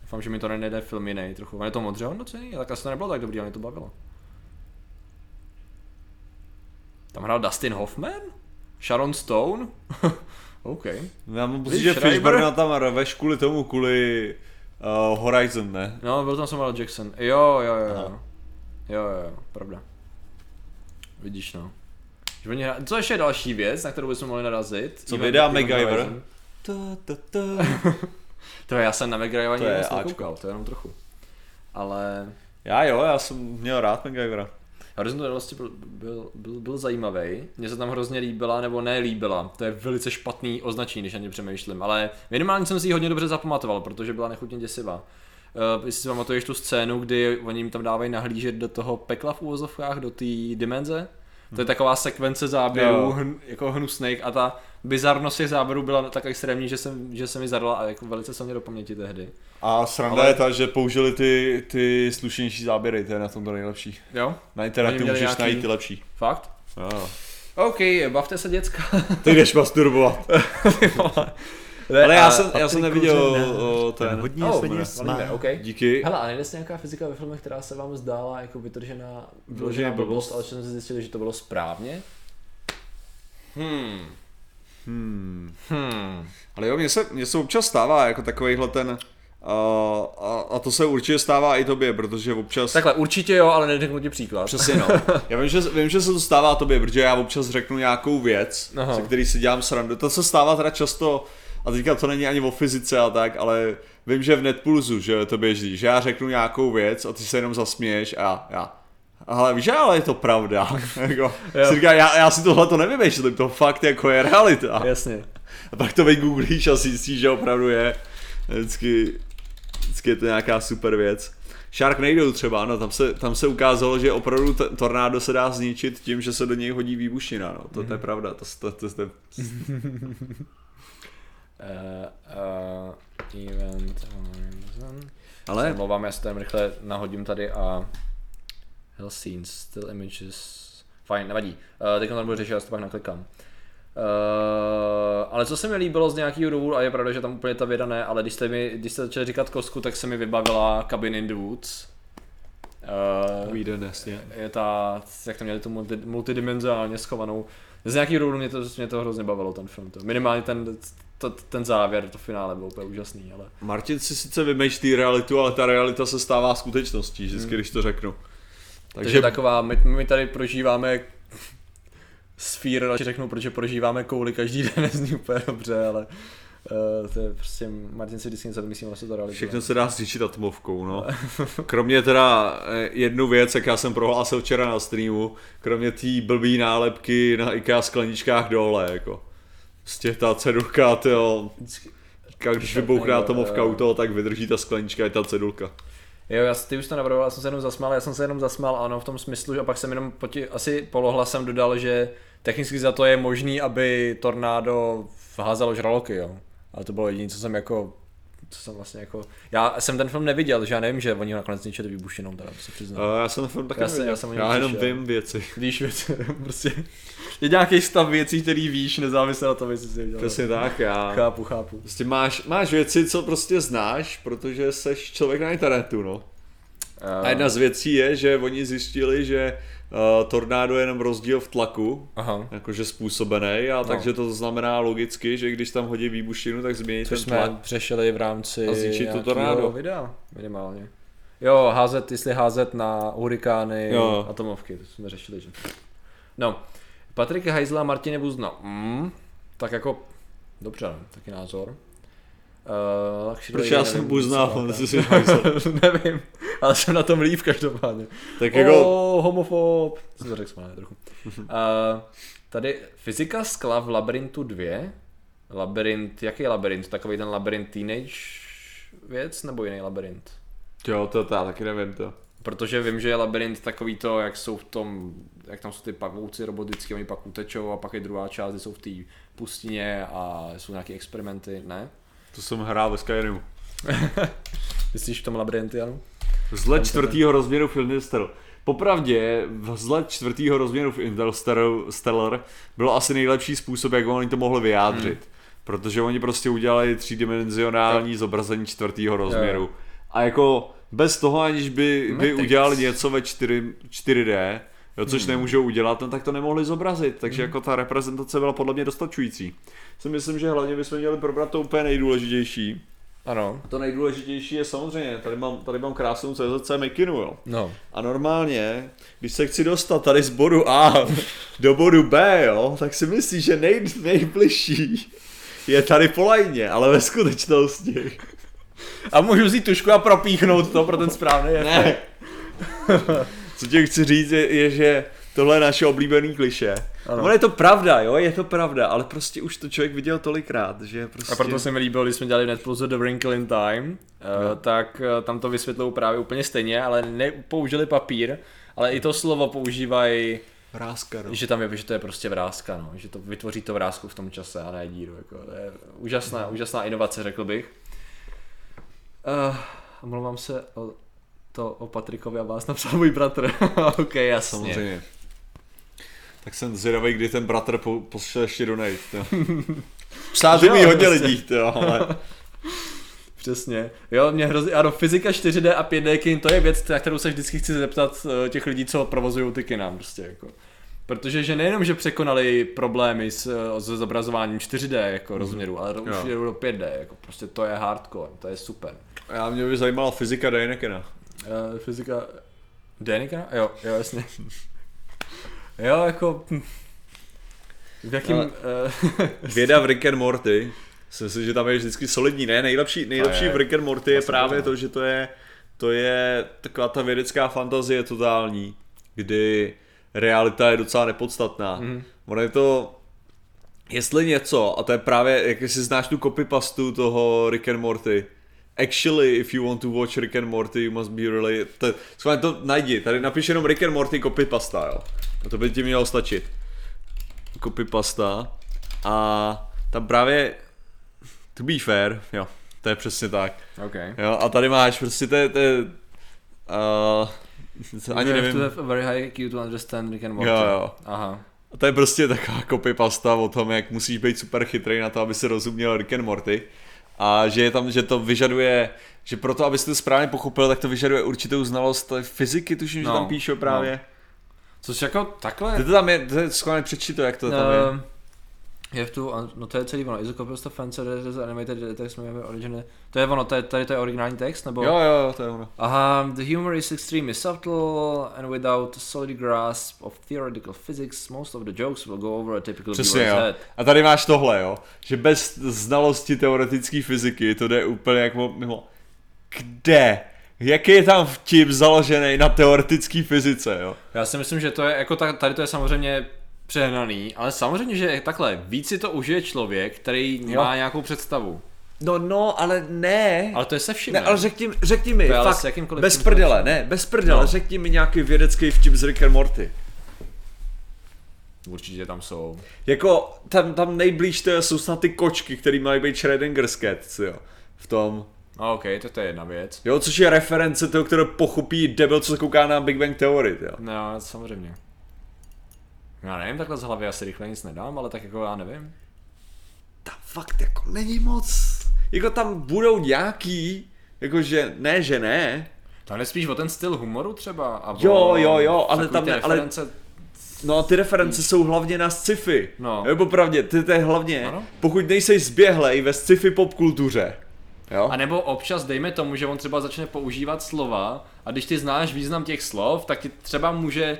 Doufám, že mi to nejde film jiný trochu. On je to modře hodnocený, tak asi to nebylo tak dobrý, ale mě to bavilo. Tam hrál Dustin Hoffman? Sharon Stone? OK. Já mám pocit, že? Fishburne tam rveš kvůli tomu, kvůli uh, Horizon, ne? No, byl tam Samuel Jackson. Jo, jo, jo, jo. Aha. Jo, jo, jo, pravda. Vidíš, no. Že oni hra... Co ještě je další věc, na kterou bychom mohli narazit? Co vydá MacGyver? Ta, ta, ta. To já jsem na MacGyver To ani moc nekoukal, to je jenom trochu. Ale Já jo, já jsem měl rád MacGyvera. Horizon vlastně byl, byl, byl, byl zajímavý. Mně se tam hrozně líbila, nebo ne líbila. To je velice špatný označení, když ani přemýšlím. Ale minimálně jsem si ji hodně dobře zapamatoval, protože byla nechutně děsivá. Uh, jestli si pamatuješ tu scénu, kdy oni jim tam dávají nahlížet do toho pekla v úvozovkách, do té dimenze. To je taková sekvence záběrů, hm, jako hnusných a ta bizarnost těch záběrů byla tak extrémní, že, jsem, že se mi zadala a jako velice se mě do paměti tehdy. A sranda Ale- je ta, že použili ty, ty slušnější záběry, to je na tom to nejlepší. Jo? Na internetu můžeš nějaký- najít ty lepší. Fakt? Jo, jo. OK, bavte se děcka. Ty jdeš masturbovat. Ne, Ale já a- jsem, já jsem neviděl o, ten ten. hodně Oh, peněz valíme, má. OK. Díky. Hele, a nejde se nějaká fyzika ve filmech, která se vám zdála jako vytržená, vyložená blbost, blbost. ale že jsme zjistili, že to bylo správně? Hmm. Hmm. Hmm. Ale jo, mně se, mně se občas stává jako takovýhle ten... Uh, a, a to se určitě stává i tobě, protože občas... Takhle, určitě jo, ale neřeknu ti příklad. Přesně no. Já vím že, vím, že se to stává tobě, protože já občas řeknu nějakou věc, Aha. Aha. se který si dělám srandu. To se stává teda často, a teďka to není ani o fyzice a tak, ale vím, že v Netpulzu, že to běží, že já řeknu nějakou věc a ty se jenom zasměješ a já, já. Ale víš, ale je to pravda. jako, si říká, já, já si tohle to nevymýšlím, to fakt jako je realita. Jasně. A pak to vygooglíš a zjistíš, že opravdu je. Vždycky, vždycky je to nějaká super věc. Sharknado třeba, no tam se, tam se ukázalo, že opravdu t- tornádo se dá zničit tím, že se do něj hodí výbušina, no. To, to je pravda, to, to, to, to, to Uh, uh, event Horizon. ale Omlouvám, já se tam rychle nahodím tady a Hell scenes, still images. Fajn, nevadí. Uh, teď to nebudu řešit, já si to pak naklikám. Uh, ale co se mi líbilo z nějakého důvodu, a je pravda, že tam úplně ta věda ne, ale když jste, mi, když jste začali říkat kostku, tak se mi vybavila Cabin in the Woods. Uh, jasně. je ta, jak tam měli tu multi, multidimenzionálně schovanou. Z nějakého důvodu mě to, mě to hrozně bavilo, ten film. To. Minimálně ten, to, ten závěr, to finále bylo úplně úžasný, ale... Martin si sice vymýšlí realitu, ale ta realita se stává skutečností, vždycky, Hmm. když to řeknu. Takže Takže taková, my, my tady prožíváme sfír, radši řeknu, protože prožíváme kouli každý den, nezní úplně dobře, ale Uh, to je prostě, Martin si vždycky něco vymyslí, se to realizuje. Všechno se dá zničit atomovkou, no. Kromě teda eh, jednu věc, jak já jsem prohlásil včera na streamu, kromě té blbý nálepky na IKEA skleničkách dole, jako. Prostě ta cedulka, tyjo, když vybouchne atomovka u toho, tak vydrží ta sklenička i ta cedulka. Jo, já, ty už to navrhoval, já jsem se jenom zasmál, já jsem se jenom zasmál, ano, v tom smyslu, že a pak jsem jenom poti, asi polohlasem dodal, že technicky za to je možný, aby tornádo vházelo žraloky, jo. Ale to bylo jediné, co jsem jako co jsem vlastně jako... Já jsem ten film neviděl, že já nevím, že oni ho nakonec zničili výbušinou, teda se přiznám. Uh, já jsem ten film taky Já já, jsem- neviděl. já jsem já jenom slyšel. vím věci. Víš věci, prostě. Je nějaký stav věcí, který víš, nezávisle na tom, jestli jsi je viděl. Přesně tak, já. Chápu, chápu. Prostě máš, máš věci, co prostě znáš, protože seš člověk na internetu, no. A jedna z věcí je, že oni zjistili, že uh, tornádo je jenom rozdíl v tlaku, Aha. jakože způsobený, a takže to znamená logicky, že když tam hodí výbušinu, tak změní Což ten jsme tlak. přešeli v rámci A zničit to tornádo. videa, minimálně. Jo, házet, jestli házet na hurikány, Jo. atomovky, to jsme řešili, že? No, Patrik Heisler a Martine Buzna. Mm, tak jako, dobře, no, taky názor. Uh, Proč já nevím, jsem buznal, co on si si. Nevím, ale jsem na tom líp každopádně. Tak jako, Oh, homofob. Jsem to řekl smále trochu. Uh, tady fyzika skla v labirintu 2. Labirint, jaký je labirint? Takový ten labirint teenage věc nebo jiný labirint? jo, to, to já taky nevím to. Protože vím, že je labirint takový to, jak jsou v tom, jak tam jsou ty pavouci roboticky, oni pak utečou a pak je druhá část, kde jsou v té pustině a jsou nějaké experimenty, ne? To jsem hrál ve Skyrimu. Myslíš v tom labirinty, ano? Zle čtvrtýho rozměru v Interstellar. Popravdě, vzhled čtvrtýho rozměru v Interstellar bylo asi nejlepší způsob, jak oni to mohli vyjádřit. Hmm. Protože oni prostě udělali třídimenzionální zobrazení čtvrtýho rozměru. A jako bez toho, aniž by, by udělali něco ve 4, 4D, jo, což nemůžou udělat, no, tak to nemohli zobrazit. Takže jako ta reprezentace byla podle mě dostačující. Si myslím, že hlavně bychom měli probrat to úplně nejdůležitější. Ano. To nejdůležitější je samozřejmě, tady mám, tady mám krásnou CZC Mikinu, jo. No. A normálně, když se chci dostat tady z bodu A do bodu B, jo, tak si myslíš, že nej, nejbližší je tady po lajně, ale ve skutečnosti A můžu vzít tušku a propíchnout to pro ten správný ne. Co ti chci říct je, je že tohle je naše oblíbený kliše. Ano. Ono je to pravda, jo, je to pravda, ale prostě už to člověk viděl tolikrát, že prostě... A proto se mi líbilo, když jsme dělali v Netflixu The Wrinkle in Time, no. tak eh, tam to vysvětlou právě úplně stejně, ale nepoužili papír, ale i to slovo používají, Vrázka, no. že tam je, že to je prostě vrázka, no, že to vytvoří to vrázku v tom čase a ne díru, jako, to je úžasná, úžasná inovace, řekl bych. Uh, omlouvám se o to o Patrikovi a vás napsal můj bratr. ok, jasně. Samozřejmě. Tak jsem zvědavý, kdy ten bratr po, pošle ještě donate. Psát umí hodně prostě. lidí, jo, ale... Přesně. Jo, mě hrozí, ano, fyzika 4D a 5D kin, to je věc, na kterou se vždycky chci zeptat eh, těch lidí, co provozují ty kina, prostě jako. Protože že nejenom, že překonali problémy s, eh, s zobrazováním 4D jako rozměru, ale už Jo. jedou do 5D, jako prostě to je hardcore, to je super. Já mě by zajímala fyzika Dynekena. Uh, fyzika... Denika? Jo, jo, jasně. jo, jako... hm. V jakým... Ale- Uh, Věda v Rick and Morty. Si myslím, že tam je vždycky solidní. Ne, nejlepší, nejlepší je- v Rick and Morty je právě to, že to je, to je taková ta vědecká fantazie totální, kdy realita je docela nepodstatná. Mm. Ono je to, jestli něco, a to je právě, jak si znáš tu copypastu toho Rick and Morty, Actually, if you want to watch Rick and Morty, you must be really... To, schválně to najdi, tady napiš jenom Rick and Morty copypasta, jo. A to by ti mělo stačit. Copypasta. A tam právě, to be fair, jo, to je přesně tak. OK. Jo, a tady máš prostě to je, to je uh, ani You have nevím, to have a very high IQ to understand Rick and Morty. Jo, jo. Aha. A to je prostě taková copypasta o tom, jak musíš být super chytrý na to, aby se rozuměl Rick and Morty. A že je tam, že to vyžaduje, že proto, abyste to správně pochopil, tak to vyžaduje určitou znalost fyziky, tuším, že No, tam píšou právě. Což jako takhle... Ty to tam je, to je přečti to, jak to tam je. Have to, un- no to je celý ono, copy of the fan is animated text maybe originally. To je ono, to je, tady to je originální text, nebo? Jo, jo, jo, to je ono. Aha, the humor is extremely subtle and without a solid grasp of theoretical physics, most of the jokes will go over a typical Přesně jo. head. A tady máš tohle, jo. Že bez znalosti teoretické fyziky to jde úplně jako mimo. Kde? Jaký je tam vtip založený na teoretické fyzice, jo? Já si myslím, že to je, jako ta, tady to je samozřejmě přehnaný, ale samozřejmě, že takhle, víc si to užije člověk, který Jo. má nějakou představu. No, no, ale ne. Ale to je se vším. Ne, ale řekni, řekni mi, fakt, bez prdele, společným. ne, bez prdele, No. řekni mi nějaký vědecký vtip z Rick and Morty. Určitě tam jsou. Jako, tam, tam nejblíž to jsou snad ty kočky, který mají být Schrodinger's cats, jo. V tom. No, OK, to, to je jedna věc. Jo, což je reference toho, kterého pochopí debil, co se kouká na Big Bang Theory, jo. No, samozřejmě. Já nevím, takhle z hlavy asi rychle nic nedám, ale tak jako já nevím. Tam fakt jako není moc. Jako tam budou nějaký, jakože ne, že ne. Tam je spíš o ten styl humoru třeba. A o, Jo, jo, jo, ale tam ty ne- ale- reference, No a ty reference jsou hlavně na sci-fi. No. Jo, popravdě, ty to je hlavně, Ano. pokud nejseš zběhlej ve sci-fi popkultuře. Jo? A nebo občas dejme tomu, že on třeba začne používat slova a když ty znáš význam těch slov, tak ti třeba může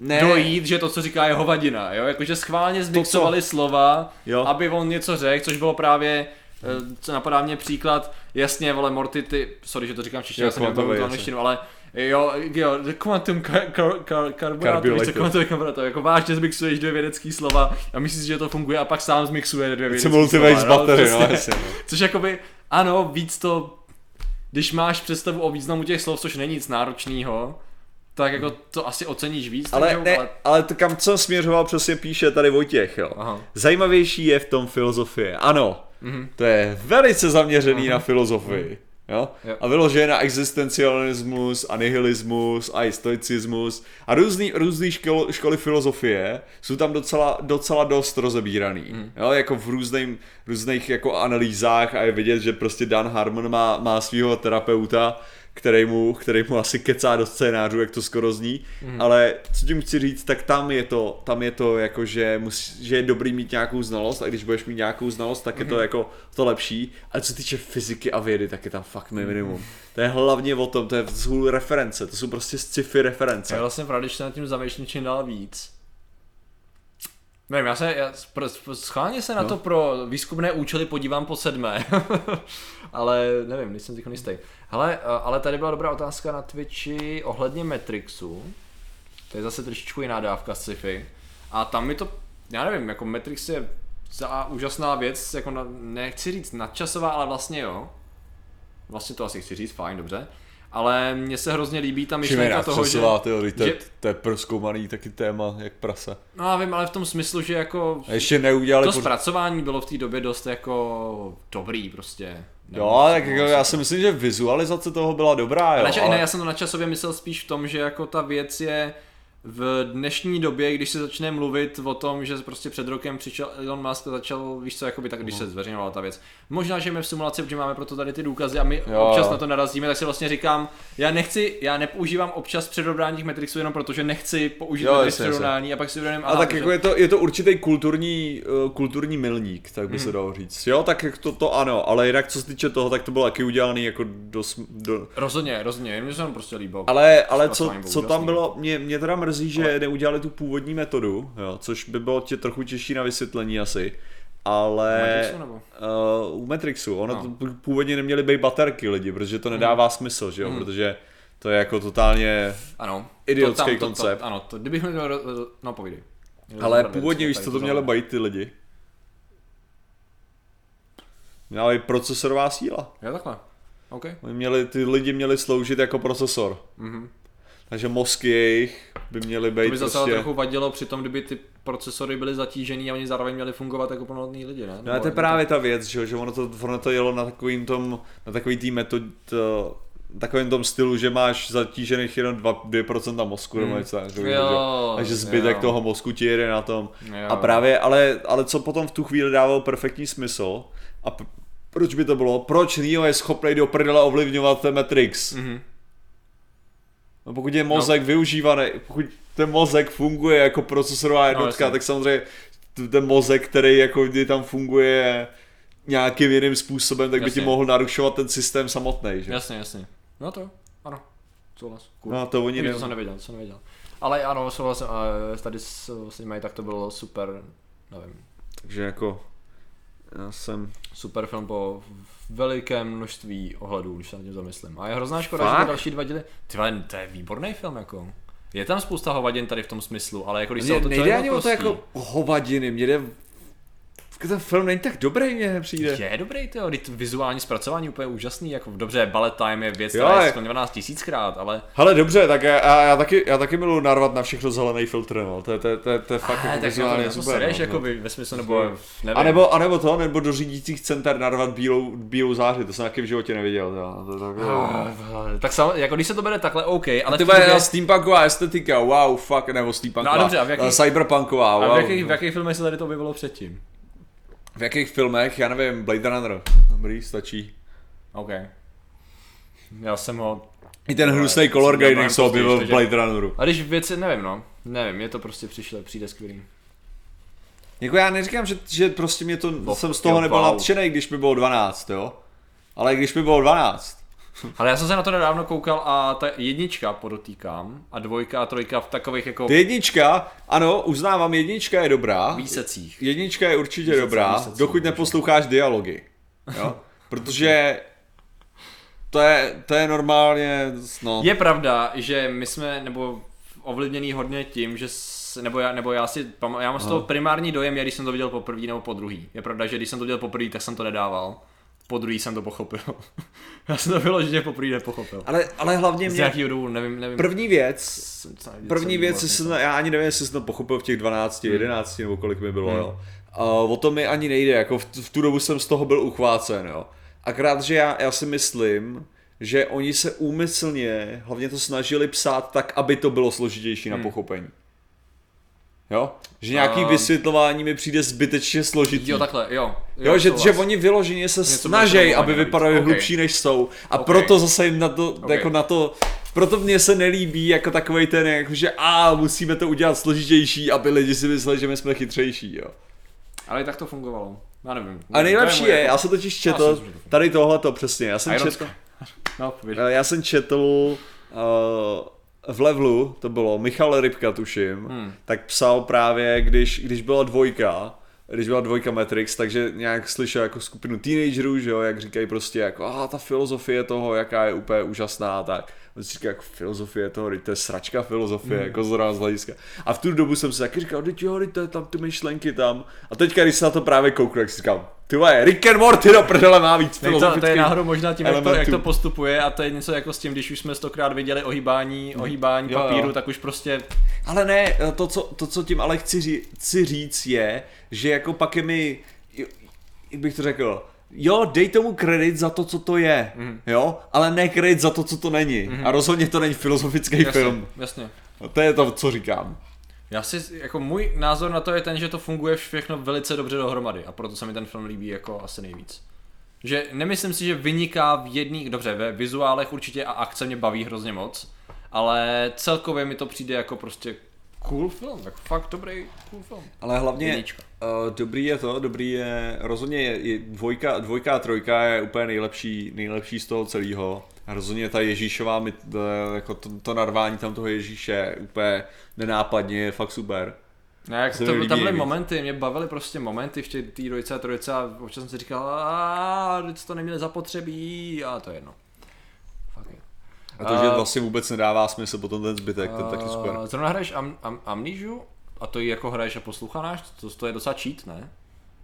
ne, dojít, že to, co říká, je hovadina, jo? Jakože schválně zmixovali slova, Jo. aby on něco řekl, což bylo právě, eh, co napadá mě příklad, jasně, vole, Morty, ty, sorry, že to říkám češtině, já jsem jasně. angličtinu, ale jo, jo, quantum Carburetor. víš co, carburetor, jako vážně zmixuješ dvě vědecký slova a myslíš, že to funguje a pak sám zmixuje dvě It's vědecký a multiverse slova, battery, no, jasně, no. Což jakoby, ano, víc to, když máš představu o významu těch slov, což není nic náročného, tak jako to asi oceníš víc. Ale, joke, ne, ale... ale to kam jsem směřoval, přesně píše tady Vojtěch, jo. Aha. Zajímavější je v tom filozofie. Ano, Mhm. to je velice zaměřený na filozofii. Jo? Jo. A vyloženě na existencialismus a nihilismus a i stoicismus a různý, různý škol, školy filozofie jsou tam docela, docela dost rozebíraný. Mhm. Jo? Jako v různým, různých jako analýzách a je vidět, že prostě Dan Harmon má, má svého terapeuta, který mu, který mu asi kecá do scénářů, jak to skoro zní, mm. ale co tím chci říct, tak tam je to, tam je to jako, že, musí, že je dobrý mít nějakou znalost a když budeš mít nějakou znalost, tak je to Mhm. jako to lepší, ale co týče fyziky a vědy, tak je tam fakt minimum. To je hlavně o tom, to, je, to jsou reference, to jsou prostě sci-fi reference. Já vlastně pravda, když se nad tím zamýšlím čím dál víc. Nevím, já se, já pro, schválně se na No. to pro výzkumné účely podívám po sedmé, ale nevím, nejsem teď jistý. Hele, ale tady byla dobrá otázka na Twitchi ohledně Matrixu. To je zase trošičku jiná dávka sci-fi. A tam mi to, já nevím, jako Matrix je za úžasná věc, jako na, nechci říct nadčasová, ale vlastně jo. Vlastně to asi chci říct, fajn, dobře. Ale mně se hrozně líbí ta myšlenka toho, že... Přesová, tyjo, to, že- to je proskoumaný taky téma, jak prase. No já vím, ale v tom smyslu, že jako A ještě neudělali... to poř- zpracování bylo v té době dost jako dobrý prostě. Jo, tak jako já si myslím, že vizualizace toho byla dobrá, jo. ale... Ne, ale... ne, já jsem to načasově myslel spíš v tom, že jako ta věc je v dnešní době, když se začne mluvit o tom, že prostě před rokem přišel Elon Musk a začal, víš co, jakoby tak, když se zveřejňovala ta věc. Možná, že jsme v simulaci, protože máme proto tady ty důkazy a my Jo, občas na to narazíme, tak si vlastně říkám, já nechci, já nepoužívám občas předobrání těch Matrixů jenom protože nechci použít Jo, jasně, a pak si uvědomím, A tak jako je to, je to určitý kulturní, uh, kulturní milník, tak by se dalo říct. Jo, tak to, to ano, ale jinak co se týče toho, tak to bylo taky udělaný jako do, do Rozhodně, rozhodně, mně se to prostě líbilo. ale, ale co, co tam bylo, mě, mě teda mrzí, že ale... neudělali tu původní metodu, jo, což by bylo tě trochu těžší na vysvětlení asi, ale Matrixu nebo? uh, u Matrixu, ono No. to původně neměly být baterky lidi, protože to nedává smysl, že jo, protože to je jako totálně Ano. Idiotský to tam, koncept. To, to, ano, to, kdybych měl, no povídej. Ale původně víš, co to mělo být ty lidi? Měla být procesorová síla. Jo, takhle. OK. Oni měli, ty lidi měli sloužit jako procesor. Mhm. Takže mozky jejich by měly být To by zase prostě... trochu vadilo při tom, kdyby ty procesory byly zatížený a oni zároveň měli fungovat jako plnohodní lidi, ne? No a Nebo to je právě ta věc, že, že ono, to, ono to jelo na takovým tom, na takový tý metod, to, takovým tom stylu, že máš zatížených jenom 2, 2% mozku nebo Hmm. něco takového. Takže zbytek jo. toho mozku ti jede na tom. Jo. A právě, ale, ale co potom v tu chvíli dávalo perfektní smysl a p- proč by to bylo? Proč Neo je schopný do prdele ovlivňovat ten Matrix? Mhm. No pokud je mozek no. využívaný, pokud ten mozek funguje jako procesorová jednotka, jasně. tak samozřejmě ten mozek, který jako kdy tam funguje nějakým jiným způsobem, tak by Jasně. ti mohl narušovat ten systém samotný, že? Jasně, jasně. No to, ano. Souhlas. Cool. No to oni Kdyby ne... to jsem nevěděl, jsem nevěděl. Ale ano, souhlasím, a tady s, s nimi tak to bylo super, nevím, Takže jako já jsem... super film po velikém množství ohledů, když se nad tím zamyslím. A je hrozná škoda, Fakt? že další dva díly, ty vole, to je výborný film jako. Je tam spousta hovadin tady v tom smyslu, ale jako když se o to nejde ani o to jako hovadiny, mě jde... Ten film není tak dobrý, mně přijde. Je dobrý, to vizuální zpracování úplně úžasný, jako dobře, Ballet Time je věc, Jo, která je je- skloňovaná tisíckrát, ale Hele, dobře, tak já, já, já, taky, já taky miluji narvat na všechno zelený filtr, no. To je, to je, to je, to je fakt Ah, jako tak vizuálně jako, super. sereš, no, jako no. by, ve smyslu, nebo nevím. A nebo, a nebo to, nebo do řídících center narvat bílou, bílou záři, to jsem taky v životě neviděl. To, to, to, to, Ah, tak sam, jako když se to bere takhle, OK, ale ty bude steampunková estetika, wow, fuck, nebo steampunková, No a dobře, a v jakých- eh, cyberpunková, a wow. v jakých, v jakých filmech se tady to objevilo předtím? V jakých filmech, já nevím, Blade Runner, dobrý, stačí. OK. Já jsem ho... I ten hnusný color grading se objevil v později, Blade Runneru. A když věci, nevím no, nevím, mě to prostě přišlo, přijde skvělý. Jako já neříkám, že, že prostě mě to, No, jsem z toho nebyl wow. nadšený, když mi bylo 12, jo. Ale když mi bylo 12, Ale já jsem se na to nedávno koukal a ta jednička podotýkám a dvojka a trojka v takových jako ty jednička, ano, uznávám, jednička je dobrá. výsecích. Jednička je určitě Výsledce, dobrá, výsledce, dokud možná. neposloucháš dialogy. Jo? Protože to je, to je normálně, no, Je pravda, že my jsme, nebo ovlivněný hodně tím, že nebo já, nebo já si, já mám z toho primární dojem, je, když jsem to viděl poprvé nebo po druhý. Je pravda, že když jsem to viděl poprvé, tak jsem to nedával. Po druhý jsem to pochopil. já jsem to vyloženě poprvé nepochopil. ale, ale hlavně Z mě, nějakého důvodu, nevím, nevím. první věc, první věc, vlastně- jestli jsem, já ani nevím, jestli jsem to pochopil v těch 12, 11 nebo kolik mi bylo, Hmm. jo. A o to mi ani nejde, jako v, v tu dobu jsem z toho byl uchvácen, jo. Akrát, že já, já si myslím, že oni se úmyslně hlavně to snažili psát tak, aby to bylo složitější na pochopení. Jo? Že nějaký. A- vysvětlování mi přijde zbytečně složitý. Jo, takhle, jo. Jo, že, souhlas. že oni vyloženě se Něco snaží, aby vypadali Ok. hlubší než jsou a Ok. proto zase jim na to, Ok. jako na to, proto mně se nelíbí jako takovej ten, jako že a musíme to udělat složitější, aby lidi si mysleli, že my jsme chytřejší, jo. Ale i tak to fungovalo. Já nevím. A nejlepší moje je, jako- já jsem totiž četl, myslím, že to tady přesně, já jsem Iron četl, No, eh, já jsem četl uh, v levelu, to bylo Michal Rybka tuším, Hmm. tak psal právě, když, když byla dvojka, když byla dvojka Matrix, takže nějak slyšel jako skupinu teenagerů, že jo, jak říkají prostě jako, a ta filozofie toho, jaká je úplně úžasná tak. On si říká, jako filozofie toho, to je sračka filozofie, Hmm. jako zrovna z hlediska. A v tu dobu jsem si taky říkal, teď jo, to je tam ty myšlenky tam. A teďka, když se na to právě kouknu, tak si říkám, ty vole, Rick and Morty do prdele má víc Ne, to, to je náhodou možná tím, jak to, jak to postupuje a to je něco jako s tím, když už jsme stokrát viděli ohýbání, ohýbání Jo, jo. papíru, tak už prostě Ale ne, to co, to, co tím ale chci, ří, chci říct je, že jako pak je mi, jak bych to řekl, jo, dej tomu kredit za to, co to je, Mhm. jo, ale ne kredit za to, co to není. A rozhodně to není filozofický jasně, film. jasně. No, to je to, co říkám. Já si, jako můj názor na to je ten, že to funguje všechno velice dobře dohromady a proto se mi ten film líbí jako asi nejvíc. Že nemyslím si, že vyniká v jedných, dobře, ve vizuálech určitě a akce mě baví hrozně moc, ale celkově mi to přijde jako prostě cool film, jako fakt dobrý cool film. Ale hlavně Jednička. uh, dobrý je to, dobrý je, rozhodně je, je dvojka, dvojka a trojka je úplně nejlepší, nejlepší z toho celého. A rozhodně ta Ježíšová, mi- eh, jako to, to narvání tam toho Ježíše je úplně nenápadně, je fakt super. Ne, jak se to, mi líbí tam byly momenty, mě bavily prostě momenty v té trojce a trojce a občas jsem si říkal, a teď to neměli zapotřebí a to je jedno. A to, že A- vlastně vůbec nedává smysl potom ten zbytek, je taky super. A Zrovna hraješ am, am, Amnesia a to ji jako hraješ a posloucháš, to, to je docela cheat, ne?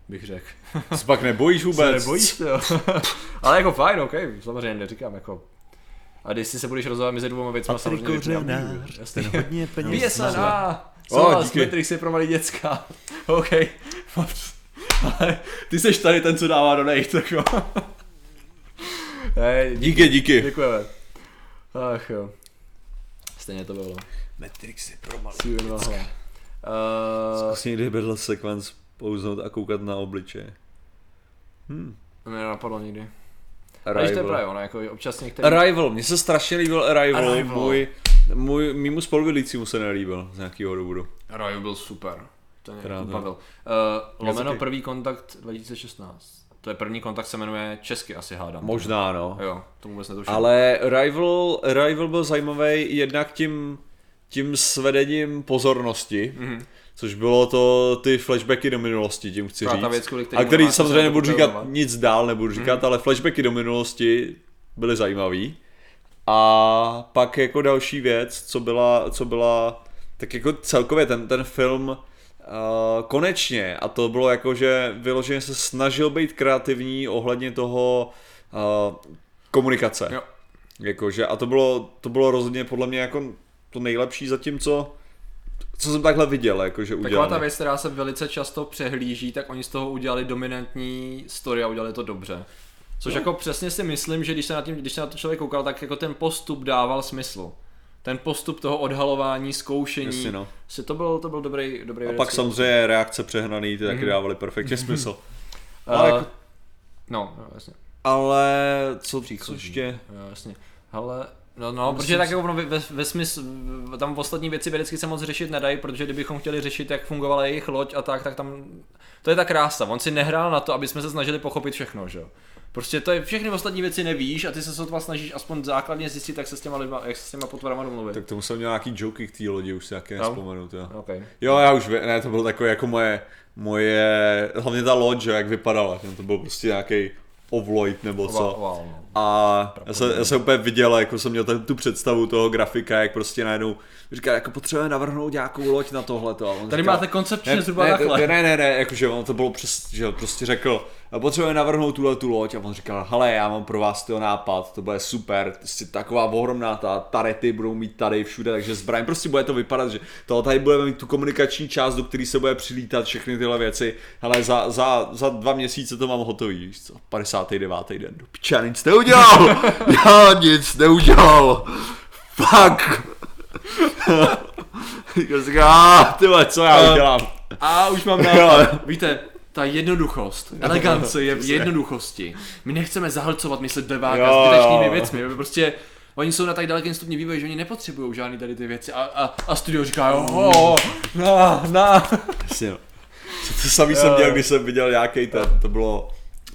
Bych řekl. Se pak nebojíš vůbec? Se nebojíš, jo. Ale jako fajn, ok, samozřejmě neříkám jako. A když si se budeš rozhodovat mezi dvěma věcma, Patrik samozřejmě Kořenář, ten hodně peněz O, souhlas, díky. Matrix je pro malý děcka. OK. Ale ty seš tady ten, co dává do nej, tak jo. Díky, díky. děkujeme. Ach jo. Stejně to bylo. Matrix je pro malé. Uh, Zkus někdy vedle sekvenc pouznout a koukat na obličeje. Hmm. mě nenapadlo nikdy. A když to je právě ono, jako občas některý... Arrival, mně se strašně líbil Arrival, Arrival. můj, můj, mýmu spolubydlícímu se nelíbil z nějakého důvodu. Arrival byl super. ten mě to- bavil. Uh, lomeno taky. první kontakt 2016. To je první kontakt se jmenuje česky asi hádám. Možná, no. Jo, to vůbec netuším. Ale Rival, Rival byl zajímavý jednak tím, tím svedením pozornosti, Mhm. což bylo to ty flashbacky do minulosti, tím chci ta říct. věc, a který samozřejmě nebudu říkat nic dál, nebudu říkat, Mhm. ale flashbacky do minulosti byly zajímavý. A pak jako další věc, co byla, co byla tak jako celkově ten, ten film uh, konečně, a to bylo jako, že vyloženě se snažil být kreativní ohledně toho uh, komunikace. Jo. Jakože, a to bylo, to bylo rozhodně podle mě jako to nejlepší zatím, co, co jsem takhle viděl, jakože Taková udělané. ta věc, která se velice často přehlíží, tak oni z toho udělali dominantní story a udělali to dobře. Což jako přesně si myslím, že když se, na tím, když se na to člověk koukal, tak jako ten postup dával smysl. Ten postup toho odhalování, zkoušení, Jasně, no. si to byl, to byl dobrý, dobrý A vědecký pak samozřejmě reakce přehnaný, ty taky dávaly perfektně smysl. Uh, Ale jako- No, no, jasně. Ale co, co Příchozí. ještě? Jo, jasně. Ale, no, no protože tak jako ve, ve, ve smysl, v- tam ostatní věci vědecky se moc řešit nedají, protože kdybychom chtěli řešit, jak fungovala jejich loď a tak, tak tam, to je ta krása. On si nehrál na to, aby jsme se snažili pochopit všechno, že jo. Prostě to je, všechny ostatní věci nevíš a ty se sotva snažíš aspoň základně zjistit, jak se s těma lidma, jak se s těma potvorama domluvit. Tak tomu jsem měl nějaký joky k té lodi, už si taky Jo. nespomenu. To. Okay. Jo, já už vím, ne, to bylo takové jako moje, moje, hlavně ta loď, že, jak vypadala, to byl prostě nějaký ovloid nebo co. No. A já jsem, já jsem úplně viděl, jako jsem měl ten, tu představu toho grafika, jak prostě najednou říká, jako potřebujeme navrhnout nějakou loď na on Tady říkal, máte koncepčně ne, zhruba ne, takhle. Ne, ne, ne, ne, jakože on to bylo přes, že on prostě řekl, potřebujeme navrhnout tuhle tu loď a on říkal, hele, já mám pro vás toho nápad, to bude super, prostě taková ohromná ta tarety budou mít tady všude, takže zbraň, prostě bude to vypadat, že to tady budeme mít tu komunikační část, do které se bude přilítat všechny tyhle věci, hele, za, za, za dva měsíce to mám hotový, víš co, 59. den, do nic neudělal, já nic neudělal, fuck. Říkal jsem, "Ah, ty vole, co já udělám? A už mám nápad. Víte, ta jednoduchost, elegance je v jednoduchosti. My nechceme zahlcovat mysl deváka zbytečnými věcmi. My prostě Oni jsou na tak dalekém stupni vývoje, že oni nepotřebují žádný tady ty věci. A, a, a studio říká, jo, jo, na, na. Jasně, no. To samý jsem dělal, když jsem viděl nějaký ten, to bylo...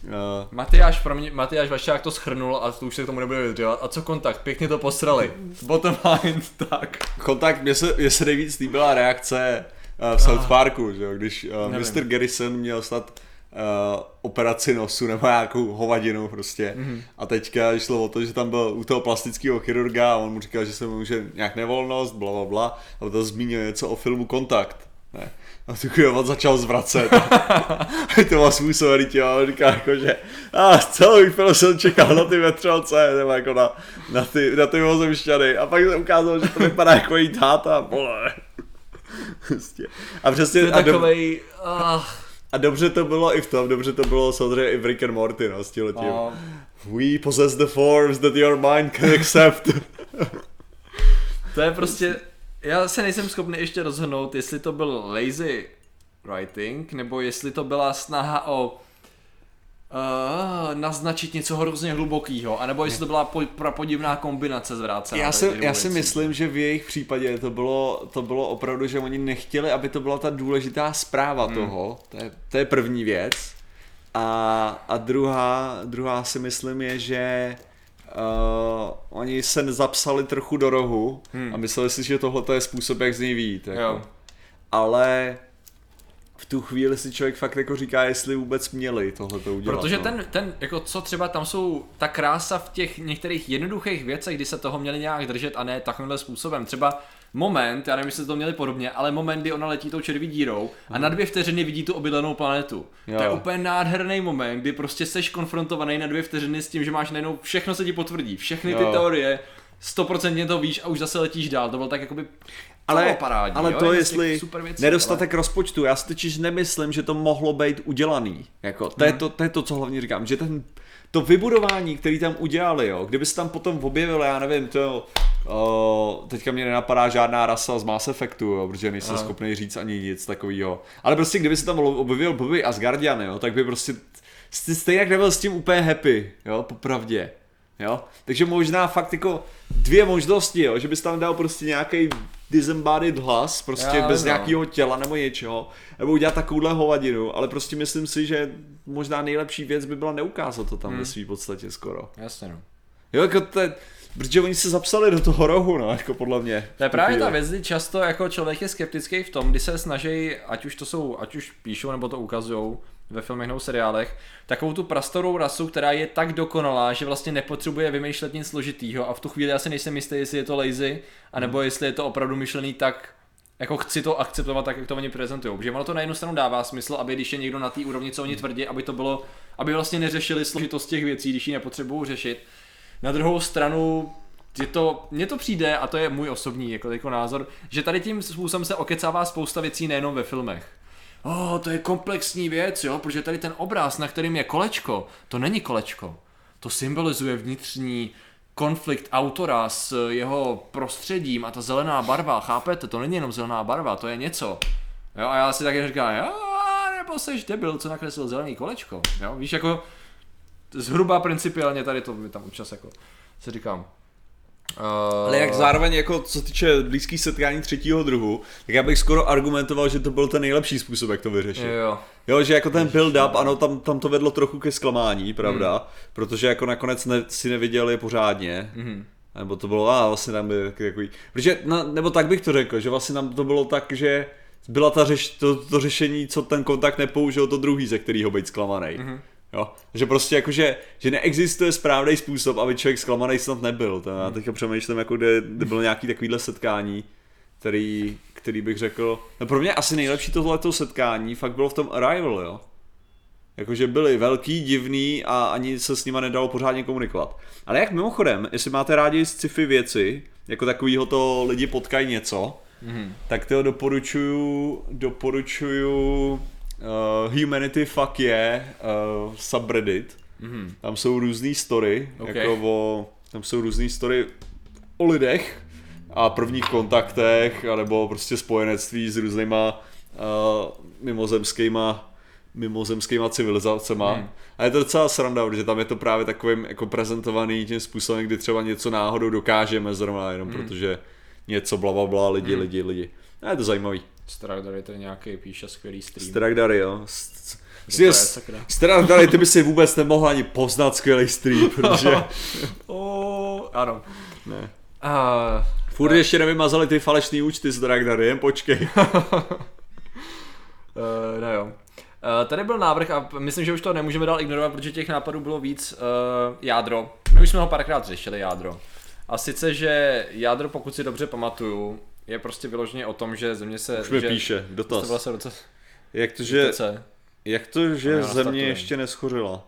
Uh, Matyáš, pro mě, Matyáš Vašák to schrnul a to už se k tomu nebude vyjadřovat. A co kontakt? Pěkně to posrali. Bottom line, tak. kontakt, mně se, mně se nejvíc líbila reakce uh, v South Parku, že jo, když uh, Nevím. Mr. Garrison měl snad uh, operaci nosu nebo nějakou hovadinu prostě. Mm-hmm. A teďka šlo o to, že tam byl u toho plastického chirurga a on mu říkal, že se mu může nějak nevolnost, bla bla bla. A to zmínil něco o filmu Kontakt. Ne. A tu chvíli on začal zvracet. a to bylo způsobený tím, a on říká jako, že a celý film jsem čekal na ty vetřelce, nebo jako na, na ty, na ty mozemšťany. A pak se ukázalo, že to vypadá jako její táta, vole. Prostě. A přesně, To je a, do, takovej... ah, a dobře to bylo i v tom, dobře to bylo samozřejmě i v Rick and Morty, no, s tímhletím. no. We possess the forms that your mind can accept. To je prostě, já se nejsem schopný ještě rozhodnout, jestli to byl lazy writing, nebo jestli to byla snaha o uh, naznačit něco hrozně hlubokého, anebo jestli to byla po, prapodivná kombinace zvrácená. já si, já si myslím, že v jejich případě to bylo, to bylo opravdu, že oni nechtěli, aby to byla ta důležitá zpráva Hmm. toho. To je, to je první věc. A, a druhá, druhá si myslím je, že uh, oni se zapsali trochu do rohu Hmm. a mysleli si, že tohle je způsob, jak z něj výjít. Jako. Jo. Ale v tu chvíli si člověk fakt jako říká, jestli vůbec měli tohle to udělat. Protože no. ten, ten, jako co třeba tam jsou, ta krása v těch některých jednoduchých věcech, kdy se toho měli nějak držet a ne takovýmhle způsobem. Třeba moment, já nevím, jestli to měli podobně, ale moment, kdy ona letí tou červí dírou a na dvě vteřiny vidí tu obydlenou planetu. Jo. To je úplně nádherný moment, kdy prostě seš konfrontovaný na dvě vteřiny s tím, že máš najednou všechno se ti potvrdí, všechny ty Jo. teorie, stoprocentně to víš a už zase letíš dál. To bylo tak jakoby ale, parádní, ale jo, to jako jestli super věcí, nedostatek rozpočtu, já si totiž nemyslím, že to mohlo být udělaný. Jako, to, je Hmm. to, to je to, co hlavně říkám, že ten, to vybudování, který tam udělali, jo, kdyby se tam potom objevil, já nevím, to o, teďka mě nenapadá žádná rasa z Mass Effectu, jo, protože nejsem schopný říct ani nic takového. Ale prostě kdyby se tam objevil blbý Asgardian, jo, tak by prostě st- stejně jak nebyl s tím úplně happy, jo, popravdě. Jo? Takže možná fakt jako dvě možnosti, jo? že bys tam dal prostě nějaký disembodied hlas, prostě Já bez no. nějakého těla nebo něčeho, nebo udělat takovouhle hovadinu, ale prostě myslím si, že možná nejlepší věc by byla neukázat to tam Hmm. ve svý podstatě skoro. Jasně no. Jo, jako to je, protože oni se zapsali do toho rohu, no, jako podle mě. To je právě ta věc, kdy často jako člověk je skeptický v tom, kdy se snaží, ať už to jsou, ať už píšou nebo to ukazují ve filmech nebo seriálech, takovou tu prastorou rasu, která je tak dokonalá, že vlastně nepotřebuje vymýšlet nic složitýho a v tu chvíli asi nejsem jistý, jestli je to lazy, anebo jestli je to opravdu myšlený tak, jako chci to akceptovat tak, jak to oni prezentují. Protože ono to na jednu stranu dává smysl, aby když je někdo na té úrovni, co oni tvrdí, aby to bylo, aby vlastně neřešili složitost těch věcí, když ji nepotřebují řešit. Na druhou stranu je to, mně to přijde, a to je můj osobní jako, jako názor, že tady tím způsobem se okecává spousta věcí nejenom ve filmech. Oh, to je komplexní věc, jo, protože tady ten obraz, na kterým je kolečko, to není kolečko. To symbolizuje vnitřní konflikt autora s jeho prostředím a ta zelená barva, chápete, to není jenom zelená barva, to je něco. Jo, a já si taky říkám, jo, nebo seš debil, co nakreslil zelený kolečko, jo, víš, jako zhruba principiálně tady to mi tam občas jako si říkám. Uh, Ale jak zároveň jako co týče blízkých setkání třetího druhu, tak já bych skoro argumentoval, že to byl ten nejlepší způsob, jak to vyřešit. Jo, jo. Jo, že jako ten build-up, ano, tam, tam to vedlo trochu ke zklamání, pravda, Hmm. protože jako nakonec ne, si neviděli pořádně, Mhm. nebo to bylo, a vlastně tam byl takový, protože, no, nebo tak bych to řekl, že vlastně nám to bylo tak, že byla ta řeš, to, to řešení, co ten kontakt nepoužil, to druhý, ze kterého být zklamaný. Mhm. Jo, že prostě jakože, že neexistuje správný způsob, aby člověk zklamaný snad nebyl. To já teďka přemýšlím, jako kde, kde bylo nějaký takovýhle setkání, který, který bych řekl, no pro mě asi nejlepší tohleto setkání fakt bylo v tom Arrival, jo. Jakože byli velký, divný a ani se s nima nedalo pořádně komunikovat. Ale jak mimochodem, jestli máte rádi sci-fi věci, jako takovýho to lidi potkají něco, Mhm. tak to doporučuju, doporučuju uh, Humanity Fuck Yeah uh, subreddit. Mhm. Tam jsou různý story, Ok. jako o, tam jsou různý story o lidech a prvních kontaktech, anebo prostě spojenectví s různýma uh, mimozemskýma mimozemskýma civilizacema. Hmm. A je to docela sranda, protože tam je to právě takovým jako prezentovaný tím způsobem, kdy třeba něco náhodou dokážeme zrovna jenom Hmm. protože něco bla bla bla, lidi, lidi, lidi. A je to zajímavý. Stradar je to nějaký píše skvělý stream. Stradary, jo. Je. Stradary, ty by si vůbec nemohl ani poznat skvělý stream, protože Oh, ano. ne. Uh, Furt ještě nevymazali ty falešný účty s Dragdary, jen počkej. Uh, no jo. Uh, tady byl návrh a myslím, že už to nemůžeme dál ignorovat, protože těch nápadů bylo víc. Uh, jádro. My už jsme ho párkrát řešili, jádro. A sice, že jádro, pokud si dobře pamatuju, je prostě vyloženě o tom, že země se... Už mi že, píše, dotaz. byla se roce, Jak to, že, roce. jak to, že země ještě neschořila?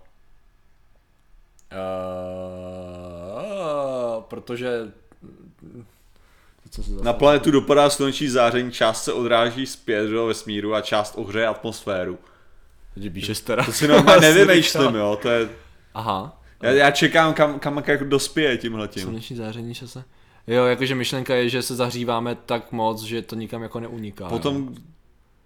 Uh, protože... Co se Na planetu dopadá sluneční záření, část se odráží zpět do vesmíru a část ohřeje atmosféru. Že píše stara. To si normálně nevymýšlím, jo, to je... Aha. Já, já čekám, kam, kam jak dospěje tímhletím. Sluneční záření že se... Jo, jakože myšlenka je, že se zahříváme tak moc, že to nikam jako neuniká. jo. Potom,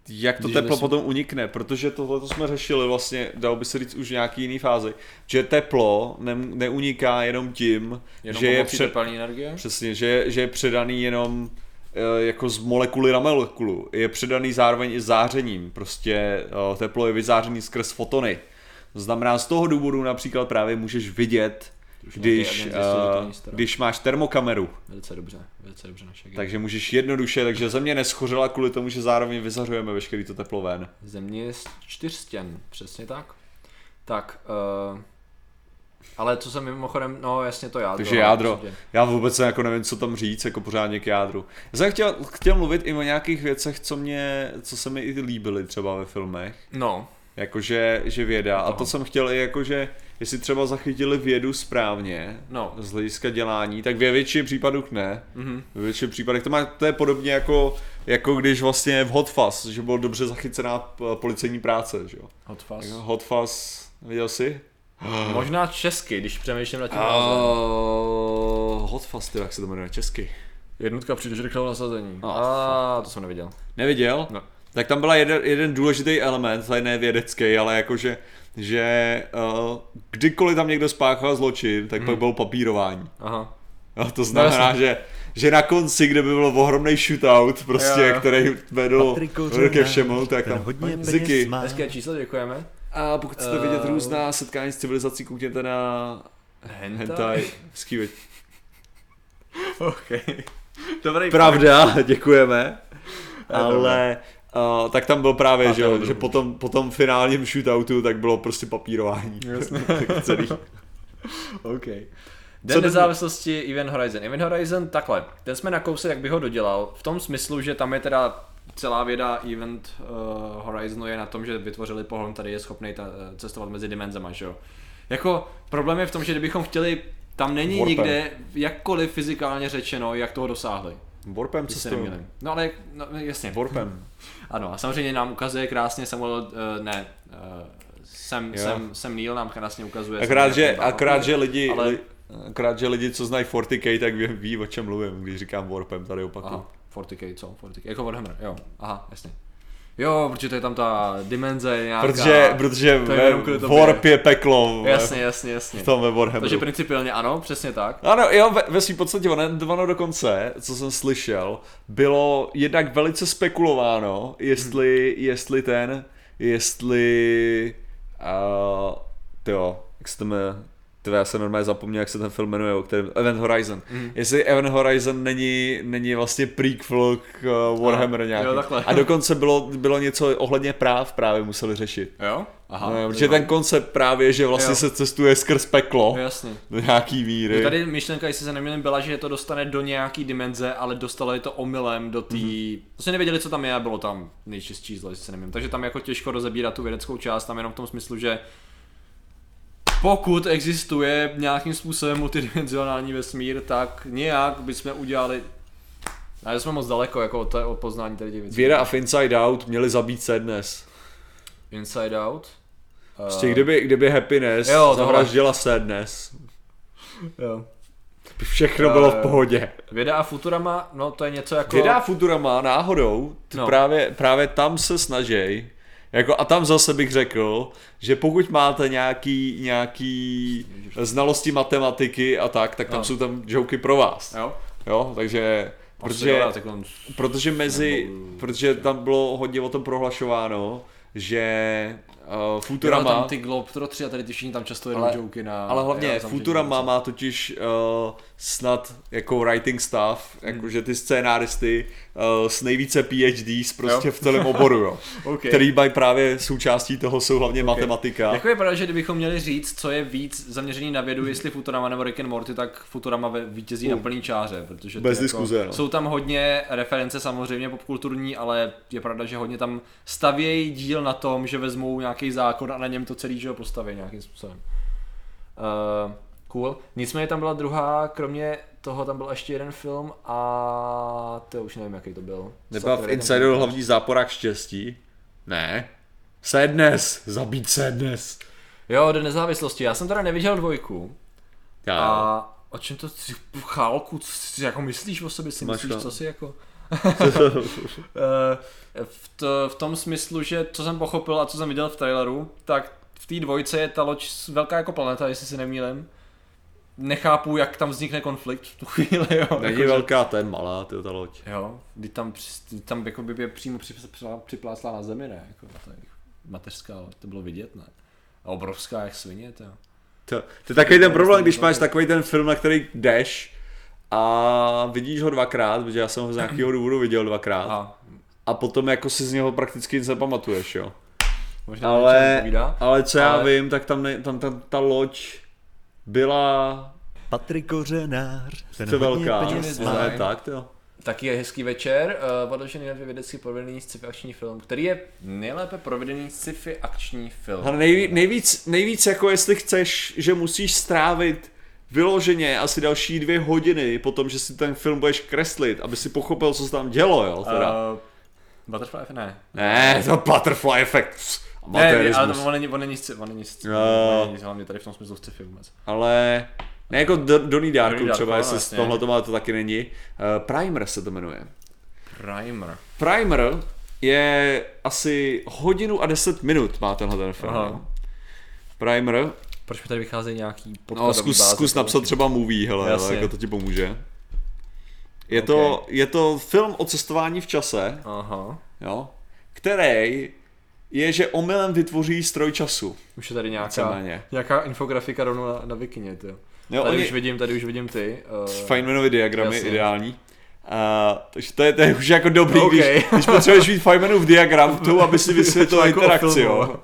jak to Když teplo vlastně- potom unikne, protože tohle to jsme řešili vlastně, dalo by se říct už v nějaký jiný fázi, že teplo ne, neuniká jenom tím, Jenom že je před, energie? přesně, že, že je předaný jenom eh, jako z molekuly na molekulu. Je předaný zároveň i zářením. Prostě eh, teplo je vyzářený skrz fotony. To znamená, z toho důvodu například právě můžeš vidět, když, že stará. když máš termokameru, Velice dobře, velice dobře naše agent. takže můžeš jednoduše, takže země neschořela kvůli tomu, že zároveň vyzařujeme veškerý to teplo ven. Země je z čtyřstěn, přesně tak. Tak, uh, ale co jsem mimochodem, no jasně to jádro. Takže no, jádro. určitě. Já vůbec jako nevím, co tam říct, jako pořádně k jádru. Já jsem chtěl, chtěl mluvit i o nějakých věcech, co mě, co se mi i líbily třeba ve filmech. No, Jakože že věda. A Toho. to jsem chtěl i jakože, jestli třeba zachytili vědu správně, no. z hlediska dělání, tak ve většině případů ne. Mhm. Ve většině případech to, má, to je podobně jako, jako když vlastně v Hot Fuzz, že byl dobře zachycená policejní práce, že jo. Hot fuzz. Hot Fuzz, viděl jsi? Možná česky, když přemýšlím nad tím. Uh, hot Fuzz, ty, jak se to jmenuje česky. Jednotka přijdeš rychlého nasazení. Oh, A to jsem neviděl. Neviděl? No. Tak tam byla jeden, jeden důležitý element, tady ne vědecký, ale jakože že uh, kdykoliv tam někdo spáchal zločin, tak pak bylo papírování. Aha. A to znamená, jasně. že, že na konci, kde by byl ohromný shootout, prostě, Jo, jo. který vedl ke všemu, tak tam hodně ziky. Hezké číslo, děkujeme. A pokud chcete Eh, vidět různá setkání s civilizací, koukněte na hentai. Skýveč. OK. Dobrý Pravda, děkujeme. je Ale uh, tak tam byl právě, A že, jo, že potom, potom finálním shootoutu tak bylo prostě papírování. Jasně. tak celý. OK. Co Den by- nezávislosti Event Horizon. Event Horizon takhle. Ten jsme nakousli, jak bych ho dodělal. V tom smyslu, že tam je teda celá věda Event uh, Horizonu je na tom, že vytvořili pohon, který je schopný ta, eh, cestovat mezi dimenzema, že jo. Jako problém je v tom, že kdybychom chtěli, tam není Warpem. nikde jakkoliv fyzikálně řečeno, jak toho dosáhli. Warpem nemýlím. No ale, no, jasně. Warpem. Ano, a samozřejmě nám ukazuje krásně Samuel, uh, ne, uh, Sam, Jo. Sam, Sam Neill nám krásně ukazuje. Akorát, že, akorát, že lidi, Ale- ale... li, akorát, že lidi, co znají 40k, tak ví, ví, o čem mluvím, když říkám Warpem, tady opakuju. Aha, 40k, co? 40k, jako Warhammer, jo, aha, jasně. Jo, protože to je tam ta dimenze nějaká. Protože, protože to je ve. Warp je peklo. Jasně, jasně, jasně. V tom ve Warhammeru. Takže principiálně ano, přesně tak. Ano, jo, ve, ve svým podstatě ono, ono dokonce, co jsem slyšel, bylo jednak velice spekulováno, jestli, jestli ten, jestli, uh, tyjo, jak se to jmenuje, Tyve, já jsem normálně zapomněl, jak se ten film jmenuje, o kterém, Event Horizon. Mm. Jestli Event Horizon není, není vlastně prequel k uh, Warhammer Aha, nějaký. jo, takhle. A dokonce bylo, bylo něco ohledně práv právě museli řešit. Jo? Aha. no, protože ten koncept právě, že vlastně Jo. se cestuje skrz peklo Jasně. do nějaký míry. Tady myšlenka, jestli se nemýlím, byla, že to dostane do nějaký dimenze, ale dostalo je to omylem do té. Mm-hmm. Prostě nevěděli, co tam je a bylo tam nejčistší zlo, jestli se nemýlím. Takže tam jako těžko rozebírat tu vědeckou část, tam jenom v tom smyslu, že pokud existuje nějakým způsobem multidimenzionální vesmír, tak nějak bychom udělali ale jsme moc daleko jako od, od poznání tady těch věcí. Věda a Inside Out měli zabít se dnes. Inside Out. Prostě kdyby, kdyby Happiness Jo, zavraždila se dnes, jo. všechno bylo v Eh, pohodě. Věda a Futurama, no to je něco jako... Věda a Futurama náhodou, No. právě, právě tam se snažej, jako a tam zase bych řekl, že pokud máte nějaký, nějaký znalosti matematiky a tak, tak tam No. jsou tam joky pro vás. Jo? Jo, takže, Protože... protože, protože mezi, protože tam bylo hodně o tom prohlašováno, že uh, Futurama. Futurama, tam ty Globetrotters a tady ty všichni tam často jedou Ale- joky na... ale hlavně Futurama má totiž uh, snad jako writing staff, Hmm. jakože ty scénáristy uh, s nejvíce PhDs prostě Jo. v celém oboru, jo. OK. Který mají právě součástí toho jsou hlavně matematika. Jako je pravda, že kdybychom měli říct, co je víc zaměřený na vědu, jestli Futurama nebo Rick and Morty, tak Futurama vítězí na plný čáře, protože to Bez jako, diskuze, no. jsou tam hodně reference samozřejmě popkulturní, ale je pravda, že hodně tam stavějí díl na tom, že vezmou nějaký zákon a na něm to celý že ho postaví nějakým způsobem. Uh, cool. Nicméně tam byla druhá, kromě toho tam byl ještě jeden film a to už nevím, jaký to byl. Nebyla v Sakra, Insider ten- hlavní záporák štěstí? Ne. Sadness, zabít Sadness. Jo, do nezávislosti. Já jsem teda neviděl dvojku. Já, A o čem to ty chálku, co si jako myslíš o sobě, si Máš myslíš, chál- co si jako... Eh, v, to, v tom smyslu, že co jsem pochopil a co jsem viděl v traileru, tak v té dvojce je ta loď velká jako planeta, jestli si nemýlím. Nechápu, jak tam vznikne konflikt v tu chvíli, jo. Není Jakože- velká, ten malá, ty ta loď. Jo, kdy tam, kdy tam jako by je přímo při- při- připlácla na zemi, ne? Jako, to je mateřská, loď, to bylo vidět, ne? A obrovská jak svině, to. To, to je takový ten problém, když máš takový ten film, na který jdeš a vidíš ho dvakrát, protože já jsem ho z nějakého důvodu viděl dvakrát A a potom jako si z něho prakticky nic nepamatuješ, jo. možná Ale, ale co já Ale- vím, tak tam, ne, tam, tam ta loď byla Patrik Kořenář, ten velká, ne, tak to. Taky je hezký večer, uh, odložený na dvě vědecky provedený sci-fi akční film, který je nejlépe provedený sci-fi akční film. Ale nejví, nejvíc, nejvíc jako jestli chceš, že musíš strávit vyloženě asi další dvě hodiny po tom, že si ten film budeš kreslit, aby si pochopil, co se tam dělo, jo, teda. Uh, Butterfly Effect? Ne. Ne, to butterfly effect. Ne, ale to, on není, on není, sci- on není, sci- on není hlavně tady v tom smyslu sci-fi vůbec. Ale ne jako Do- Donnie Darko Donnie třeba, no, jestli jasně. tohle to má, to taky není. Uh, Primer se to jmenuje. Primer. Primer je asi hodinu a deset minut má tenhle ten film. Aha. Primer. Proč mi tady vycházejí nějaký No, zkus, báze, zkus napsat třeba movie, hele, Jasně. hele, jako to ti pomůže. Je, to, je to film o cestování v čase, Aha. jo, který je, že omylem vytvoří stroj času. Už je tady nějaká, nějaká infografika rovnou na, na Vikině, ty. Jo, tady oni- už vidím, tady už vidím ty. Uh, Feynmanovy diagramy, jasně. ideální. Uh, takže to je, to je už jako dobrý, OK. když, když potřebuješ mít Feynmanův diagram tomu, aby si vysvětlil Jako o interakci, jo,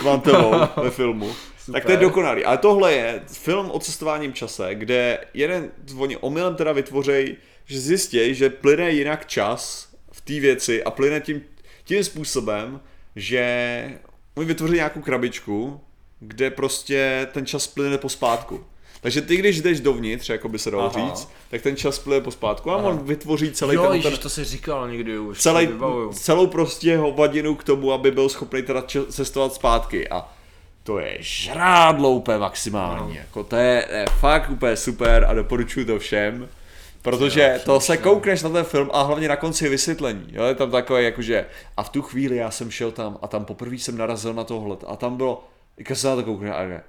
kvantovou ve filmu. Tak to je Super. dokonalý. Ale tohle je film o cestováním čase, kde jeden, oni omylem teda vytvořejí, že zjistí, že plyne jinak čas v té věci a plyne tím, tím způsobem, že oni vytvoří nějakou krabičku, kde prostě ten čas plyne pospátku. Takže ty, když jdeš dovnitř, jako by se dalo Aha. říct, tak ten čas plyne pospátku a Aha. on vytvoří celý jo, ten, ježiš, ten to si říkal někdy už. celý, celou prostě hovadinu k tomu, aby byl schopný teda cestovat zpátky a to je žrádlo úplně maximální, jako to je, je fakt úplně super a doporučuji to všem, protože Jo, to se koukneš na ten film a hlavně na konci je vysvětlení, jo, je tam takové jakože a v tu chvíli já jsem šel tam a tam poprvé jsem narazil na tohle a tam bylo, jak se na to koukne a ne,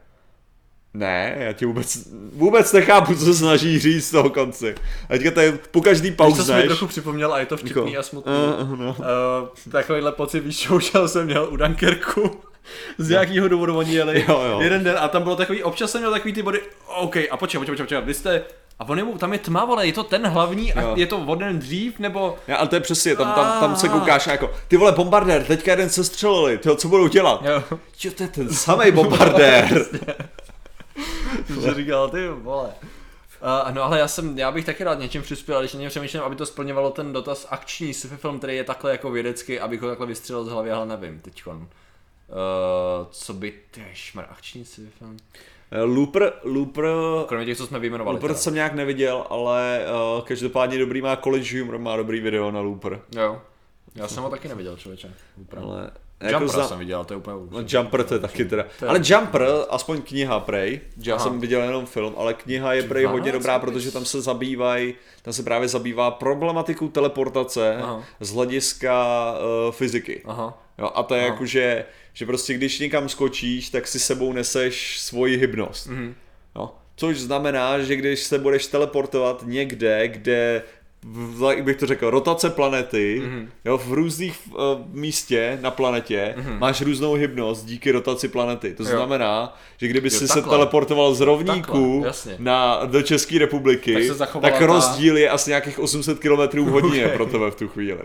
ne, já ti vůbec, vůbec nechápu, co se snaží říct z toho konci. A teďka to je po každý Víš, co jsi mi trochu připomněl a je to vtipný a smutný. uh, no. Uh, takovýhle pocit, užel jsem měl u Dunkerku. Z nějakého důvodu oni jeli Jo, jo. jeden den a tam bylo takový, občas jsem měl takový ty body, OK, a počkej, počkej, počkej, vy jste, a on je mu, tam je tma, vole, je to ten hlavní a Jo. je to o den dřív, nebo, Ja, ale to je přesně, tam, tam, tam se koukáš jako, ty vole, bombardér, teďka jeden se střelili, tyjo, co budou dělat? jo, Jo, to je ten samý bombardér. si říkal, ty vole. Uh, no ale já jsem, já bych taky rád něčím přispěl, ale když něm přemýšlím, aby to splňovalo ten dotaz akční sci-fi film, který je takhle jako vědecký, abych ho takhle vystřelil z hlavy, ale nevím, teďkon. Uh, co by, šmar, akční sci-fi film? Looper, Looper, Kromě těch, co jsme vyjmenovali. Looper teda. jsem nějak neviděl, ale uh, každopádně dobrý má College Humor, má dobrý video na Looper. Jo. Já jsem ho taky neviděl, člověče. Úplně. Ale, Jumper zna- jsem viděl, to je úplně No, Jumper to je taky teda. To je- Ale Jumper, aspoň kniha Prej, já jsem viděl jenom film, ale kniha je Prej hodně 12 dobrá, protože tam se zabývají, tam se právě zabývá problematikou teleportace Aha. z hlediska uh, fyziky. Aha. Jo, a to je Aha. jako, že, prostě když někam skočíš, tak si sebou neseš svoji hybnost. Mhm. Jo. Což znamená, že když se budeš teleportovat někde, kde jak bych to řekl, rotace planety, Mhm. jo, v různých uh, místě na planetě máš různou hybnost díky rotaci planety. To Jo. znamená, že kdyby Jo, si se takhle. teleportoval z rovníku Takhle, na, do České republiky, Tak se tak, ta- rozdíl je asi nějakých 800 km v hodině Ok. pro tebe v tu chvíli.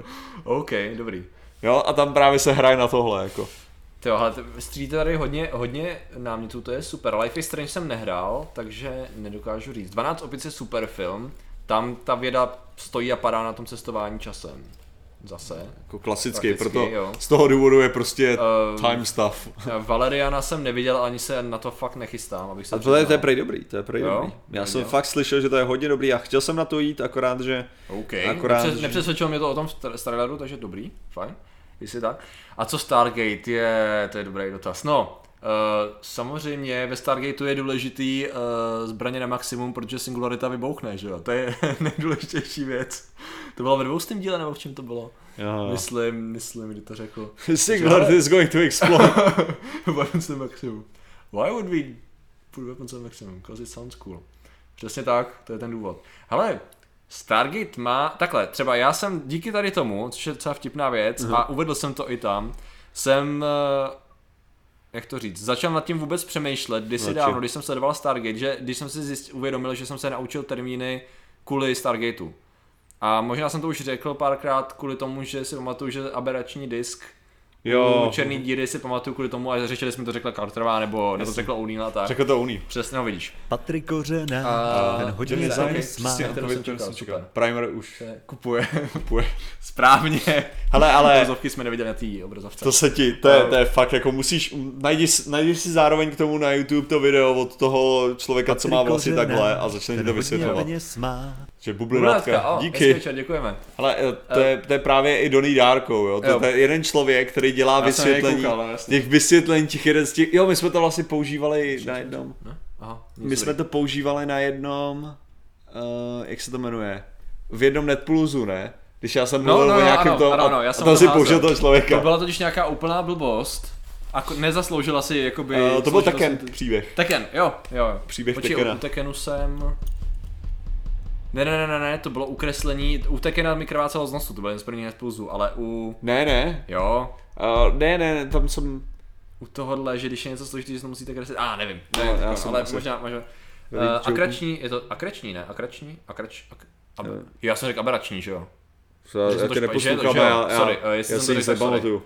OK, dobrý. Jo, a tam právě se hraje na tohle, jako. Ty jo, ale t- střílíte tady hodně, hodně námětů, to je super. Life is Strange jsem nehrál, takže nedokážu říct. 12 opic je super film, tam ta věda stojí a padá na tom cestování časem. Zase. Jako klasický, Prakticky, proto jo. z toho důvodu je prostě Ehm, time stuff. Valeriana jsem neviděl, ani se na to fakt nechystám, abych se A to je, to je prej dobrý, to je prej Jo? dobrý. Já jsem Neviděl. fakt slyšel, že to je hodně dobrý a chtěl jsem na to jít, akorát, že... OK, Akorát, Nepřes, že- nepřesvědčilo mě to o tom star- traileru, takže dobrý, fajn, jestli tak. A co Stargate je, to je dobrý dotaz. No, Uh, samozřejmě ve Stargateu je důležitý uh, zbraně na maximum, protože singularita vybouchne, že jo? To je nejdůležitější věc. To bylo ve dvoustém díle, nebo v čem to bylo? Jo. Myslím, myslím, kdy to řekl. Singularity is going to explode. weapons na maximum. Why would we put weapons na maximum? Because it sounds cool. Přesně tak, to je ten důvod. Hele, Stargate má, takhle, třeba já jsem díky tady tomu, což je docela vtipná věc, Mhm. a uvedl jsem to i tam, jsem, eh, jak to říct, začal nad tím vůbec přemýšlet, kdysi dávno, když jsem sledoval Stargate, že když jsem si zjist, uvědomil, že jsem se naučil termíny kvůli Stargateu. A možná jsem to už řekl párkrát kvůli tomu, že si pamatuju, že aberační disk Jo. u černý díry si pamatuju kvůli tomu, a řešili jsme to řekla Carterová, nebo, nebo to řekla O'Neill a tak. Řekl to Uní. Přesně, no vidíš. Patrik Kořená, A- ten hodně Jimmy Zayn, peněz má. přesně. kterou jsem Kterou čekal, super. Primer už Kupuje. kupuje. Správně. Hele, ale Obrazovky jsme neviděli na té obrazovce. to se ti, to je, to je fakt jako musíš, najdi, si- najdi si zároveň k tomu na YouTube to video od toho člověka, co má Patrik vlasy Kořená, takhle a začne ti to hodně vysvětlovat. Že bublinátka, o, díky. večer, děkujeme. Ale eh, to je, to je právě i Donny Dárkou, jo? To, Jo. to je jeden člověk, který dělá Já vysvětlení, nekoukal, no, těch vysvětlení těch jeden z těch, jo, my jsme to vlastně používali na jednom, Ne? Aha, my jsme to používali na jednom, uh, jak se to jmenuje, v jednom Netplusu, ne? Když já jsem No, mluvil no, o no, nějakém ano, tom, ano, ano, a, já a jsem tam to si použil toho člověka. To byla totiž nějaká úplná blbost. Ako, nezasloužila si jakoby... Uh, to byl Tekken si- příběh. Tekken, jo, jo. jo. Příběh Počkej, Tekkena. u Tekkenu jsem... Ne, ne, ne, ne, ne, to bylo ukreslení, u Tekkena mi krvácelo z nosu, to byl jeden z prvních impulzů, ale u... Ne, ne. Jo, Uh, ne, ne, ne, tam jsem... u tohohle, že když je něco složitý, že to musíte kreslit, a ah, nevím, No, ne, já jsem ale asi- možná, možná. Uh, akrační, je to akrační, ne? Akrační? Akrač, ak, ab, Jo. já jsem řekl aberační, že jo? Já, Že já to tě neposlouchám, já, já, sorry, eh, jestli já jsem si to nic řekl, sorry. nepamatuju. Uh,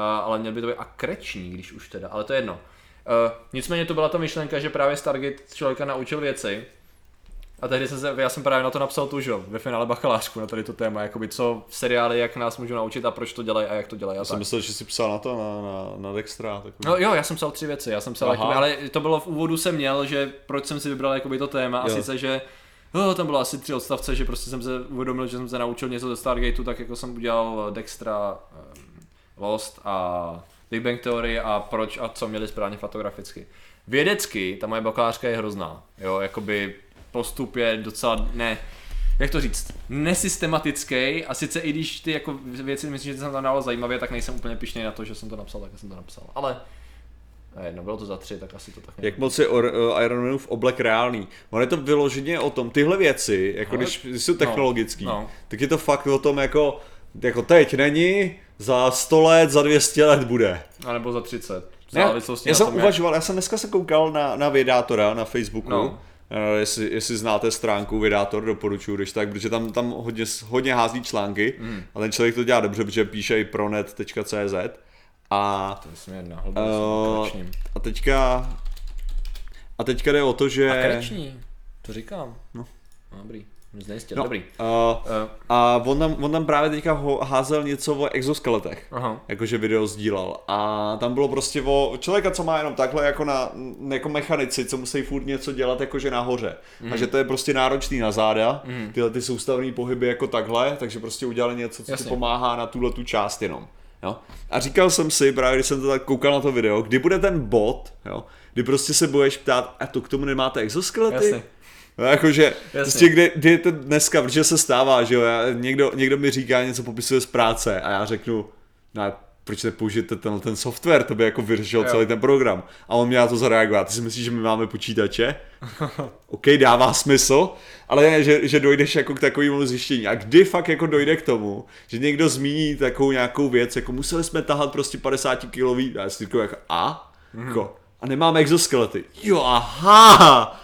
ale měl by to být akreční, když už teda, ale to je jedno. Uh, nicméně to byla ta myšlenka, že právě Stargate člověka naučil věci. A tehdy jsem se, já jsem právě na to napsal tu, že jo, ve finále bakalářku na tady to téma, jakoby co seriály, jak nás můžou naučit a proč to dělají a jak to dělají a Já jsem tak. myslel, že jsi psal na to, na, na, na Dextra. Takový. No jo, já jsem psal tři věci, já jsem psal, Aha. jakoby, ale to bylo v úvodu jsem měl, že proč jsem si vybral jakoby to téma a Jo. sice, že Oh, tam bylo asi tři odstavce, že prostě jsem se uvědomil, že jsem se naučil něco ze Stargateu, tak jako jsem udělal Dextra, um, Lost a Big Bang Theory a proč a co měli správně fotograficky. Vědecky ta moje bakalářka je hrozná, jo, jakoby postup je docela, ne, jak to říct, nesystematický a sice i když ty jako věci myslím, že jsem tam dával zajímavě, tak nejsem úplně pišný na to, že jsem to napsal, tak jak jsem to napsal. Ale ne, no bylo to za tři, tak asi to tak Jak moc je or, uh, Iron Manův oblek reálný. On je to vyloženě o tom, tyhle věci, jako Ale- když, jsou technologický, no. tak je to fakt o tom jako, jako teď není, za 100 let, za 200 let bude. A nebo za 30. V Ne, já na jsem tom, jak- uvažoval, já jsem dneska se koukal na, na Vědátora na Facebooku, No. No. jestli, jestli znáte stránku Vědátor, doporučuji, když tak, protože tam, tam hodně, hodně hází články Mm. a ten člověk to dělá dobře, protože píše i pronet.cz a, To jsme na Uh, uh, a teďka a teďka jde o to, že A kreční, to říkám. No. no dobrý, mě znejistil, no, dobrý. Uh, Uh, a on tam, on tam právě teďka ho, házel něco o exoskeletech. aha. jakože video sdílel. A tam bylo prostě o člověka, co má jenom takhle jako, na, jako mechanici, co musí furt něco dělat jakože nahoře. Mm. A že to je prostě náročný na záda, mm. tyhle ty soustavné pohyby jako takhle, takže prostě udělali něco, co Jasně. ti pomáhá na tuhle tu část jenom. Jo? A říkal jsem si, právě když jsem to tak koukal na to video, kdy bude ten bod, jo? kdy prostě se budeš ptát, a to k tomu nemáte exoskelety? Jasně. No, jakože, Jasně. prostě kdy, kdy je to dneska, protože se stává, že jo, já, někdo, někdo mi říká něco popisuje z práce a já řeknu, no proč nepoužijete ten, ten software, to by jako vyřešil Jo. celý ten program. A on mě na to zareagovat, ty si myslíš, že my máme počítače? OK, dává smysl, ale ne, že, že dojdeš jako k takovému zjištění. A kdy fakt jako dojde k tomu, že někdo zmíní takovou nějakou věc, jako museli jsme tahat prostě 50 kilový, a já si říkám jako a? Mhm. Jako, a nemáme exoskelety. Jo, aha!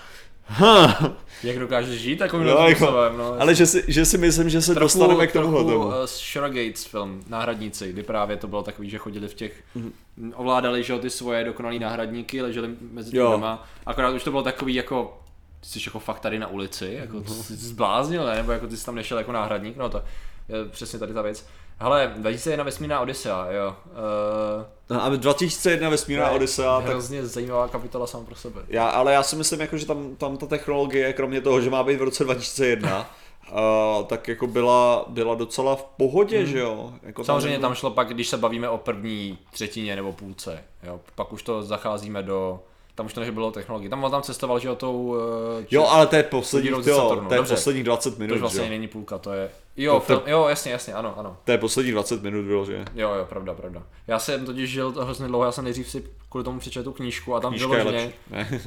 Jak dokážeš žít takovým No, jako, způsobem, no. ale že si, že si myslím, že se dostaneme k trochu, tomu. uh, z Shuragates film, Náhradníci, kdy právě to bylo takový, že chodili v těch, Mhm. ovládali, že ty svoje dokonalý náhradníky, leželi mezi doma, akorát už to bylo takový jako, ty jsi jako fakt tady na ulici, jako Mhm. ty jsi zbláznil, ne? nebo jako ty jsi tam nešel jako náhradník, no to přesně tady ta věc. Hele, 2001 vesmírná Odyssea, jo. Uh, a 2001 vesmírná to je Odyssea, tak Hrozně zajímavá kapitola sama pro sebe. já, ale já si myslím, jako, že tam, tam ta technologie, kromě toho, že má být v roce 2001, uh, tak jako byla, byla docela v pohodě, že jo? Jako Samozřejmě nebylo- tam šlo pak, když se bavíme o první třetině nebo půlce, jo, pak už to zacházíme do, tam už to nebylo technologie, tam on tam cestoval, že o tou, uh, Jo, ale to je posledních, ze jo, to je dobře. posledních 20 to minut, už vlastně že jo? není půlka, to je, jo, To- to- film, jo, jasně, jasně, ano, ano. To je posledních 20 minut bylo, že? Jo, jo, pravda, pravda. Já jsem totiž žil to hrozně dlouho, já jsem nejdřív si kvůli tomu přečetl tu knížku a tam Knížka vyloženě... lepší. Ne,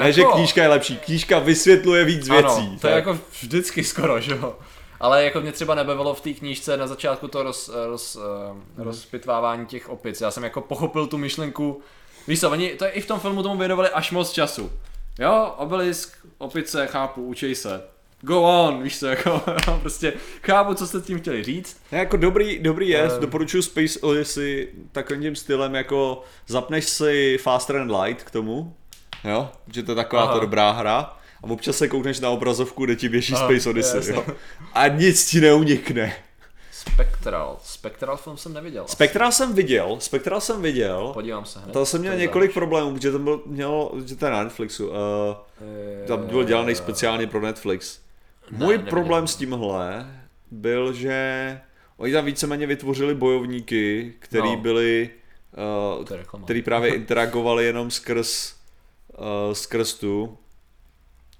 ne že jako- knížka je lepší, knížka vysvětluje víc věcí. Ano, to tak. je jako vždycky skoro, že jo. Ale jako mě třeba nebavilo v té knížce na začátku to roz, roz, uh, rozpitvávání těch opic. Já jsem jako pochopil tu myšlenku, víš co, oni, to je i v tom filmu tomu věnovali až moc času. Jo, obelisk, opice, chápu, učej se. Go on, víš co, jako prostě chápu, co jste tím chtěli říct. Ne, jako dobrý, dobrý je, Ehm. doporučuji Space Odyssey takovým tím stylem, jako zapneš si Faster and Light k tomu, jo, že to je taková Aha. ta dobrá hra, a občas se koukneš na obrazovku, kde ti běží Aha, Space Odyssey, jo. A nic ti neunikne. Spectral, Spectral film jsem neviděl. Spectral jsem viděl, Spectral jsem viděl, Podívám se hned. to jsem měl několik zač. problémů, protože to byl, mělo, že to je na Netflixu, uh, tam byl dělaný speciálně pro Netflix. Můj neviděl. problém s tímhle byl, že oni tam víceméně vytvořili bojovníky, který No. byli, uh, který právě interagovali jenom skrz, uh, skrz tu,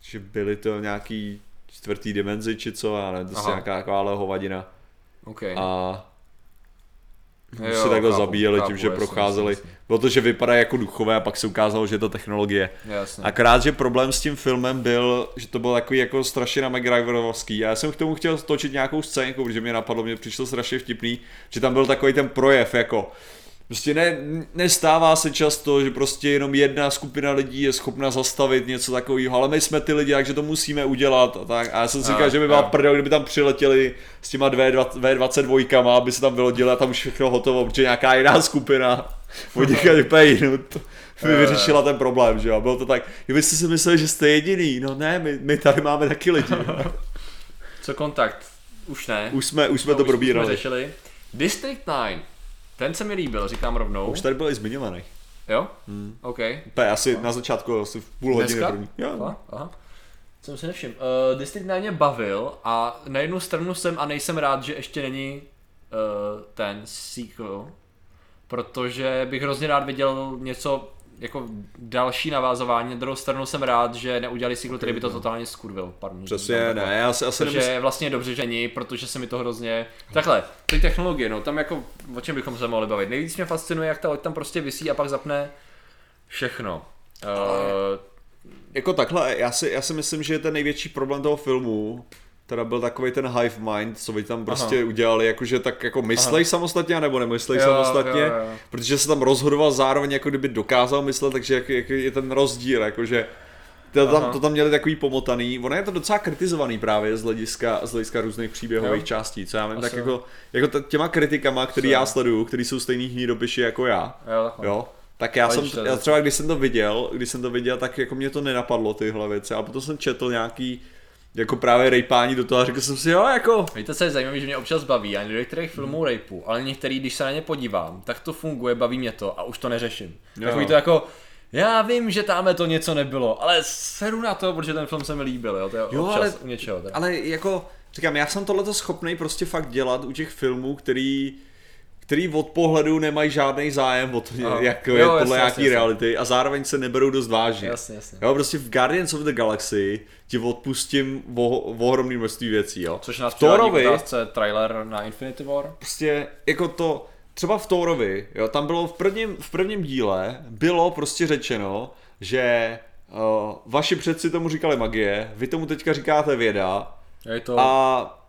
že byli to nějaký čtvrtý dimenzi či co, já nevím, to je nějaká taková hovadina. OK. A Jo, si takhle chápu, zabíjeli chápu, tím, že jasně, procházeli. jasně. Bylo to, že vypadají jako duchové a pak se ukázalo, že je to technologie. Jasně. Akorát, že problém s tím filmem byl, že to byl takový jako strašně na McGregorovský. A já jsem k tomu chtěl točit nějakou scénku, protože mě napadlo, mě přišlo strašně vtipný, že tam byl takový ten projev jako Prostě ne, nestává se často, že prostě jenom jedna skupina lidí je schopna zastavit něco takového, ale my jsme ty lidi, takže to musíme udělat a tak. A já jsem si říkal, že by byla prdel, kdyby tam přiletěli s těma V22, aby se tam vylodili a tam už všechno hotovo, protože nějaká jiná skupina od někaď úplně jinut by vyřešila ten problém, že jo. Bylo to tak, vy jste si mysleli, že jste jediný, no ne, my, my tady máme taky lidi. Co kontakt? Už ne. Už jsme, už jsme No, to už Jsme probírali. řešili. District 9. Ten se mi líbil, říkám rovnou. Už tady byli zmiňovaný. Jo? OK. Úplně asi na začátku, asi v půl hodiny první. Jo. Aha, aha. Jsem si nevšiml. Uh, District 9 mě bavil a na jednu stranu jsem a nejsem rád, že ještě není uh, ten sequel, protože bych hrozně rád viděl něco jako další navázování. Na druhou stranu jsem rád, že neudělali sequel, který by to totálně skurvil. Pardon, že Přesně, ne, já si asi Takže nemyslím, je vlastně dobře, že není, protože se mi to hrozně... Takhle, ty technologie, no tam jako, o čem bychom se mohli bavit. Nejvíc mě fascinuje, jak ta loď tam prostě visí a pak zapne všechno. Uh, jako takhle, já si, já si myslím, že ten největší problém toho filmu, teda byl takový ten hive mind, co by tam prostě Aha. udělali, jakože tak jako myslej samostatně, nebo nemyslej Jo, samostatně, jo, jo. protože se tam rozhodoval zároveň, jako kdyby dokázal myslet, takže jak, jak je ten rozdíl, jakože to tam, Aha. to tam měli takový pomotaný, ono je to docela kritizovaný právě z hlediska, z hlediska různých příběhových Jo. částí, co já vím, Asi tak jo. jako, jako těma kritikama, který Asi já sleduju, který jsou stejný hnídopiši jako já, jo. Jo, tak já jsem, já třeba když jsem to viděl, když jsem to viděl, tak jako mě to nenapadlo tyhle věci, ale potom jsem četl nějaký jako právě rejpání do toho a řekl jsem si, jo, jako, Víte, co je zajímavé, že mě občas baví, ani do některých filmů Hmm. rapu, ale některý, když se na ně podívám, tak to funguje, baví mě to a už to neřeším. Jo. Takový to jako, já vím, že tamhle to něco nebylo, ale seru na to, protože ten film se mi líbil, jo, to je Jo, občas ale- u něčeho. Tak. ale jako, říkám, já jsem tohleto schopný prostě fakt dělat u těch filmů, který který od pohledu nemají žádný zájem o to, Aha. jak Jo, je podle jasně, jasně. reality a zároveň se neberou dost vážně. Jasně, jasně. Jo, prostě v Guardians of the Galaxy ti odpustím o, o ohromný množství věcí, jo. Což nás v Thorovi, trailer na Infinity War. prostě jako to, třeba v Thorovi, jo, tam bylo v prvním, v prvním díle, bylo prostě řečeno, že uh, vaši předci tomu říkali magie, vy tomu teďka říkáte věda Je to... a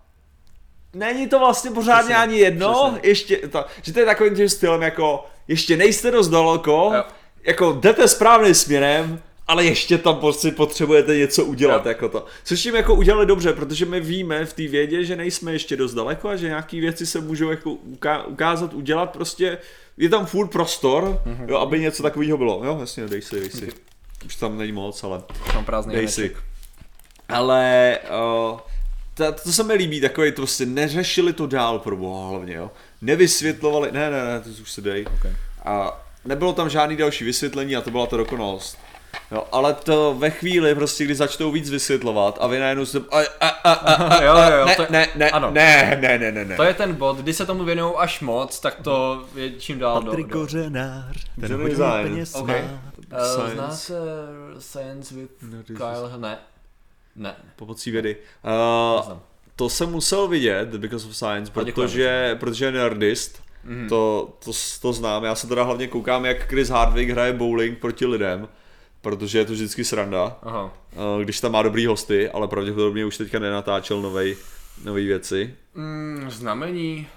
není to vlastně pořádně Přesně, ani jedno, přesně. ještě, to, že to je takovým tím stylem jako, ještě nejste dost daleko, Jo. jako jdete správným směrem, ale ještě tam prostě potřebujete něco udělat, Jo. jako to. Což tím jako udělali dobře, protože my víme v té vědě, že nejsme ještě dost daleko a že nějaký věci se můžou jako uká- ukázat, udělat, prostě je tam furt prostor, Mhm. jo, aby něco takového bylo. Jo, jasně, dej si, dej si. Už tam není moc, ale Mám prázdný dej si. Ale uh, to, to se mi líbí, takový to prostě neřešili to dál pro boha hlavně, jo. Nevysvětlovali, ne, ne, ne, to už se dej. Okay. A nebylo tam žádný další vysvětlení a to byla ta dokonalost. Jo, ale to ve chvíli prostě, kdy začnou víc vysvětlovat a vy najednou se... A, a, a, a, a, Jo, jo, jo, ne, to je- ne, ne, ano. ne, ne, ne, ne, ne. To je ten bod, kdy se tomu věnují až moc, tak to je čím dál do... Patrik do... Kořenář, ten Žádný hodně zájem. peněz OK. má. Uh, Science. znáte Science with No, Kyle? Ne. Ne. Pomocí vědy. Uh, to jsem musel vidět, Because of Science, protože, protože je nerdist. Mhm. To, to, to znám, já se teda hlavně koukám, jak Chris Hardwick hraje bowling proti lidem, protože je to vždycky sranda, Aha. eh, když tam má dobrý hosty, ale pravděpodobně už teďka nenatáčel novej, nový věci. Mm, znamení.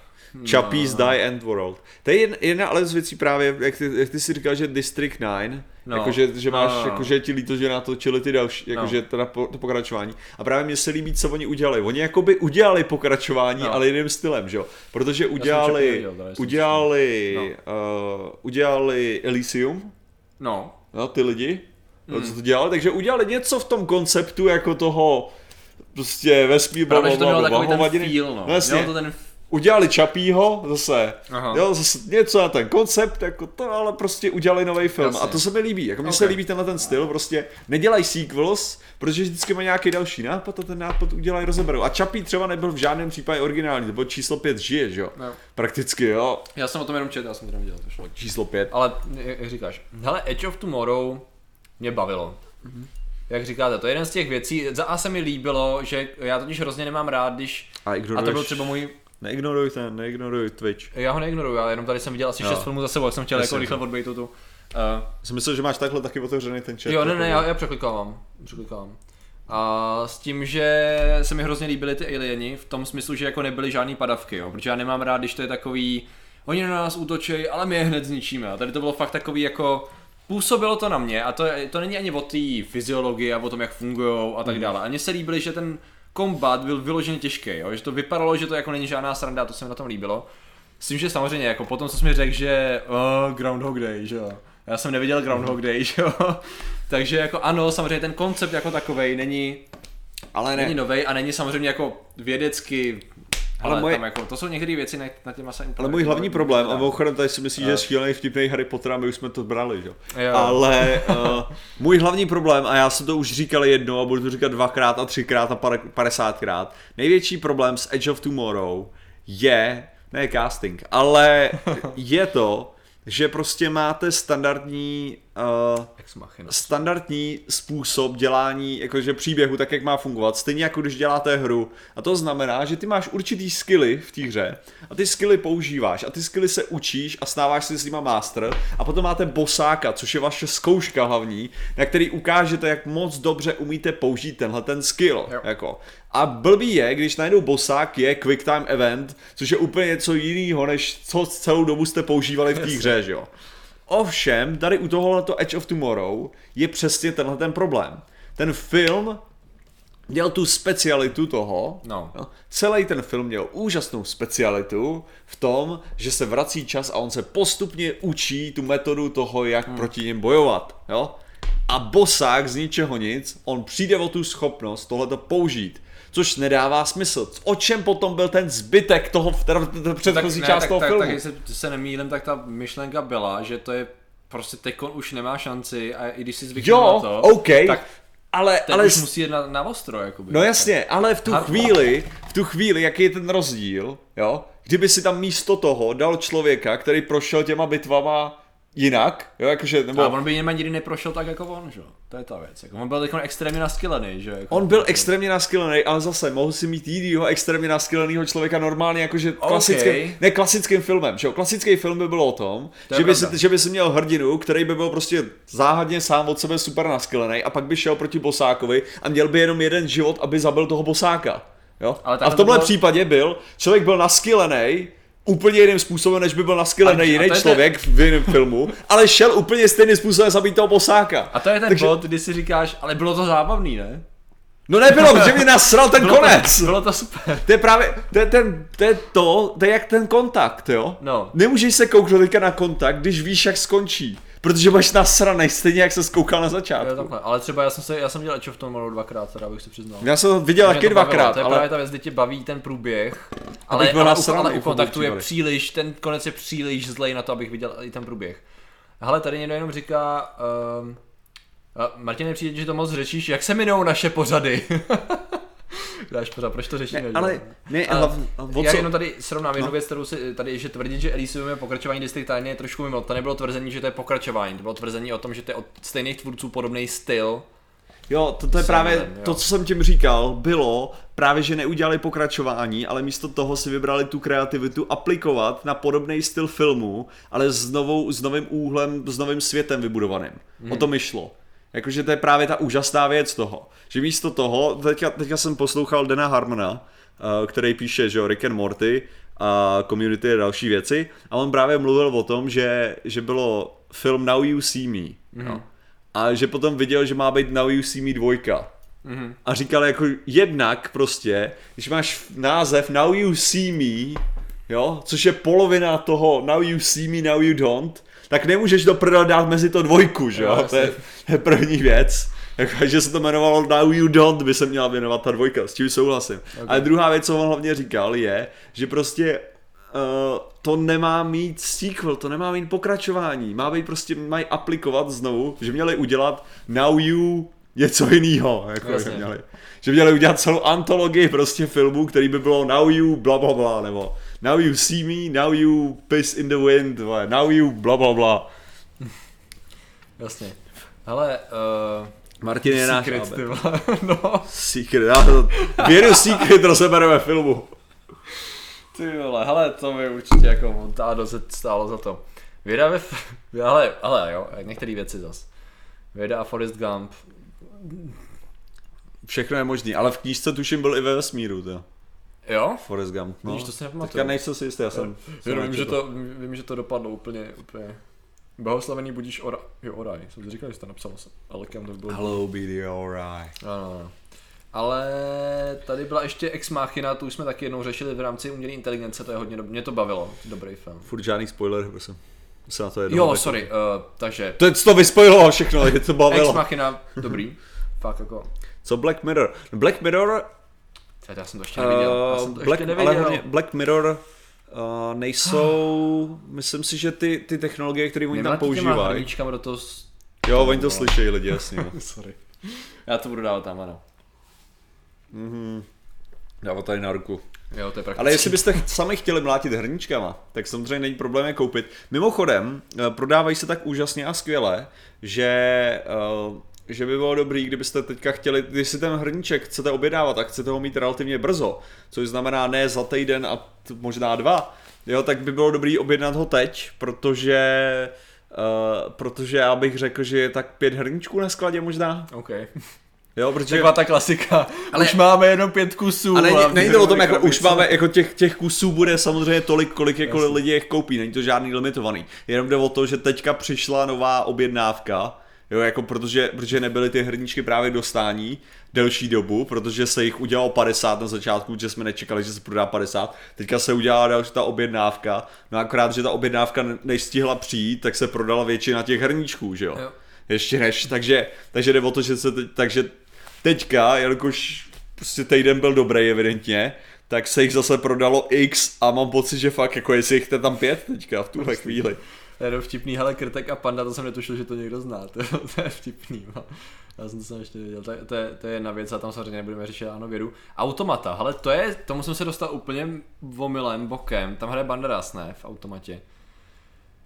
Chappies Die End World. To je jen- jedna ale z věcí právě, jak ty, jak ty si říkal, že District 9, No. no. jakože že máš, No, no, no. jakože ti líto, že natočili ty další, jakože No. teda po, to pokračování. A právě mně se líbí, co oni udělali. Oni jakoby udělali pokračování, No. no. ale jiným stylem, že jo? Protože udělali, jsem udělali, No. uh, udělali Elysium, No. no, ty lidi, Hmm. no, co to dělali, takže udělali něco v tom konceptu jako toho prostě vesmír, bla, že to bla, mělo bla, takový ten feel, no. Udělali Čapího zase, Aha. jo, zase něco na ten koncept, jako to, ale prostě udělali nový film Jasně. a to se mi líbí, jako mně Ok. se líbí tenhle ten styl, prostě nedělají sequels, protože vždycky má nějaký další nápad a ten nápad udělají, rozeberou. A Čapí třeba nebyl v žádném případě originální, to bylo číslo 5 žije, že jo, No. prakticky, jo, Já jsem o tom jenom četl, já jsem to neviděl, to šlo. číslo 5. Ale jak říkáš, hele, Edge of Tomorrow mě bavilo. Mhm. Jak říkáte, to je jeden z těch věcí, za A se mi líbilo, že já totiž hrozně nemám rád, když, A a to byl třeba můj Neignoruj ten, neignoruj Twitch. Já ho neignoruju, já jenom tady jsem viděl asi Jo. 6 filmů za sebou, jak jsem chtěl Jasně. jako rychle odbejt tu. Uh, Jsem myslel, že máš takhle taky otevřený ten chat. jo, ne, jako- ne, já, já překlikávám. překlikávám. A s tím, že se mi hrozně líbily ty alieni, v tom smyslu, že jako nebyly žádný padavky, jo, protože já nemám rád, když to je takový, oni na nás útočí, ale my je hned zničíme. A tady to bylo fakt takový jako, působilo to na mě a to, to není ani o té fyziologii a o tom, jak fungují a tak Mhm. dále. A mně se líbily, že ten kombat byl vyloženě těžký, jo? že to vypadalo, že to jako není žádná sranda, to se mi na tom líbilo. S tím, že samozřejmě, jako potom, co jsi mi řekl, že uh, Groundhog Day, že jo. Já jsem neviděl Groundhog Day, že jo. Takže jako ano, samozřejmě ten koncept jako takovej není, Ale není ne, novej a není samozřejmě jako vědecky Ale ale moje- tam jako, to jsou některé věci, na, na těma se ale můj hlavní problém, a mimochodem tady si myslíš, že je šílený vtipný Harry Potter a my už jsme to brali, že? jo. Jo. Ale uh, můj hlavní problém, a já jsem to už říkal jednou a budu to říkat dvakrát a třikrát a padesátkrát, největší problém s Edge of Tomorrow je, ne casting, ale je to, že prostě máte standardní uh, standardní způsob dělání jakože příběhu, tak jak má fungovat, stejně jako když děláte hru. A to znamená, že ty máš určitý skilly v té hře a ty skilly používáš a ty skilly se učíš a stáváš si s nima master a potom máte bosáka, což je vaše zkouška hlavní, na který ukážete, jak moc dobře umíte použít tenhle ten skill. Jo. Jako. A blbý je, když najednou bosák je quick time event, což je úplně něco jiného, než co celou dobu jste používali v té hře, že jo. Ovšem, tady u tohoto Edge of Tomorrow je přesně tenhle ten problém. Ten film měl tu specialitu toho, No. jo, celý ten film měl úžasnou specialitu v tom, že se vrací čas a on se postupně učí tu metodu toho, jak hmm. proti něm bojovat. Jo? A bosák z ničeho nic, on přijde o tu schopnost tohleto použít. Což nedává smysl. O čem potom byl ten zbytek toho, teda předchozí část tak, toho tak, filmu? tak, jestli se nemýlím, tak ta myšlenka byla, že to je prostě Tekon už nemá šanci a i když si zvyknul Jo, na to, OK, tak ale, ten ale už musí jít na, na ostro, jakoby. No jasně, ale v tu Hardcore. chvíli, v tu chvíli, jaký je ten rozdíl, jo? Kdyby si tam místo toho dal člověka, který prošel těma bitvama jinak, jo, jakože, nebo... Ale on by něma nikdy neprošel tak jako on, že? jo? To je ta věc. Jako on byl teď extrémně naskylený, že? Jako, On byl extrémně naskylený, ale zase mohl si mít jinýho extrémně naskyleného člověka normálně jakože klasickým, ne klasickým filmem, že jo? Klasický film by byl o tom, To že by, si, že by si měl hrdinu, který by byl prostě záhadně sám od sebe super naskylený a pak by šel proti bosákovi a měl by jenom jeden život, aby zabil toho bosáka. Jo? Ale a v to tomhle bylo- případě byl, člověk byl naskylený, úplně jiným způsobem, než by byl naskylený jiný je ten- člověk v jiném filmu, ale šel úplně stejným způsobem zabít toho bosáka. A to je ten Takže- bod, kdy si říkáš, ale bylo to zábavný, ne? No nebylo, protože mě nasral ten Bylo konec. To, bylo to super. To je právě, to je, ten, to je to, to je jak ten kontakt, jo? No. Nemůžeš se kouknout teďka na kontakt, když víš, jak skončí. Protože budeš nasranej, stejně jak se skoukal na Jo, začátku. takhle. Ale třeba já jsem, se, já jsem dělal Age of Tomorrow dvackrát, teda bych si přiznal. Já jsem to viděl taky dvakrát, To je ale právě ta věc, kdy tě baví ten průběh, ale, Abych byl ale, nasranej ale u v kontaktu je příliš, ten konec je příliš zlej na to, abych viděl i ten průběh. Hele, tady někdo jenom říká, um, Martin, přijde, že to moc řečíš, jak se minou naše pořady? Dáš pořád, proč to řešíme? Ne, ale ne, A ale o já co? jenom tady srovnám jednu No. věc, kterou si tady, že tvrdit, že Elysium je pokračování District je trošku mimo. To nebylo tvrzení, že to je pokračování, to bylo tvrzení o tom, že to je od stejných tvůrců podobný styl. Jo, to, to je právě jo. to, co jsem tím říkal, bylo právě, že neudělali pokračování, ale místo toho si vybrali tu kreativitu aplikovat na podobný styl filmu, ale s, novou, s novým úhlem, s novým světem vybudovaným. Hmm. O to mi šlo. Jakože to je právě ta úžasná věc toho. Že místo toho, teďka, teďka jsem poslouchal Dana Harmona, eh, který píše, že jo, Rick and Morty a Community a další věci a on právě mluvil o tom, že, že bylo film Now You See Me. Mm-hmm. A že potom viděl, že má být Now You See Me dvojka. Mm-hmm. A říkal jako jednak prostě, když máš název Now You See Me, jo, což je polovina toho Now You See Me, Now You Don't, tak nemůžeš to prdel dát mezi to dvojku, že jo, to je, je první věc. Jako, že se to jmenovalo Now You Don't, by se měla věnovat ta dvojka, s tím souhlasím. Okay. Ale druhá věc, co on hlavně říkal, je, že prostě Uh, to nemá mít sequel, to nemá mít pokračování. Má být prostě, mají aplikovat znovu, že měli udělat Now You něco jiného. Jako, Jasně. měli, že měli udělat celou antologii prostě filmů, který by bylo Now You bla bla bla, nebo Now You See Me, Now You Piss in the Wind, vole, Now You bla bla bla. Jasně. Hele, uh, Martin je náš Secret, ty vole. no. Secret, já to, věru Secret rozebereme filmu. Ty vole, hele, to mi určitě jako montádo se stálo za to. Věda ve... Ale, ale jo, některé věci zas. Věda a Forrest Gump. Všechno je možný, ale v knížce tuším byl i ve vesmíru, to. Jo? Forrest Gump. No. Vidíš, to si nepamatuju. Teďka nejsem si jistý, já jsem... Jenom vím, že to, vím, že to dopadlo úplně, úplně. Blahoslavený budíš ora... Jo, Oraj. Jsem si říkal, že jsi to napsal s Alekem, to bylo. Hello, BD, alright. Ano, ano. Ale tady byla ještě Ex Machina, tu už jsme taky jednou řešili v rámci umělé inteligence, to je hodně, dob- mě to bavilo, dobrý film. Furt žádný spoiler, prosím. Se na to jednou Jo, sorry, uh, takže To, to vyspojilo všechno, je to Ex bavilo. Machina, dobrý, fakt jako, Co Black Mirror? Black Mirror, já jsem to ještě neviděl, já jsem to Black, ještě ale neviděl. hlavně Black Mirror uh, nejsou, myslím si, že ty, ty technologie, které oni tam používají. do toho... Jo, oni to slyšejí lidi, jasně. Sorry. Já to budu dávat tam, ano. Dávat tady na ruku. Jo, to je. Ale jestli byste ch- sami chtěli mlátit hrníčkama, tak samozřejmě není problém je koupit. Mimochodem, eh, prodávají se tak úžasně a skvěle, že, eh, že by bylo dobrý, kdybyste teďka chtěli, když si ten hrníček chcete objednávat a chcete ho mít relativně brzo, což znamená ne za týden a t- možná dva, jo, tak by bylo dobrý objednat ho teď, protože Uh, protože já bych řekl, že je tak pět hrníčků na skladě možná. OK. Jo, protože... Taková ta klasika. Ale- Ale... Už máme jenom pět kusů. A není, a není to o tom, krabice. jako už máme, jako těch, těch kusů bude samozřejmě tolik, kolik jako lidi jich koupí, není to žádný limitovaný. Jenom jde o to, že teďka přišla nová objednávka, jo, jako protože, protože nebyly ty hrníčky právě dostání delší dobu, protože se jich udělalo 50 na začátku, že jsme nečekali, že se prodá 50, teďka se udělala další ta objednávka, no akorát, že ta objednávka ne- než stihla přijít, tak se prodala většina těch hrníčků, že jo. Jo. Ještě než, takže, takže jde o to, že se teď, takže teďka, jelikož prostě týden byl dobrý evidentně, tak se jich zase prodalo X a mám pocit, že fakt jako jestli jich je tam pět teďka v tuhle chvíli. Jenom vtipný, hele, Krtek a Panda, to jsem netušil, že to někdo zná, to, to je vtipný, no. Já jsem to jsem ještě nevěděl, to, je- to, je, to je jedna věc a tam samozřejmě nebudeme řešit ano vědu. Automata, hele, to je, tomu jsem se dostal úplně omylem, bokem, tam hraje Banderas, ne, v automatě.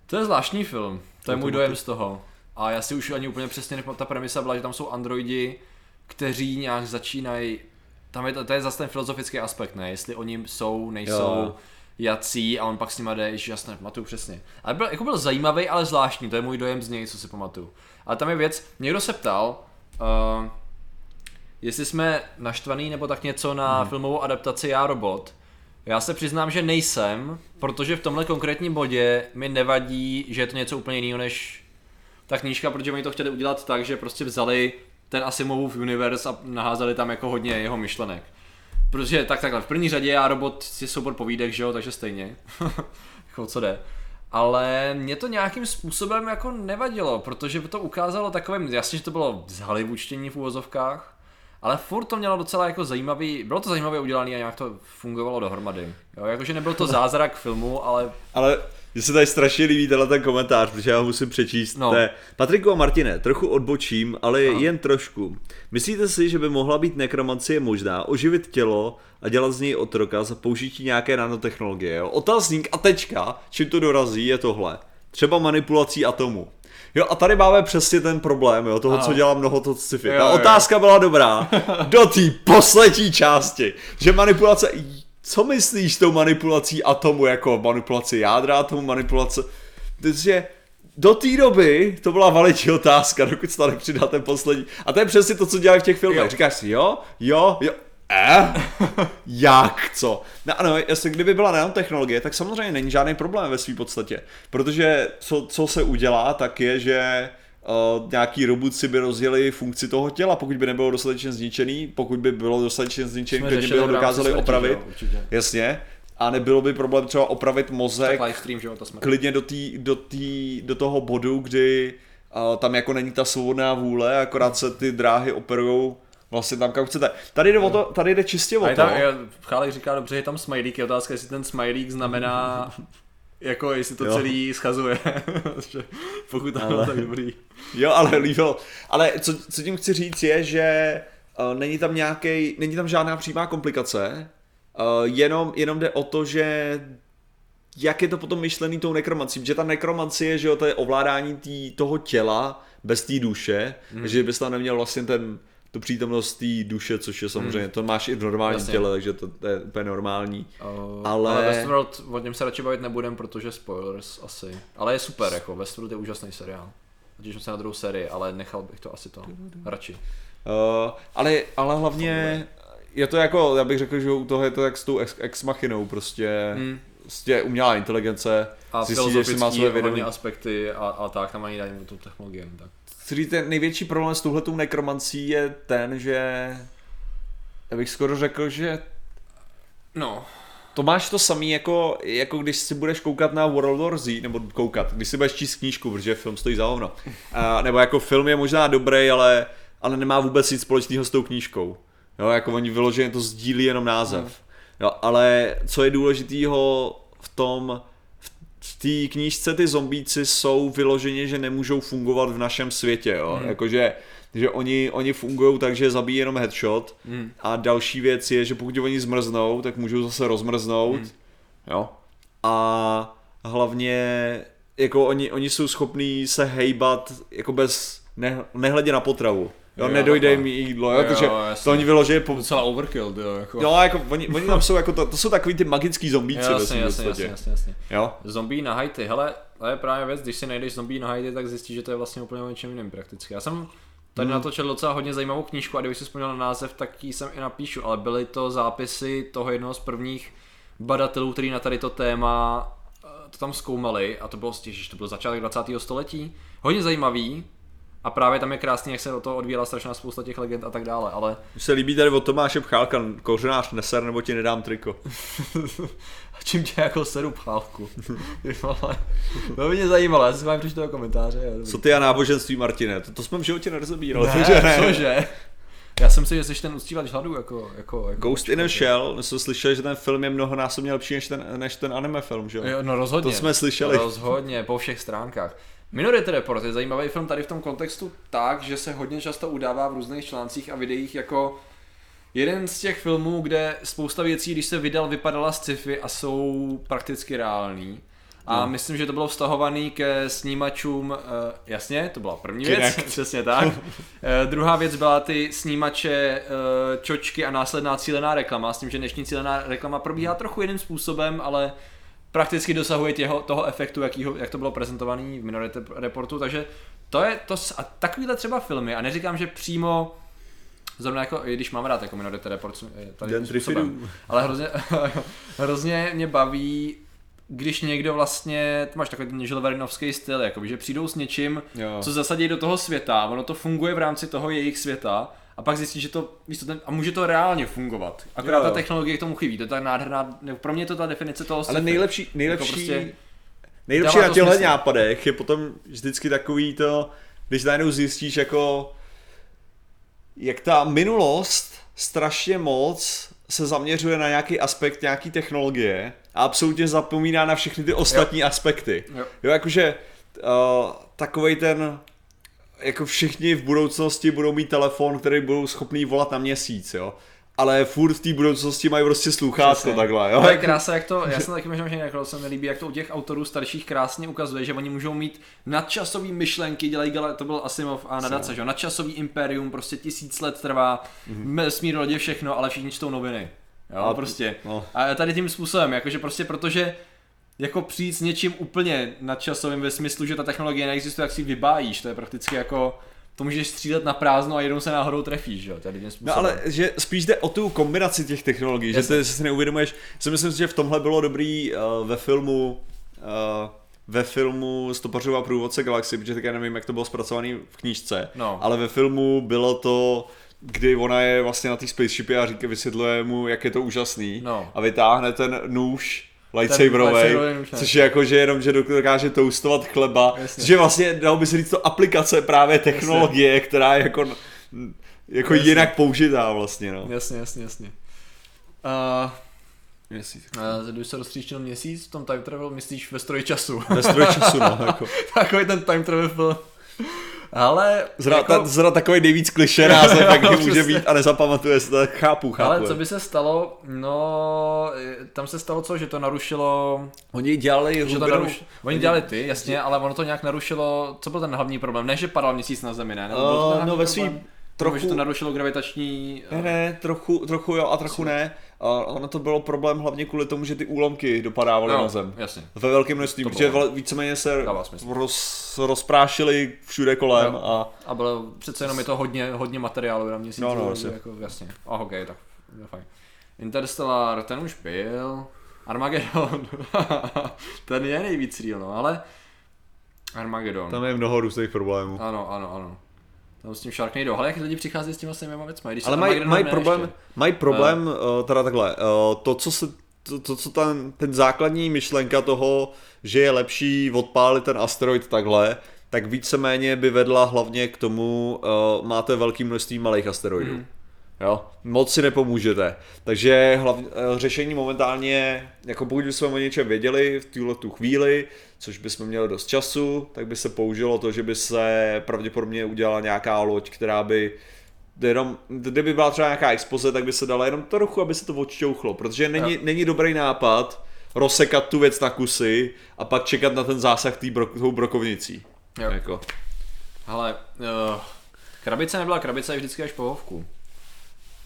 To je zvláštní film, to je můj dojem z toho. A já si už ani úplně přesně nepamatuji, ta premisa byla, že tam jsou androidi, kteří nějak začínají, tam je to, to je zase ten filozofický aspekt, ne, jestli oni jsou, nejsou, Jo. Jací a on pak s nima jde, ježiš, to nepamatuju přesně. Ale byl, jako byl zajímavý, ale zvláštní, to je můj dojem z něj, co si pamatuju. Ale tam je věc, někdo se ptal, uh, jestli jsme naštvaný nebo tak něco na hmm. filmovou adaptaci Já robot. Já se přiznám, že nejsem, protože v tomhle konkrétním bodě mi nevadí, že je to něco úplně jiného než ta knížka, protože oni to chtěli udělat tak, že prostě vzali ten Asimovův univerz a naházeli tam jako hodně jeho myšlenek. Protože tak takhle, v první řadě já robot je soubor povídek, že jo, takže stejně. jako co jde. Ale mě to nějakým způsobem jako nevadilo, protože to ukázalo takovým, jasně, že to bylo zhalivoučtění v úvozovkách, ale furt to mělo docela jako zajímavý, bylo to zajímavě udělané a nějak to fungovalo dohromady. Jo, jakože nebyl to zázrak filmu, ale Ale mně se tady strašně líbí tenhle ten komentář, protože já ho musím přečíst. No. Patriku a Martine, trochu odbočím, ale Aha. jen trošku. Myslíte si, že by mohla být nekromancie možná oživit tělo a dělat z něj otroka za použití nějaké nanotechnologie? Jo? Otazník a tečka, čím to dorazí, je tohle. Třeba manipulací atomu. Jo a tady máme přesně ten problém, jo, toho, Ano. co dělá mnoho to sci-fi. Ta jo. otázka byla dobrá do té poslední části, že manipulace, co myslíš tou manipulací atomu, jako manipulaci jádra atomu, manipulace, takže do té doby to byla validní otázka, dokud se tady přidá ten poslední. A to je přesně to, co dělají v těch filmech. Jo. Říkáš si, jo, jo, jo, eh? Jak, co? No ano, jestli kdyby byla nanotechnologie, tak samozřejmě není žádný problém ve své podstatě. Protože co, co se udělá, tak je, že uh, nějaký robotci by rozjeli funkci toho těla, pokud by nebylo dostatečně zničený, pokud by bylo dostatečně zničený, klidně by ho dokázali smrti, opravit. že jo. Jasně. A nebylo by problém třeba opravit mozek Tak live stream, že klidně do, tý, do, tý, do toho bodu, kdy uh, tam jako není ta svobodná vůle, akorát se ty dráhy operují vlastně tam, kam chcete. Tady jde, o to, tady jde čistě o to. tam, Chálek říká dobře, je tam smajlík, je otázka, jestli ten smajlík znamená, jako jestli to Jo. celý schazuje. Pokud to bylo Ale- tak dobrý. Jo, ale líbilo. Ale co, co tím chci říct je, že uh, není tam nějaký, není tam žádná přímá komplikace, uh, jenom, jenom jde o to, že jak je to potom myšlený tou nekromancí, protože ta nekromancie, že jo, to je ovládání tý, toho těla bez té duše, mm. že bys tam neměl vlastně ten, tu přítomnost té duše, což je samozřejmě, to máš i v normálním Jasně. těle, takže to, to je úplně normální. Uh, Ale- ale... Westworld, o něm se radši bavit nebudem, protože spoilers asi. Ale je super, jako Westworld je úžasný seriál. Těším se na druhou sérii, ale nechal bych to asi to radši. Uh, ale, ale hlavně je to jako, já bych řekl, že u toho je to jak s tou ex, ex machinou, prostě, Hmm. prostě umělá inteligence, A zjistí, že si má své vědomí. aspekty a, a tak, tam ani dají tu technologii. Tak. Chci říct, ten největší problém s touhletou nekromancí je ten, že já bych skoro řekl, že No, to máš to samý jako, jako když si budeš koukat na World War Z, nebo koukat, když si budeš číst knížku, protože film stojí za hovno. A, nebo jako film je možná dobrý, ale, ale nemá vůbec nic společného s tou knížkou. Jo, jako oni vyloženě to sdílí jenom název. Jo, ale co je důležitýho v tom, v- té knížce ty zombíci jsou vyloženě, že nemůžou fungovat v našem světě, jo. Jakože že oni, oni fungují tak, že zabíjí jenom headshot Mm. a další věc je, že pokud oni zmrznou, tak můžou zase rozmrznout, jo. A hlavně jako oni, oni jsou schopní se hejbat jako bez, ne, nehledě na potravu. Jo, Jo, nedojde jim jídlo, jo, Jo, takže jasně. to oni vyloženě po, docela overkill, jo, jako. No, jako oni, oni tam jsou jako to, to jsou takový ty magický zombíci ve jasně, jasně, jasně, jasně, jasně. Jo? Zombie na Haiti, hele, to je právě věc, když si najdeš zombie na Haiti, tak zjistíš, že to je vlastně úplně o něčem jiném prakticky. Já jsem tady Hmm. natočil docela hodně zajímavou knížku a kdybych si vzpomněl na název, tak ji sem i napíšu, ale byly to zápisy toho jednoho z prvních badatelů, který na tady to téma eh, to tam zkoumali a to bylo, že to byl začátek 20. století. Hodně zajímavý a právě tam je krásný, jak se o to odvíjela strašná spousta těch legend a tak dále, ale Mně se líbí tady od Tomáše Pchálka, kořenář neser, nebo ti nedám triko. čím tě jako seru vole. To by mě zajímalo, já si vám přečtu do komentáře. jo, dobrý. Co ty a náboženství, Martine? To, to jsme v životě nerozebírali, Ne, takže ne. cože? Já jsem si, že jsi ten uctívač hladu, jako, jako, jako Ghost in a Shell, my jsme slyšeli, že ten film je mnohonásobně lepší než ten, než ten anime film, že jo? Jo, no rozhodně. To jsme slyšeli. Rozhodně, po všech stránkách. Minority Report je zajímavý film tady v tom kontextu tak, že se hodně často udává v různých článcích a videích jako jeden z těch filmů, kde spousta věcí, když se vydal, vypadala z sci-fi a jsou prakticky reální. A No. myslím, že to bylo vztahovaný ke snímačům, uh, jasně, to byla první věc, Kinect. přesně tak. Uh, druhá věc byla ty snímače uh, čočky a následná cílená reklama, s tím, že dnešní cílená reklama probíhá trochu jiným způsobem, ale prakticky dosahuje těho, toho efektu, jakýho, jak to bylo prezentované v Minority Reportu, takže to je to, a takovýhle třeba filmy, a neříkám, že přímo Zrovna jako, i když mám rád jako Minority Report eh, tady způsobem, ale hrozně, hrozně mě baví, když někdo vlastně, ty máš takový ten žilverinovský styl, jako, že přijdou s něčím, Jo. co zasadí do toho světa, ono to funguje v rámci toho jejich světa, a pak zjistí, že to, víš co, ten, a může to reálně fungovat. Akorát Jo, ta jo. technologie k tomu chybí, to je ta nádherná, ne, pro mě je to ta definice toho Ale sci-fi. nejlepší, nejlepší, Jako prostě nejlepší na to těchto nápadech je potom vždycky takový to, když najednou zjistíš jako, jak ta minulost strašně moc se zaměřuje na nějaký aspekt nějaký technologie a absolutně zapomíná na všechny ty ostatní jo. aspekty. Jo. Jo, jakože uh, takovej ten jako všichni v budoucnosti budou mít telefon, který budou schopný volat na měsíc, jo. Ale furt v té budoucnosti mají prostě sluchátko Přesně. takhle, jo. To je krása, jak to, já jsem taky možná, že jako se mi líbí, jak to u těch autorů starších krásně ukazuje, že oni můžou mít nadčasový myšlenky, dělají, to byl Asimov a nadace, že jo, nadčasový imperium, prostě tisíc let trvá, mm-hmm. smír lodě všechno, ale všichni čtou noviny. Jo, A- prostě. no. A tady tím způsobem, jakože prostě protože jako přijít s něčím úplně nadčasovým ve smyslu, že ta technologie neexistuje, jak si vybájíš, to je prakticky jako, to můžeš střílet na prázdno a jednou se náhodou trefíš, že jo, tady tím způsobem. No ale že spíš jde o tu kombinaci těch technologií, že Jasně. ty si neuvědomuješ, si myslím, že v tomhle bylo dobrý uh, ve filmu uh, ve filmu Stopařova průvodce Galaxy, protože tak já nevím, jak to bylo zpracované v knížce, No. ale ve filmu bylo to, kdy ona je vlastně na té spaceshipě a říká, vysvětluje mu, jak je to úžasný No. a vytáhne ten nůž lightsaberový, což je jako, že jenom, že dokáže toastovat chleba, Jasně. což je vlastně, dalo by se říct, to aplikace právě technologie, která je jako, jako Jasně. jinak použitá vlastně, no. Jasně, jasně, jasně. Uh, Měsíc. Uh, když se rozstříštil měsíc v tom time travel, myslíš ve stroji času. Ve stroji času, no, jako. Takový ten time travel film. Ale, Zra, jako, ta, zra takový nejvíc kliše název, jak No, může přesně. být a nezapamatuje se to, tak chápu, chápu. ale co by se stalo, no, eh, tam se stalo co, že to narušilo, Oni dělali že to naruš... Oni dělali ty, jasně, ale ono to nějak narušilo, co byl ten hlavní problém? Ne, že padal měsíc na zemi, ne? Nebo Uh, no ve svým, Trochu... že to narušilo gravitační... ne, ne, trochu, trochu jo a trochu ne. A ono to bylo problém hlavně kvůli tomu, že ty úlomky dopadávaly No, na zem. jasně. Ve velkém množství, To protože bylo. víceméně se roz, rozprášili všude kolem Jo. a A bylo, přece jenom je to hodně, hodně materiálu na měsíc. No, no, takže jasně. jako, jasně. Oh, ok, tak je fajn. Interstellar, ten už byl. Armageddon, ten je nejvíc real, no, ale Armageddon. tam je mnoho různých problémů. Ano, ano, ano. Tam s tím Sharknado, ale jak lidi přichází s těma stejnýma věcmi, když Ale mají, ne problém, ještě. mají problém uh, teda takhle, uh, to, co se to, to, co ten, ten základní myšlenka toho, že je lepší odpálit ten asteroid takhle, tak víceméně by vedla hlavně k tomu, uh, máte velké množství malých asteroidů. Mhm. Jo, moc si nepomůžete. Takže hlavně, uh, řešení momentálně, jako pokud bychom o něčem věděli v tuhle tu chvíli, což bychom měli dost času, tak by se použilo to, že by se pravděpodobně udělala nějaká loď, která by jenom, kdyby byla třeba nějaká expoze, tak by se dala jenom trochu, aby se to odšťouchlo, protože není, Jo. není dobrý nápad rozsekat tu věc na kusy a pak čekat na ten zásah tý bro, tou brokovnicí. Jo. Jako. Hele, uh, krabice nebyla krabice, je vždycky až po hovku.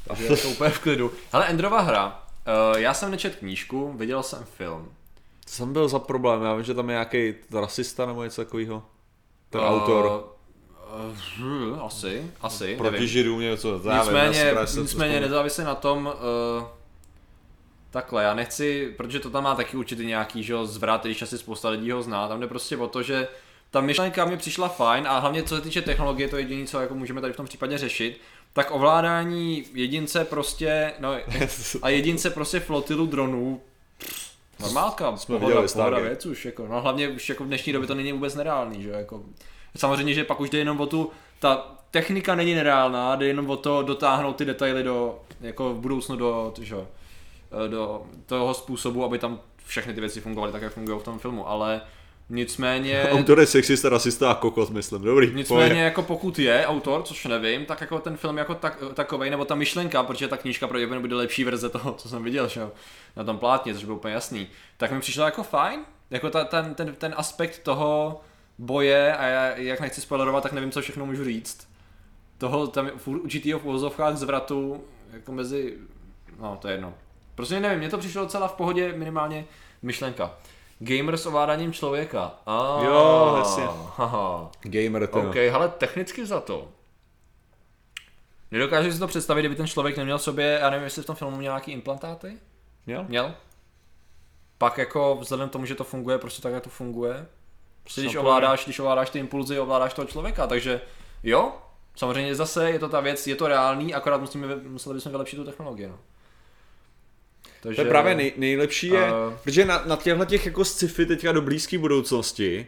Takže je to úplně v klidu. Hele, Endrova hra. Uh, já jsem nečet knížku, viděl jsem film. Co jsem byl za problém? Já vím, že tam je nějaký rasista nebo něco takového. Ten Eh, autor. Uh, asi, asi, Proti židům něco. Nicméně, nicméně nezávisle na tom, uh, takhle, já nechci, protože to tam má taky určitě nějaký že, zvrat, když asi spousta lidí ho zná, tam jde prostě o to, že ta myšlenka mi přišla fajn a hlavně co se týče technologie, to je jediné, co jako můžeme tady v tom případě řešit, tak ovládání jedince prostě, no a jedince prostě flotilu dronů, normálka, Jsme pohoda, viděli pohoda věc už, jako, no hlavně už jako v dnešní době to není vůbec nereálný, že jako, samozřejmě, že pak už jde jenom o tu, ta technika není nereálná, jde jenom o to dotáhnout ty detaily do, jako v budoucnu do, že, do toho způsobu, aby tam všechny ty věci fungovaly tak, jak fungují v tom filmu, ale nicméně... Autor je sexista, rasista a kokos, myslím. Dobrý. Nicméně jako pokud je autor, což nevím, tak jako ten film jako tak, takovej, nebo ta myšlenka, protože ta knížka pravděpodobně bude lepší verze toho, co jsem viděl, že jo, na tom plátně, což bylo úplně jasný, tak mi přišlo jako fajn, jako ta, ten, ten, ten aspekt toho boje a já, jak nechci spoilerovat, tak nevím, co všechno můžu říct. Toho tam určitýho v uvozovkách zvratu, jako mezi, no to je jedno. Prostě nevím, mně to přišlo docela v pohodě, minimálně myšlenka. Gamer s ovládáním člověka. Ah, Jo, jasně. Haha. Gamer ten. OK, ale technicky za to. Nedokážu si to představit, kdyby ten člověk neměl v sobě, já nevím, jestli v tom filmu měl nějaký implantáty? Jo? Měl? Pak jako vzhledem k tomu, že to funguje, prostě tak, jak to funguje. Prostě když ovládáš, když ovládáš ty impulzy, ovládáš toho člověka, takže jo, samozřejmě zase je to ta věc, je to reálný, akorát musíme, museli bychom vylepšit tu technologii, no. Takže, To je právě nej, nejlepší je, Eh. protože na, na těchto těch jako sci-fi teďka do blízké budoucnosti,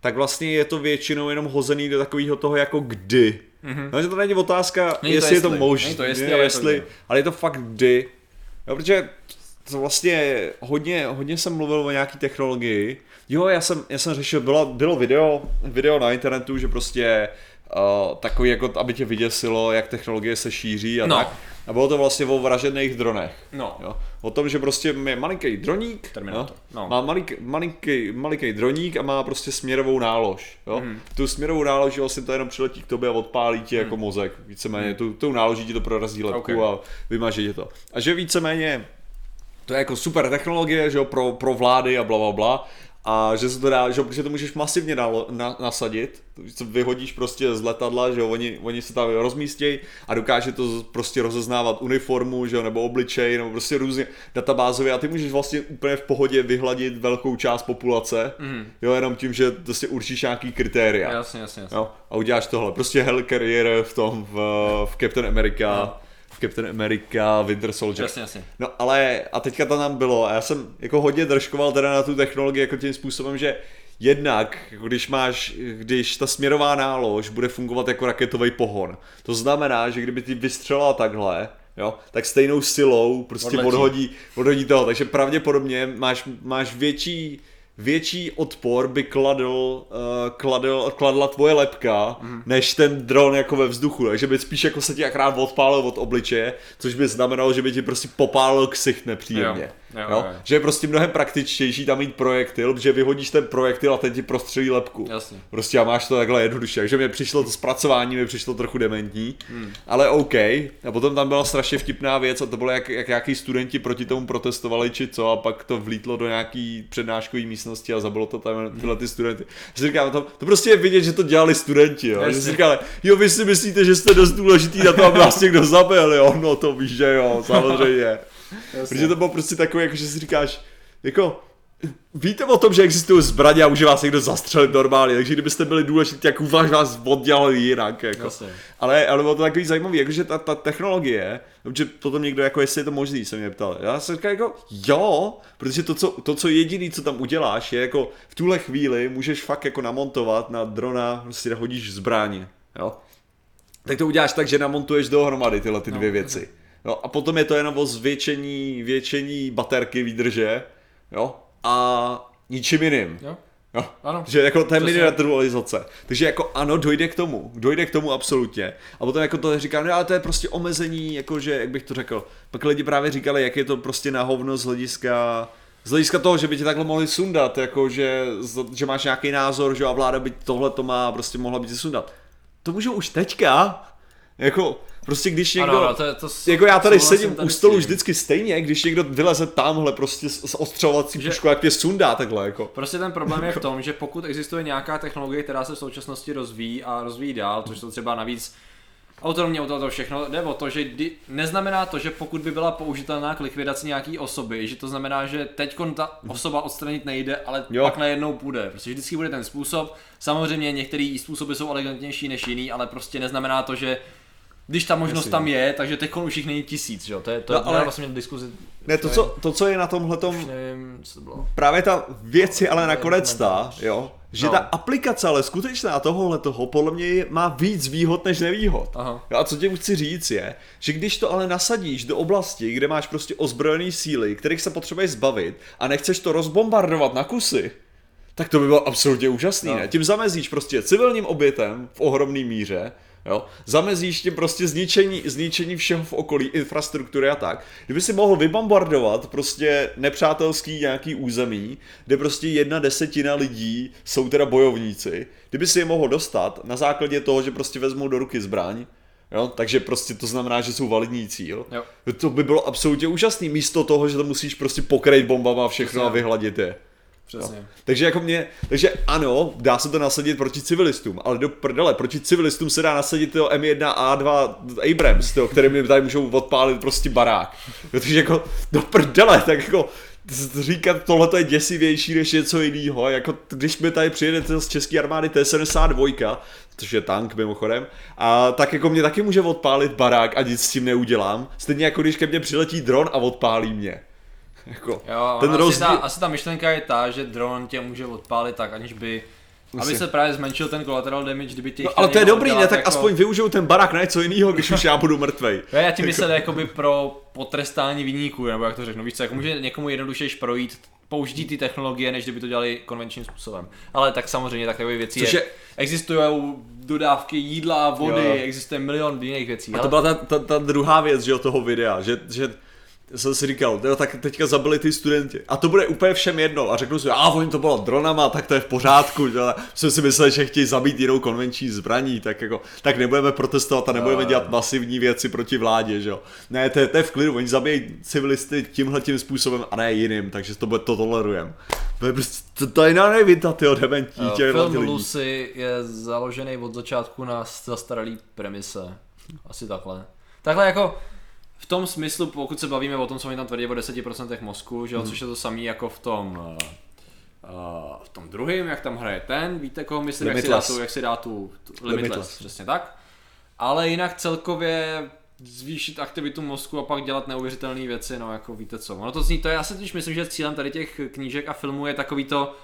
tak vlastně je to většinou jenom hozený do takového toho jako kdy. Mm-hmm. No, že to není otázka, Není to jestli je to jestli. možné, to jestli, ale je to jestli, ale je to fakt kdy. Jo, protože to vlastně hodně, hodně jsem mluvil o nějaký technologii. Jo, já jsem, já jsem řešil, bylo, bylo video, video na internetu, že prostě uh, takový jako, aby tě vyděsilo, jak technologie se šíří a No. tak. A bylo to vlastně o vražených dronech. No. Jo? O tom, že prostě je malinký droník, Terminator, jo? no. má malinký, malinký, malinký droník a má prostě směrovou nálož. Jo? Mhm. Tu směrovou nálož vlastně to jenom přiletí k tobě a odpálí ti jako mozek. Víceméně tu, tou náloží ti to prorazí lepku Mhm. Ok. a vymaže ti to. A že víceméně to je jako super technologie, že jo, pro, pro vlády a bla, bla, bla. A že se to dá, že protože to můžeš masivně nalo, na, nasadit, co vyhodíš prostě z letadla, že jo, oni, oni se tam rozmístějí a dokáže to prostě rozeznávat uniformu, že jo, nebo obličej, nebo prostě různě databázově a ty můžeš vlastně úplně v pohodě vyhladit velkou část populace, mm. jo, jenom tím, že prostě určíš nějaký kritéria. Jasně, jasně, jasně. Jo, a uděláš tohle. Prostě Hell Carrier v tom, v, v Captain America, v Captain America Winter Soldier. Jasně, jasně. No ale, a teďka to tam bylo a já jsem jako hodně držkoval teda na tu technologii jako tím způsobem, že jednak, když máš, když ta směrová nálož bude fungovat jako raketový pohon, to znamená, že kdyby ty vystřelila takhle, jo, tak stejnou silou prostě Odletí. odhodí, odhodí toho, takže pravděpodobně máš, máš větší větší odpor by kladl, uh, kladl, kladla tvoje lepka, mm. než ten dron jako ve vzduchu, takže by spíš jako se ti akrát odpálil od obličeje, což by znamenalo, že by ti prostě popálil ksicht nepříjemně. Jo. Jo, Jo, jo. Že je prostě mnohem praktičtější tam mít projektil, protože vyhodíš ten projektil a ten ti prostřelí lepku. Jasně. Prostě a máš to takhle jednoduše. Takže mi přišlo to zpracování, mi přišlo trochu dementní, hmm. ale OK. A potom tam byla strašně vtipná věc a to bylo, jak, jak nějaký studenti proti tomu protestovali, či co, a pak to vlítlo do nějaký přednáškové místnosti a zabilo to tam tyhle ty studenty. Já si říkám, to, to prostě je vidět, že to dělali studenti, jo. Že Jasně. si říkali, jo, vy si myslíte, že jste dost důležitý na to, aby vás někdo zabil, jo, no to víš, že jo, samozřejmě. Protože to bylo prostě takové, jako že si říkáš, jako, víte o tom, že existují zbraně a může vás někdo zastřelit normálně, takže kdybyste byli důležití, jak vás vás oddělali jinak, jako. Jasně. Ale, ale bylo to takový zajímavý, jakože ta, ta technologie, protože potom někdo, jako jestli je to možný, se mě ptal. Já jsem říkal jako, jo, protože to co, to, co jediný, co tam uděláš, je jako v tuhle chvíli můžeš fakt jako namontovat na drona, prostě hodíš zbraně, jo. Tak to uděláš tak, že namontuješ dohromady tyhle ty dvě věci. Jo, a potom je to jenom o zvětšení, většení baterky výdrže, jo, a ničím jiným. Jo? Jo. Ano. Že jako to je Přesně. miniaturizace. Takže jako ano, dojde k tomu. Dojde k tomu absolutně. A potom jako to říkám, no ale to je prostě omezení, jakože, jak bych to řekl. Pak lidi právě říkali, jak je to prostě na hovno z hlediska z hlediska toho, že by tě takhle mohli sundat, jako že, že máš nějaký názor, že a vláda by tohle to má, prostě mohla by tě sundat. To můžou už teďka. Jako, prostě když někdo... Ano, ano, to, je- to Jako já tady sedím tady u stolu tím. vždycky stejně, když někdo vyleze tamhle prostě s, ostřelovací Že- pušku, jak tě sundá takhle, jako. Prostě ten problém je v tom, že pokud existuje nějaká technologie, která se v současnosti rozvíjí a rozvíjí dál, což to třeba navíc autonomně o to, všechno, jde o to, že kdy, neznamená to, že pokud by byla použitelná k likvidaci nějaký osoby, že to znamená, že teď ta osoba odstranit nejde, ale Jo. pak najednou půjde. Prostě vždycky bude ten způsob. Samozřejmě některé způsoby jsou elegantnější než jiný, ale prostě neznamená to, že když ta možnost Jasně. tam je, takže teď už jich není tisíc, že jo? To je to, No, no, ale- vlastně diskuzi, Ne, to co, to, co je na tomhletom, nevím, co to bylo. právě ta věc je ale nakonec ta, jo, že No. ta aplikace ale skutečná tohohle toho podle mě má víc výhod než nevýhod. Aha. Jo, a co tím chci říct je, že když to ale nasadíš do oblasti, kde máš prostě ozbrojený síly, kterých se potřebuješ zbavit a nechceš to rozbombardovat na kusy, tak to by bylo absolutně úžasný, No. ne? Tím zamezíš prostě civilním obětem v ohromné míře, jo? Zamezíš tím prostě zničení, zničení všeho v okolí, infrastruktury a tak. Kdyby si mohl vybombardovat prostě nepřátelský nějaký území, kde prostě jedna desetina lidí jsou teda bojovníci, kdyby si je mohl dostat na základě toho, že prostě vezmou do ruky zbraň, Jo, takže prostě to znamená, že jsou validní cíl. Jo. To by bylo absolutně úžasný, místo toho, že to musíš prostě pokrejt bombama a všechno a vyhladit je. Přesně. Takže jako mě, takže ano, dá se to nasadit proti civilistům, ale do prdele, proti civilistům se dá nasadit to M1A2 Abrams, tyjo, který mi tady můžou odpálit prostě barák. Takže jako do prdele, tak jako říkat tohle je děsivější než něco jiného. Jako když mi tady přijede z české armády T-72, což je tank mimochodem, a tak jako mě taky může odpálit barák a nic s tím neudělám. Stejně jako když ke mně přiletí dron a odpálí mě. Jako, Jo, ten ten asi, rozdíl... ta, asi ta myšlenka je ta, že dron tě může odpálit tak, aniž by aby Jasně. se právě zmenšil ten collateral damage, kdyby tě No, ale to je dobrý, ne? Tak jako... aspoň využiju ten barák na něco jiného, když už já budu mrtvej. Jo, Já tím myslel jakoby pro potrestání viníků, nebo jak to řeknu, víš co, jako může někomu jednodušeji projít použití ty technologie, než kdyby to dělali konvenčním způsobem. Ale tak samozřejmě takové věci Což je, je- existují dodávky jídla, vody, Jo. existuje milion jiných věcí. A ale- to byla ta, ta, ta druhá věc, že jo, toho videa, že, že jsem si říkal, jo, tak teďka zabili ty studenti. A to bude úplně všem jedno. A řeknu si, a oni to bylo dronama, tak to je v pořádku. Že? jo. Jsem si myslel, že chtějí zabít jinou konvenční zbraní, tak jako, tak nebudeme protestovat a nebudeme dělat masivní věci proti vládě, že jo. Ne, to je, to je v klidu, oni zabíjí civilisty tímhle tím způsobem a ne jiným, takže to, bude, to tolerujeme. To je prostě, to, je na nevita, tyjo, dementí, těch Film lidí. Lucy je založený od začátku na zastaralý premise. Asi takhle. Takhle jako v tom smyslu, pokud se bavíme o tom, co oni tam tvrdí o 10% mozku, že jo, Hmm. což je to samý jako v tom uh, v tom druhém, jak tam hraje ten, víte koho myslím, jak si dá tu, jak si dá tu, tu limitless, Limitless. limitless, přesně tak. Ale jinak celkově zvýšit aktivitu mozku a pak dělat neuvěřitelné věci, no jako víte co. Ono to zní, to je, já si totiž myslím, že cílem tady těch knížek a filmů je takový to,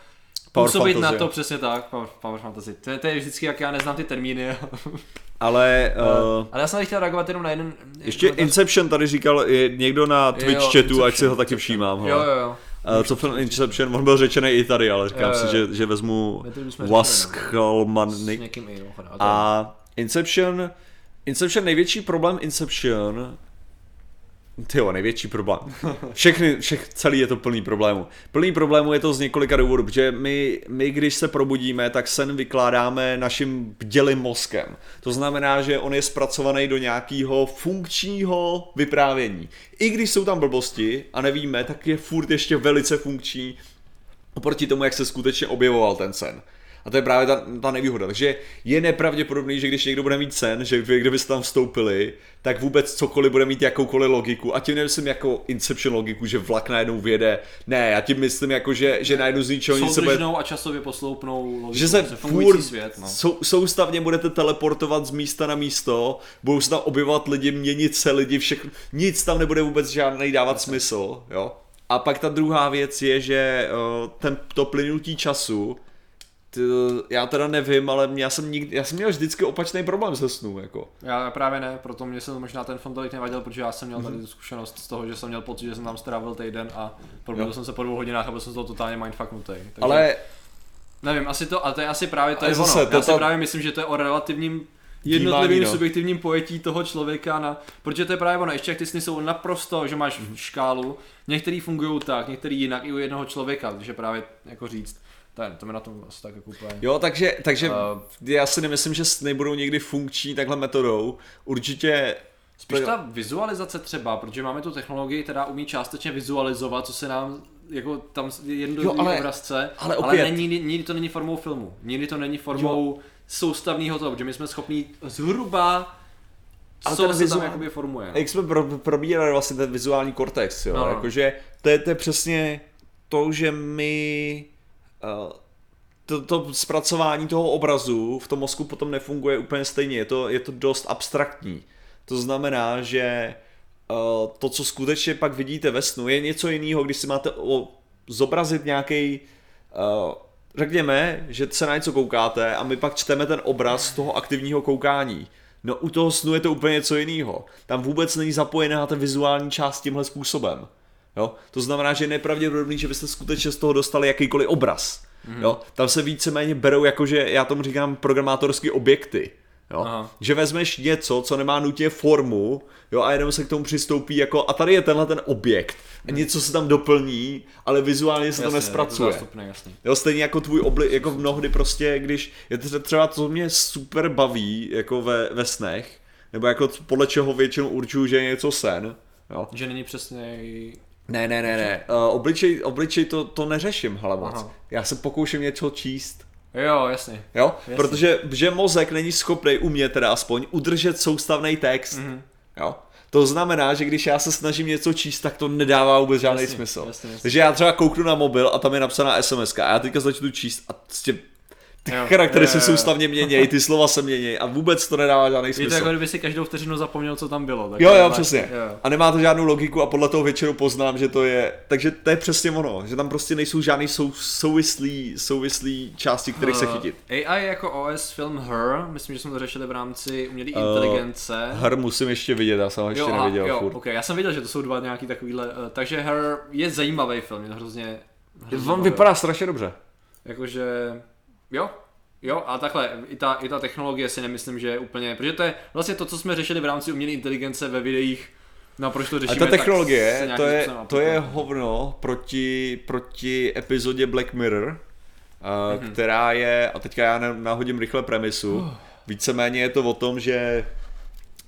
Power působit na fantasy. to přesně tak, power, power fantasy. To je, to je vždycky, jak já neznám ty termíny. Ale uh, Ale já jsem tady chtěl reagovat jenom na jeden... ještě komentář. Inception tady říkal je někdo na Twitch Jo, chatu, ať Inception, si ho taky všímám. Jo, jo, jo. Uh, co film Inception, on byl řečený i tady, ale říkám Jo, si, jo. že, že vezmu My to už jsme Wask řešili, S Halmany. někým jiným. A, to- A Inception, Inception, největší problém Inception Ty jo, největší problém. Všechny, všech, celý je to plný problémů. Plný problémů je to z několika důvodů, protože my, my, když se probudíme, tak sen vykládáme naším bdělým mozkem. To znamená, že on je zpracovaný do nějakého funkčního vyprávění. I když jsou tam blbosti a nevíme, tak je furt ještě velice funkční oproti tomu, jak se skutečně objevoval ten sen. A to je právě ta, ta nevýhoda. Takže je nepravděpodobný, že když někdo bude mít sen, že vy, kdybyste tam vstoupili, tak vůbec cokoliv bude mít jakoukoliv logiku. A tím nemyslím jako Inception logiku, že vlak najednou vyjede. Ne, já tím myslím jako, že, že najednou z ničeho nic bude... A časově posloupnou logiku, Že se furt svět, no. sou, soustavně budete teleportovat z místa na místo, budou se tam objevovat lidi, měnit se lidi, všechno, nic tam nebude vůbec žádný dávat smysl, jo. A pak ta druhá věc je, že uh, ten, to plynutí času, t, já teda nevím, ale já jsem, nikdy, já jsem měl vždycky opačný problém se snu, jako. Já právě ne, proto mě se možná ten film tolik nevadil, protože já jsem měl tady tu zkušenost z toho, že jsem měl pocit, že jsem tam strávil týden a probudil jsem se po dvou hodinách a byl jsem z toho totálně mindfucknutý. Takže, Ale Nevím, asi to, ale to je asi právě to Ale je zase, ono. to Já si ta- právě myslím, že to je o relativním jednotlivým no. subjektivním pojetí toho člověka na, protože to je právě ono, ještě jak ty sny jsou naprosto, že máš škálu, některý fungují tak, některý jinak i u jednoho člověka, takže právě jako říct, to, je, to mi na tom asi tak jako úplně. Jo, takže, takže Uh, já si nemyslím, že sny budou někdy funkční takhle metodou. Určitě Spíš ta vizualizace třeba, protože máme tu technologii, která umí částečně vizualizovat, co se nám jako tam jednoduchý Jo, ale- obrazce, ale ale není, nikdy to není formou filmu, nikdy to není formou soustavného toho, protože my jsme schopni zhruba Ale co ten se tam vizuál- jakoby formuje. Jak jsme pro, probírali vlastně ten vizuální kortex, jo, No, no, jakože to je, to je přesně to, že my to, to zpracování toho obrazu v tom mozku potom nefunguje úplně stejně, je to, je to dost abstraktní. To znamená, že uh, to, co skutečně pak vidíte ve snu, je něco jiného, když si máte o, zobrazit nějaký uh, řekněme, že se na něco koukáte a my pak čteme ten obraz toho aktivního koukání. No u toho snu je to úplně něco jiného. Tam vůbec není zapojená ta vizuální část tímhle způsobem. Jo? To znamená, že je nepravděpodobný, že byste skutečně z toho dostali jakýkoliv obraz. Mm-hmm. Jo? Tam se víceméně berou jako, že já tomu říkám programátorské objekty. Jo? Aha. Že vezmeš něco, co nemá nutně formu, jo, a jenom se k tomu přistoupí jako, a tady je tenhle ten objekt. A něco se tam doplní, ale vizuálně se to nespracuje. Zástupné. Jo, stejně jako tvůj obli, jako mnohdy prostě, když, je to třeba to, co mě super baví, jako ve, ve snech, nebo jako podle čeho většinou určuju, že je něco sen, jo. Že není přesně Ne, ne, ne, ne, uh, obličej, obličej to, to neřeším, hele moc. Aha. Já se pokouším něco číst, Jo, jasně. jo, Jasně. protože že mozek není schopný umět teda aspoň udržet soustavný text, Mhm. jo. To znamená, že když já se snažím něco číst, tak to nedává vůbec žádný Jasně, smysl. jasně, jasně. Takže já třeba kouknu na mobil a tam je napsaná SMS a já teďka začnu číst a prostě ty Jo, charaktery jo, se jo, jo. soustavně měnějí, ty slova se měnějí a vůbec to nedává žádný Je to smysl. jako kdyby si každou vteřinu zapomněl, co tam bylo. Tak Jo, jo, máš- přesně. Jo. A nemá to žádnou logiku a podle toho většinou poznám, že to je... Takže to je přesně ono, že tam prostě nejsou žádný sou, souvislý, souvislý části, kterých se Eh, chytit. AI jako OS film Her, myslím, že jsme to řešili v rámci umělé Eh, inteligence. Her musím ještě vidět, já jsem ho ještě aha, neviděl jo, furt. okay. já jsem viděl, že to jsou dva nějaký takovýhle, uh, takže Her je zajímavý film, je to hrozně, hrozně On vypadá strašně dobře. Jakože, jo, jo, a takhle, i ta, i ta technologie si nemyslím, že je úplně, protože to je vlastně to, co jsme řešili v rámci umělé inteligence ve videích, no proč to A řešíme, ta tak se technologie, to je, to je hovno proti, proti epizodě Black Mirror, uh, která je, a teďka já na- nahodím rychle premisu, Oh. víceméně je to o tom, že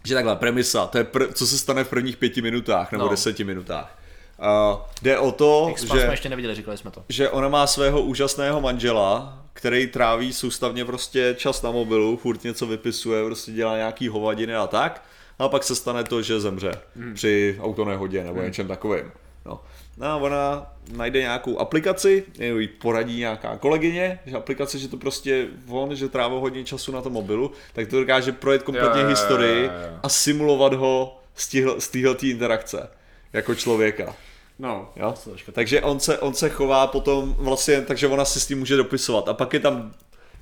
že takhle, premisa, to je pr- co se stane v prvních pěti minutách nebo No. deseti minutách. Uh, jde o to, Expanse že, jsme ještě neviděli, říkali jsme to. že ona má svého úžasného manžela, který tráví soustavně prostě čas na mobilu, furt něco vypisuje, prostě dělá nějaký hovadiny a tak. A pak se stane to, že zemře Hmm. při autonehodě nebo něčem takovým. No. no a ona najde nějakou aplikaci, nebo jí poradí nějaká kolegyně, že aplikace, že to prostě on, že trávil hodně času na tom mobilu, tak to dokáže projet kompletně Jo, jo, jo, historii jo, jo. a simulovat ho z téhle- interakce jako člověka. No, Jo? Takže on se, on se chová potom vlastně, takže ona si s tím může dopisovat. A pak je tam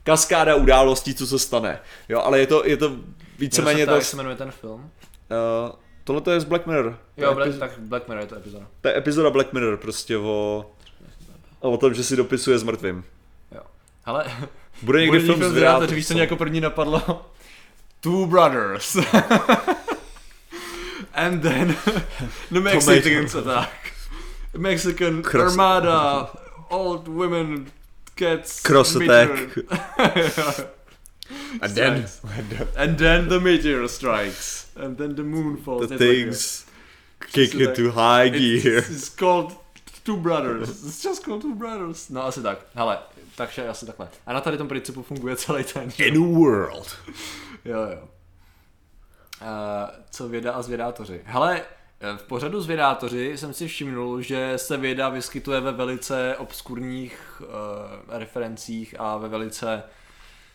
kaskáda událostí, co se stane. Jo, ale je to, je to víceméně Jak to... se jmenuje ten film? Uh, tohle to je z Black Mirror. To Jo, je, Black, epiz- tak Black Mirror je to epizoda. to je epizoda Black Mirror, prostě o, o tom, že si dopisuje s mrtvým. Jo. Hele, Bude někdy film, film s Zvědátoř, víš, co mě jako první napadlo? Two Brothers. And then the Mexicans attack. Mexican Cross- armada, old women gets Cross meteor- attack. And then, And then the meteor strikes. And then the moon falls. the It's like a- things kick Cross into high It's, gear. it's called Two Brothers. It's just called Two Brothers. No asi tak. Hele, takže asi takhle. A na tady tom principu funguje celý ten. In a world. Jo, jo. Uh, co věda a zvědátoři. Hele, v pořadu zvědátoři jsem si všimnul, že se věda vyskytuje ve velice obskurních uh, referencích a ve velice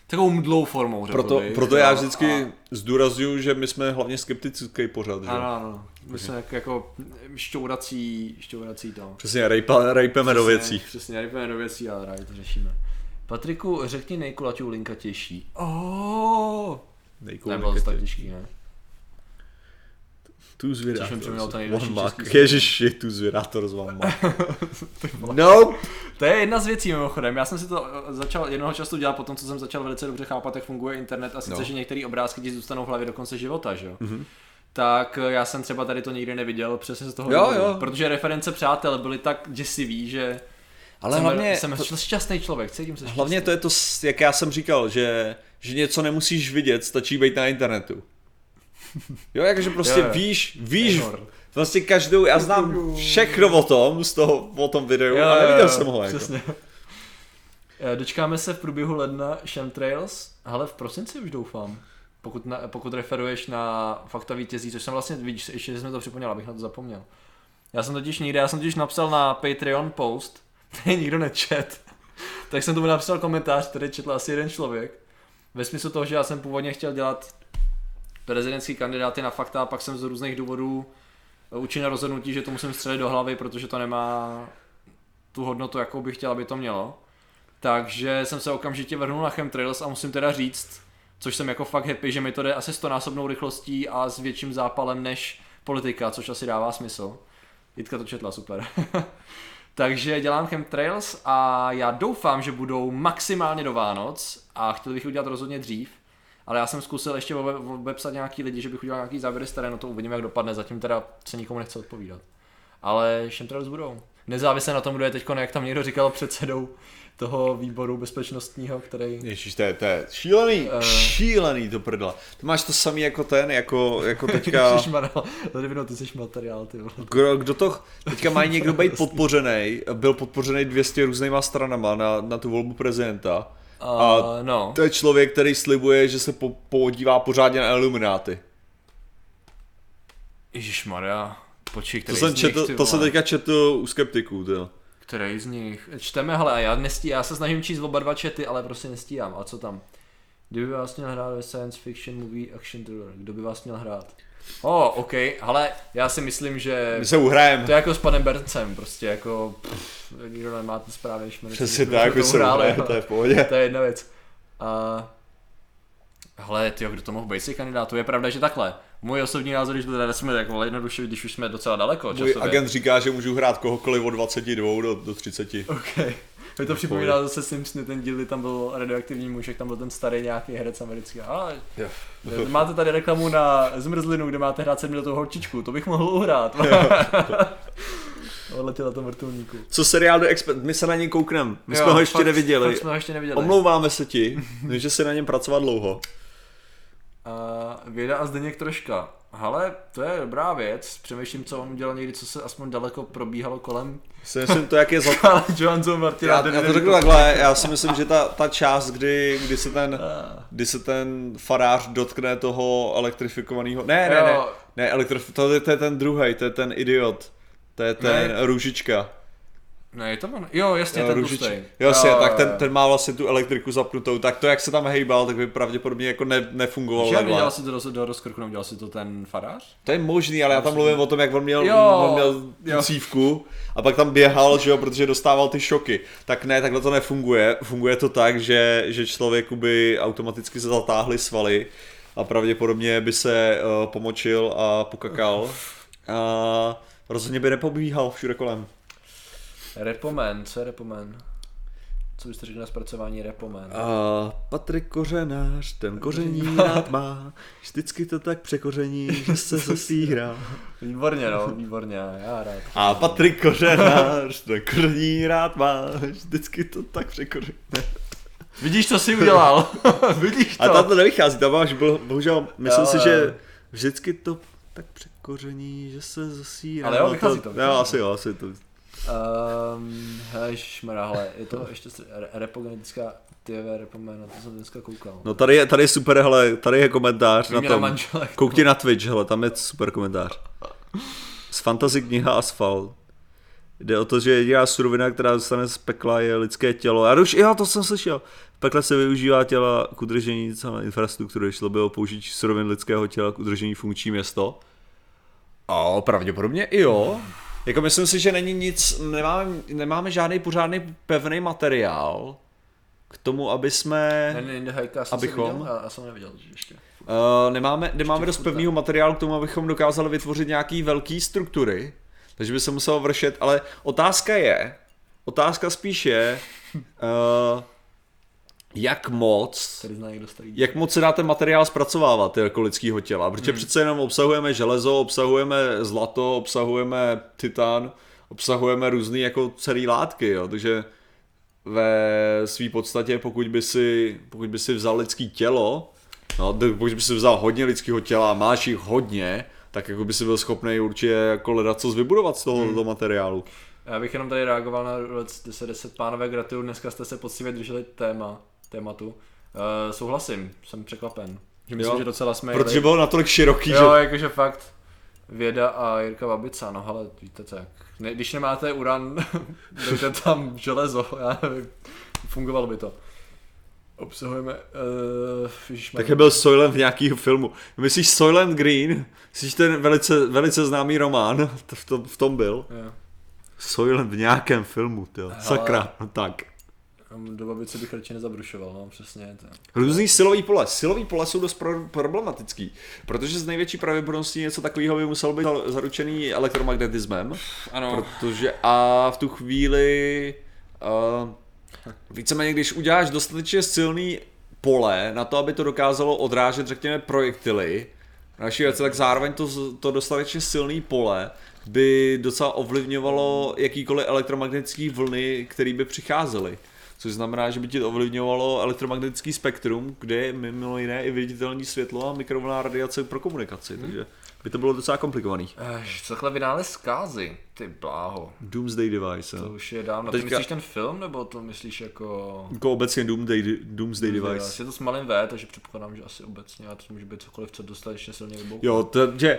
takovou mdlou formou, řekl Proto, bych. proto já vždycky a- zdůraznuju, že my jsme hlavně skeptický pořad, že? Ano, ano. My jsme jak, jako šťourací, šťourací to. Přesně, rejpa, rejpeme do věcí. Přesně, rejpeme do věcí, ale rádi to řešíme. Patriku, řekni nejkulaťou linka těžší. Oh, nebylo to tak těžký, ne? Tu Což zvědátor. One Ježiši, tu zvědátor z One no. To je jedna z věcí mimochodem. Já jsem si to eh, začal jednoho času dělat potom, co jsem začal velice dobře chápat, jak funguje internet a sice, No. že některé obrázky ti zůstanou v hlavě do konce života, že jo? Mm-hmm. Tak eh, já jsem třeba tady to nikdy neviděl, přesně z toho Jo, důvodu. jo. Protože reference přátel byly tak děsivý, že Ale jsem, hlavně, jsem to, šťastný člověk, cítím se hlavně to je to, jak já jsem říkal, že, že něco nemusíš vidět, stačí být na internetu. Jo, jakože prostě Jo, jo. víš, víš, Honor. vlastně každou, já znám všechno o tom, z toho, o tom videu, a neviděl jsem ho, jako. Přesně. Eh, Dočkáme se v průběhu ledna Chemtrails, ale v prosinci už doufám. Pokud, na, pokud referuješ na fakta vítězí, což jsem vlastně, vidíš, ještě jsme to připomněl, abych na to zapomněl. Já jsem totiž někde, já jsem totiž napsal na Patreon post, který nikdo nečet, tak jsem tomu napsal komentář, který četl asi jeden člověk. Ve smyslu toho, že já jsem původně chtěl dělat prezidentský kandidáty na fakta a pak jsem z různých důvodů učinil rozhodnutí, že to musím střelit do hlavy, protože to nemá tu hodnotu, jakou bych chtěl, aby to mělo. Takže jsem se okamžitě vrhnul na chemtrails a musím teda říct, což jsem jako fakt happy, že mi to jde asi stonásobnou rychlostí a s větším zápalem než politika, což asi dává smysl. Jitka to četla, super. Takže dělám chemtrails a já doufám, že budou maximálně do Vánoc a chtěl bych udělat rozhodně dřív. Ale já jsem zkusil ještě obepsat nějaký lidi, že bych udělal nějaký záběry z terénu, to uvidím, jak dopadne, zatím teda se nikomu nechce odpovídat. Ale chemtrails budou. Nezávisle na tom, kdo je teď, jak tam někdo říkal, předsedou toho výboru bezpečnostního, který... Ježíš, to je, to je šílený, Eh. šílený to prdla. To máš to samý jako ten, jako, jako teďka, Lidvino, ty jsi materiál, ty vole. kdo, kdo to, teďka má někdo být podpořený, byl podpořený 200 různýma stranama na, na tu volbu prezidenta. A, no. To je člověk, který slibuje, že se po, podívá pořádně na Illumináty. Ježišmarja, počkej, To který jsem z nich, četl, ty to jsem teďka četl u skeptiků, to. Který z nich? Čteme, hele, a já nestí, já se snažím číst oba dva čety, ale prostě nestíhám. A co tam? Kdyby vás měl hrát ve science fiction movie action thriller, kdo by vás měl hrát? O, oh, OK, ale já si myslím, že My se uhrajeme. to je jako s panem Berncem, prostě jako, pff, nikdo nemá ten správný šmer. Přesně tak, my se uhrajeme, to je v pohodě. To je jedna věc. A... Hele, ty, kdo to mohl být si kandidátů? Je pravda, že takhle. Můj osobní názor, když to teda jsme tak vole, jednoduše, když už jsme docela daleko Můj časově. agent říká, že můžu hrát kohokoliv od 22 do, do 30. OK. Mi to připomíná zase Simpsony, ten díl, tam byl radioaktivní muž, jak tam byl ten starý nějaký herec americký. A, Jo. máte tady reklamu na zmrzlinu, kde máte hrát sedmiletou holčičku, to bych mohl uhrát. Odletěla to mrtulníku. Co seriál The Expert, my se na něj koukneme, my jsme Jo, ho ještě fakt- neviděli. Fakt jsme ho ještě neviděli. Omlouváme se ti, že se na něm pracovat dlouho. A Věda a Zdeněk troška. Hele, to je dobrá věc. Přemýšlím, co on udělal někdy, co se aspoň daleko probíhalo kolem. Si myslím to, jak je za... Ale Johanzo Martina. Já, já to řeknu takhle, já si myslím, že ta, ta část, kdy, kdy, se ten, kdy se ten farář dotkne toho elektrifikovaného... Ne, ne, ne, ne, elektrif... to, je, to je ten druhý, to je ten idiot. To je ten Ne. růžička. Ne, je to on? Jo, jasně, Jo, ten růžič... Jo, jasně, Jo, tak ten, ten má vlastně tu elektriku zapnutou, tak to, jak se tam hejbal, tak by pravděpodobně jako ne, nefungovalo Že nedělal si to do, do rozkrku, nedělal si to ten farář? To je možný, ale já tam mluvím o tom, jak on měl, Jo, on měl jo. cívku a pak tam běhal, že jo, protože dostával ty šoky. Tak ne, takhle to nefunguje. Funguje to tak, že, že člověku by automaticky se zatáhly svaly a pravděpodobně by se uh, pomočil a pokakal. A rozhodně by nepobíhal všude kolem. Repoman, co je Repoman? Co byste řekli na zpracování Repoman? A Patrik Kořenář, ten koření rád má, vždycky to tak překoření, že se zasírá. Výborně, no, výborně, já rád. A Patrik Kořenář, ten koření rád má, vždycky to tak překoření. Vidíš, co jsi udělal? Vidíš to? A tam to nevychází, tam máš, byl- bohužel, myslím Jo, si, jo. že vždycky to tak překoření, že se zasírá. Ale jo, vychází to, Jo, vychází asi jo, asi to. Um, ježišmarja, hele, je to ještě repogenetická TV Repoman, na to jsem dneska koukal. No tady je, tady je super, hele, tady je komentář na Výměna tom. manželek. Koukni na Twitch, hele, tam je super komentář. Z fantasy kniha Asfalt. Jde o to, že jediná surovina, která dostane z pekla, je lidské tělo. Já už, jo, to jsem slyšel. V pekle se využívá těla k udržení celé infrastruktury. Šlo by o použití surovin lidského těla k udržení funkční město. A pravděpodobně i jo. Jako myslím si, že není nic, nemáme, nemáme žádný pořádný pevný materiál k tomu, aby jsme... The High Castle Abychom- viděl? Já, jsem neviděl ještě. Uh, nemáme, nemáme dost pevného materiálu k tomu, abychom dokázali vytvořit nějaký velký struktury, takže by se muselo vršet, ale otázka je, otázka spíš je, uh, jak moc, zná jak moc se dá ten materiál zpracovávat jako lidského těla, protože hmm. přece jenom obsahujeme železo, obsahujeme zlato, obsahujeme titan, obsahujeme různé jako celé látky, jo, takže ve své podstatě, pokud by si, pokud by si vzal lidský tělo, no, pokud by si vzal hodně lidského těla a máš jich hodně, tak jako by si byl schopný určitě jako hledat co vybudovat z toho, hmm. toho materiálu. Já bych jenom tady reagoval na Let's 10, 10 pánové gratuluju, dneska jste se poctivě drželi téma, tématu. Uh, souhlasím, jsem překvapen. Že myslím, Jo, že docela jsme Protože bylo natolik široký, Jo, že... jakože fakt Věda a Jirka Babica, no ale víte co, jak, ne, když nemáte uran, dejte tam železo, já nevím, fungovalo by to. Obsahujeme, uh, Také byl Soylent v nějakého filmu. Myslíš Soylent Green? Myslíš ten velice, velice známý román? To v, tom, v tom byl. Jo. Soylent v nějakém filmu, jo. Sakra, no tak. Tam Do babice bych radši nezabrušoval, no přesně. To. Různý silový pole. Silový pole jsou dost pro, problematický, protože z největší pravděpodobností něco takového by muselo být zaručený elektromagnetismem, Ano, protože a v tu chvíli uh, víceméně, když uděláš dostatečně silný pole na to, aby to dokázalo odrážet, řekněme, projektily, naší věci, tak zároveň to, to dostatečně silný pole by docela ovlivňovalo jakýkoliv elektromagnetický vlny, které by přicházely. Což znamená, že by ti to ovlivňovalo elektromagnetický spektrum, kde je mimo jiné i viditelné světlo a mikrovlná radiace pro komunikaci, takže by to bylo docela komplikovaný. Eš, takhle vynález zkázy, ty bláho. Doomsday device, To jo. už je dávno. Teďka- Ty myslíš ten film, nebo to myslíš jako... Jako obecně Doomsday, Doomsday device. Je to s malým V, takže předpokládám, že asi obecně, a to může být cokoliv, co dostatečně silně vybouchne. Jo, to, že,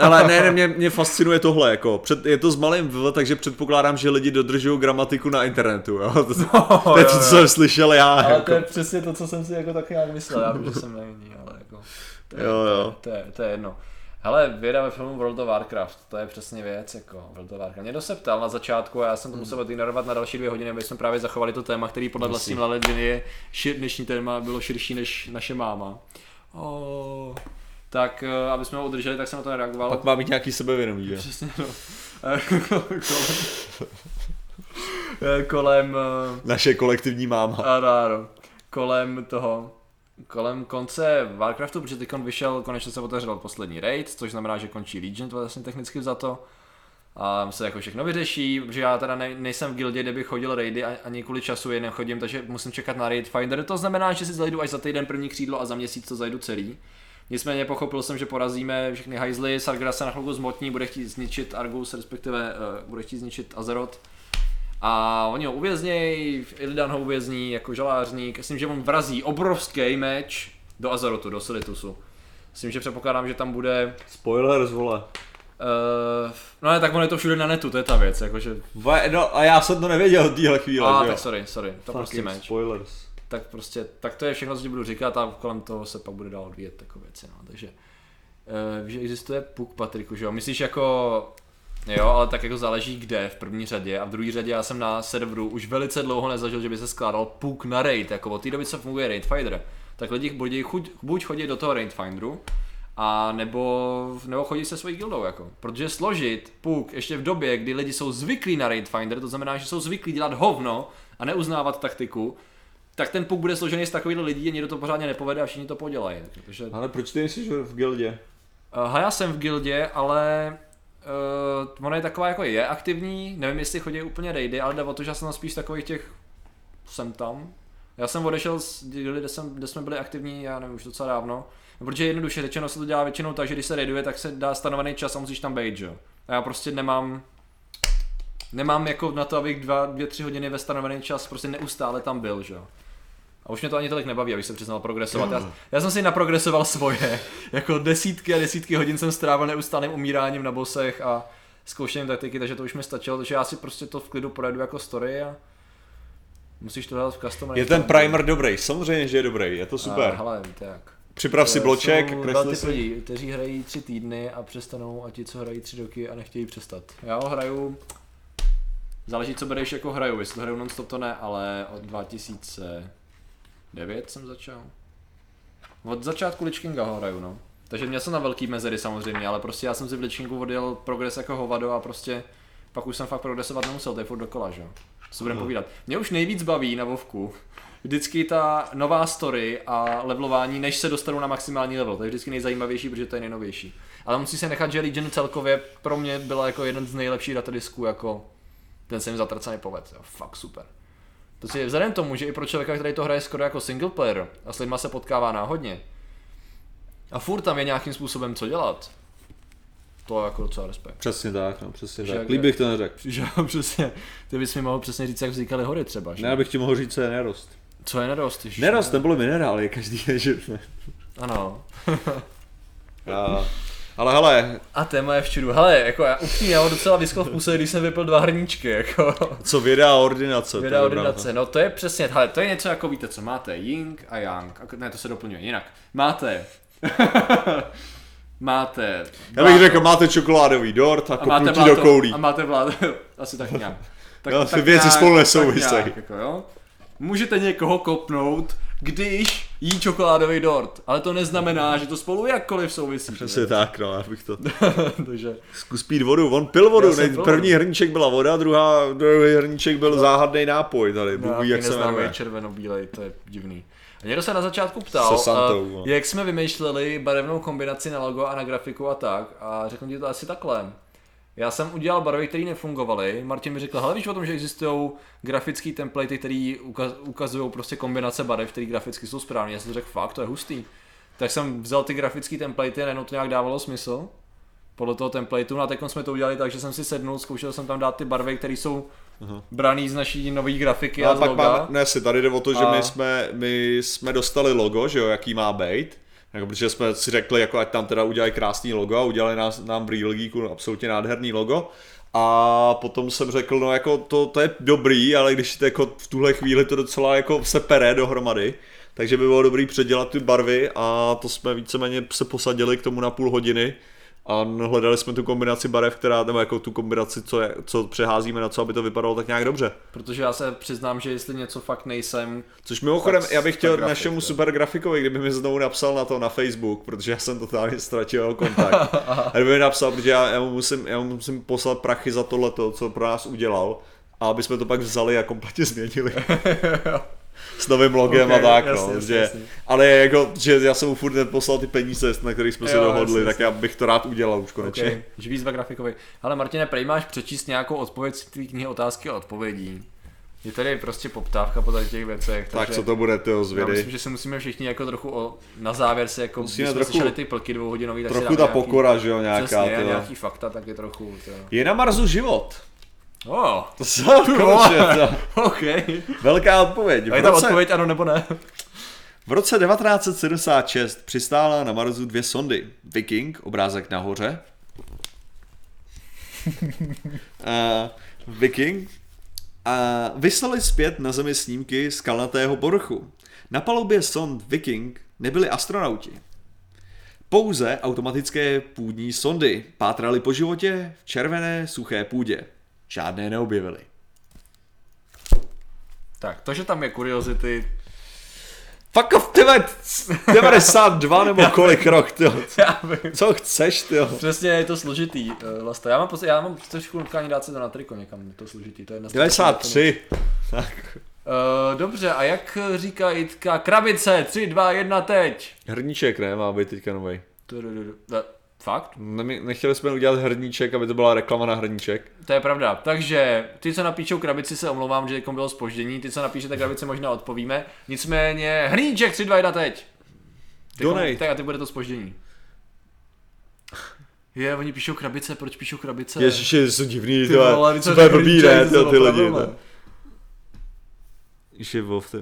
ale ne, ne, mě, mě fascinuje tohle, jako, před, je to s malým v, takže předpokládám, že lidi dodržují gramatiku na internetu, jo, to, to, to je to, co jsem slyšel já, Ale jako. to je přesně to, co jsem si jako tak nějak myslel, já vím, že jsem není, ale jako... To je, Jo, jo. To je, to je jedno. Hele, věda ve filmu World of Warcraft, to je přesně věc, jako World of Warcraft. Někdo se ptal na začátku a já jsem to musel ignorovat na další dvě hodiny, aby jsme právě zachovali to téma, který podle vlastní Laledviny je šir, dnešní téma bylo širší než naše máma. Oh. Tak, eh, aby jsme ho udrželi, tak jsem na to nereagoval. Pak má být nějaký sebevědomí, že? Přesně, no. Eh, kolem, kolem eh, Naše kolektivní máma. ano, ano. Kolem toho, kolem konce Warcraftu, protože teď vyšel, konečně se otevřel poslední raid, což znamená, že končí Legion, vlastně technicky za to. A se jako všechno vyřeší, protože já teda ne, nejsem v guildě, kde bych chodil raidy, a- ani kvůli času je nechodím, takže musím čekat na raid finder. To znamená, že si zajdu až za týden první křídlo a za měsíc to zajdu celý. Nicméně pochopil jsem, že porazíme všechny hajzly, Sargra se na chvilku zmotní, bude chtít zničit Argus, respektive uh, bude chtít zničit Azeroth. A oni ho uvěznějí, Illidan ho uvězní jako žalářník. Myslím, že on vrazí obrovský meč do Azerotu, do Silitusu. Myslím, že předpokládám, že tam bude... Spoiler, vole. Uh, no ne, tak on je to všude na netu, to je ta věc, jakože... Va, no, a já jsem to nevěděl od téhle chvíle, A jo? tak sorry, sorry, to prostě Fucking meč. Spoilers. Tak prostě, tak to je všechno, co ti budu říkat a kolem toho se pak bude dál odvíjet takové věci, no. Takže, uh, že existuje puk Patriku, že jo? Myslíš jako... Jo, ale tak jako záleží kde v první řadě a v druhé řadě já jsem na serveru už velice dlouho nezažil, že by se skládal puk na raid, jako od té doby, co funguje raid finder, tak lidi buď, chuť, buď chodí do toho raid finderu, a nebo, nebo chodit se svojí gildou, jako. Protože složit puk ještě v době, kdy lidi jsou zvyklí na Raid Finder, to znamená, že jsou zvyklí dělat hovno a neuznávat taktiku, tak ten puk bude složený z takových lidí a nikdo to pořádně nepovede a všichni to podělají. Takže Ale proč ty nejsi v gildě? Uh, Haja jsem v gildě, ale uh, ona je taková jako je aktivní, nevím jestli chodí úplně raidy, ale jde o to, že jsem spíš takových těch jsem tam. Já jsem odešel z gildy, kde, jsem, kde jsme byli aktivní, já nevím, už docela dávno. No, protože jednoduše řečeno se to dělá většinou tak, že když se raiduje, tak se dá stanovený čas a musíš tam být, jo. A já prostě nemám, nemám jako na to, abych dva, dvě, tři hodiny ve stanovený čas prostě neustále tam byl, že jo. A už mě to ani tolik nebaví, abych se přiznal progresovat. Já, já jsem si naprogresoval svoje. Jako desítky a desítky hodin jsem strávil neustálým umíráním na bosech a zkoušením taktiky, takže to už mi stačilo, takže já si prostě to v klidu projdu jako story a musíš to dát v custom. Je ten primer dobrý, samozřejmě, že je dobrý, je to super. A, hele, víte jak. Připrav si bloček, kresli si. lidí, kteří hrají tři týdny a přestanou a ti, co hrají tři roky a nechtějí přestat. Já ho hraju, záleží co bereš jako hraju, jestli hraju non-stop to ne, ale od 2009 jsem začal. Od začátku Lich Kinga ho hraju, no. Takže měl jsem na velký mezery samozřejmě, ale prostě já jsem si v Lich Kingu odjel progres jako hovado a prostě pak už jsem fakt progresovat nemusel, to je furt dokola, že jo. Co budeme povídat. Mě už nejvíc baví na Vovku vždycky ta nová story a levelování, než se dostanu na maximální level. To je vždycky nejzajímavější, protože to je nejnovější. Ale musí se nechat, že Legion celkově pro mě byla jako jeden z nejlepších datadisků, jako ten se mi zatracený poved. Jo. Fakt super. To si vzhledem k tomu, že i pro člověka, který to hraje skoro jako single player a s lidma se potkává náhodně a furt tam je nějakým způsobem co dělat, to je jako docela respekt. Přesně tak, no, přesně Že tak. bych to neřekl. Že přesně. Ty bys mi mohl přesně říct, jak vznikaly hory třeba, že? Ne, abych ti mohl říct, co je nerost. Co je nerost? Ježiš, Nerost nebylo minerály, každý je živné. Ano. A, ale hele, A téma je v čudu. Hele, jako já upřímně, já ho docela vyskl v puse, když jsem vypil dva hrníčky, jako. co věda a ordinace. Věda ordinace, no to je přesně, hele, to je něco jako víte co, máte Ying a Yang, a, ne, to se doplňuje, jinak. Máte, máte, Já bych řekl, máte čokoládový dort a a máte kopnutí do koulí. a máte vládu, asi tak nějak. Tak, No, ty věci spolu tak nesouvisejí. nějak, Jako, jo. Můžete někoho kopnout, když jí čokoládový dort, ale to neznamená, že to spolu jakkoliv souvisí. Přesně tak, no, já bych to... Takže, Zkus pít vodu, on pil vodu, nej, pil první hrníček byla voda, druhá, druhý hrníček byl záhadný nápoj tady, Bůh ví, jak se jmenuje. červeno-bílej, to je divný. A někdo se na začátku ptal, Santou, uh, no. jak jsme vymýšleli barevnou kombinaci na logo a na grafiku a tak. A řeknu ti to asi takhle. Já jsem udělal barvy, které nefungovaly. Martin mi řekl, hele víš o tom, že existují grafické templatey, které ukazují prostě kombinace barev, které graficky jsou správné. Já jsem řekl, fakt, to je hustý. Tak jsem vzal ty grafické templatey a najednou to nějak dávalo smysl. Podle toho templateu, no a teď jsme to udělali tak, že jsem si sednul, zkoušel jsem tam dát ty barvy, které jsou braný z naší nové grafiky No a pak loga. máme, ne, si tady jde o to, že A- my jsme, my jsme dostali logo, že jo, jaký má být. Jako, protože jsme si řekli, jako ať tam teda udělají krásný logo a udělali nás, nám v Real Geeku absolutně nádherný logo. A potom jsem řekl, no jako to, to je dobrý, ale když to jako v tuhle chvíli to docela jako se pere dohromady, takže by bylo dobrý předělat ty barvy a to jsme víceméně se posadili k tomu na půl hodiny a hledali jsme tu kombinaci barev, která, nebo jako tu kombinaci, co, je, co přeházíme na co, aby to vypadalo tak nějak dobře. Protože já se přiznám, že jestli něco fakt nejsem, Což mimochodem, já bych chtěl grafik, našemu super grafikovi, kdyby mi znovu napsal na to na Facebook, protože já jsem totálně ztratil kontakt. a kdyby mi napsal, protože já, já, mu musím, já mu musím poslat prachy za tohleto, co pro nás udělal, a aby jsme to pak vzali a kompletně změnili. S novým logem Ok, a tak, jasně, no. jasně, že, jasně. ale že, že já jsem mu furt neposlal ty peníze, na kterých jsme se dohodli, jasně, tak já bych to rád udělal už konečně. okay. že výzva grafikovi. Ale Martine, prej máš přečíst nějakou odpověď z tvý knihy otázky a odpovědí. Je tady prostě poptávka po tady těch věcech. Tak co to bude, tyjo, Já zvědy. myslím, že se musíme všichni jako trochu o, na závěr se jako, Musíme trochu- slyšeli ty plky dvouhodinový, tak Trochu ta pokora, že jo, nějaká. Přesně, tyjo. nějaký fakta, tak je trochu, to. Je na Marsu život. Oh, To se konečně, to- ok. Velká odpověď. A je tam roce- odpověď ano nebo ne? V roce 1976 přistála na Marsu dvě sondy. Viking, obrázek nahoře. uh, Viking. A vyslali zpět na Zemi snímky skalnatého povrchu. Na palubě sond Viking nebyli astronauti. Pouze automatické půdní sondy pátraly po životě v červené suché půdě. Žádné neobjevili. Tak, to, že tam je kuriozity, Fuck off, ty vole, 92 nebo kolik rok, ty. Co chceš, ty? Přesně, je to složitý, uh, Lasta. Já mám, pocit, já mám trošku nutkání dát se to na triko někam, je to složitý, to je jedna z těch- 93. Tak. Uh, dobře, a jak říká Jitka, krabice, 3, 2, 1, teď. Hrníček, ne, má být teďka novej. Fakt? Ne- Nechtěli jsme udělat hrníček, aby to byla reklama na hrníček. To je pravda. Takže ty, co napíšou krabici, se omlouvám, že bylo spoždění. Ty, co napíšete krabici, možná odpovíme. Nicméně, hrníček 3, 2, 1, teď. Donate. teď a teď bude to spoždění. Je, oni píšou krabice, proč píšou krabice? Ježiši, jsou divný, Ty ty vole, vole, co super řekl blbý, ne, to ty, ty lidi. Ježiši, Wolf, ty.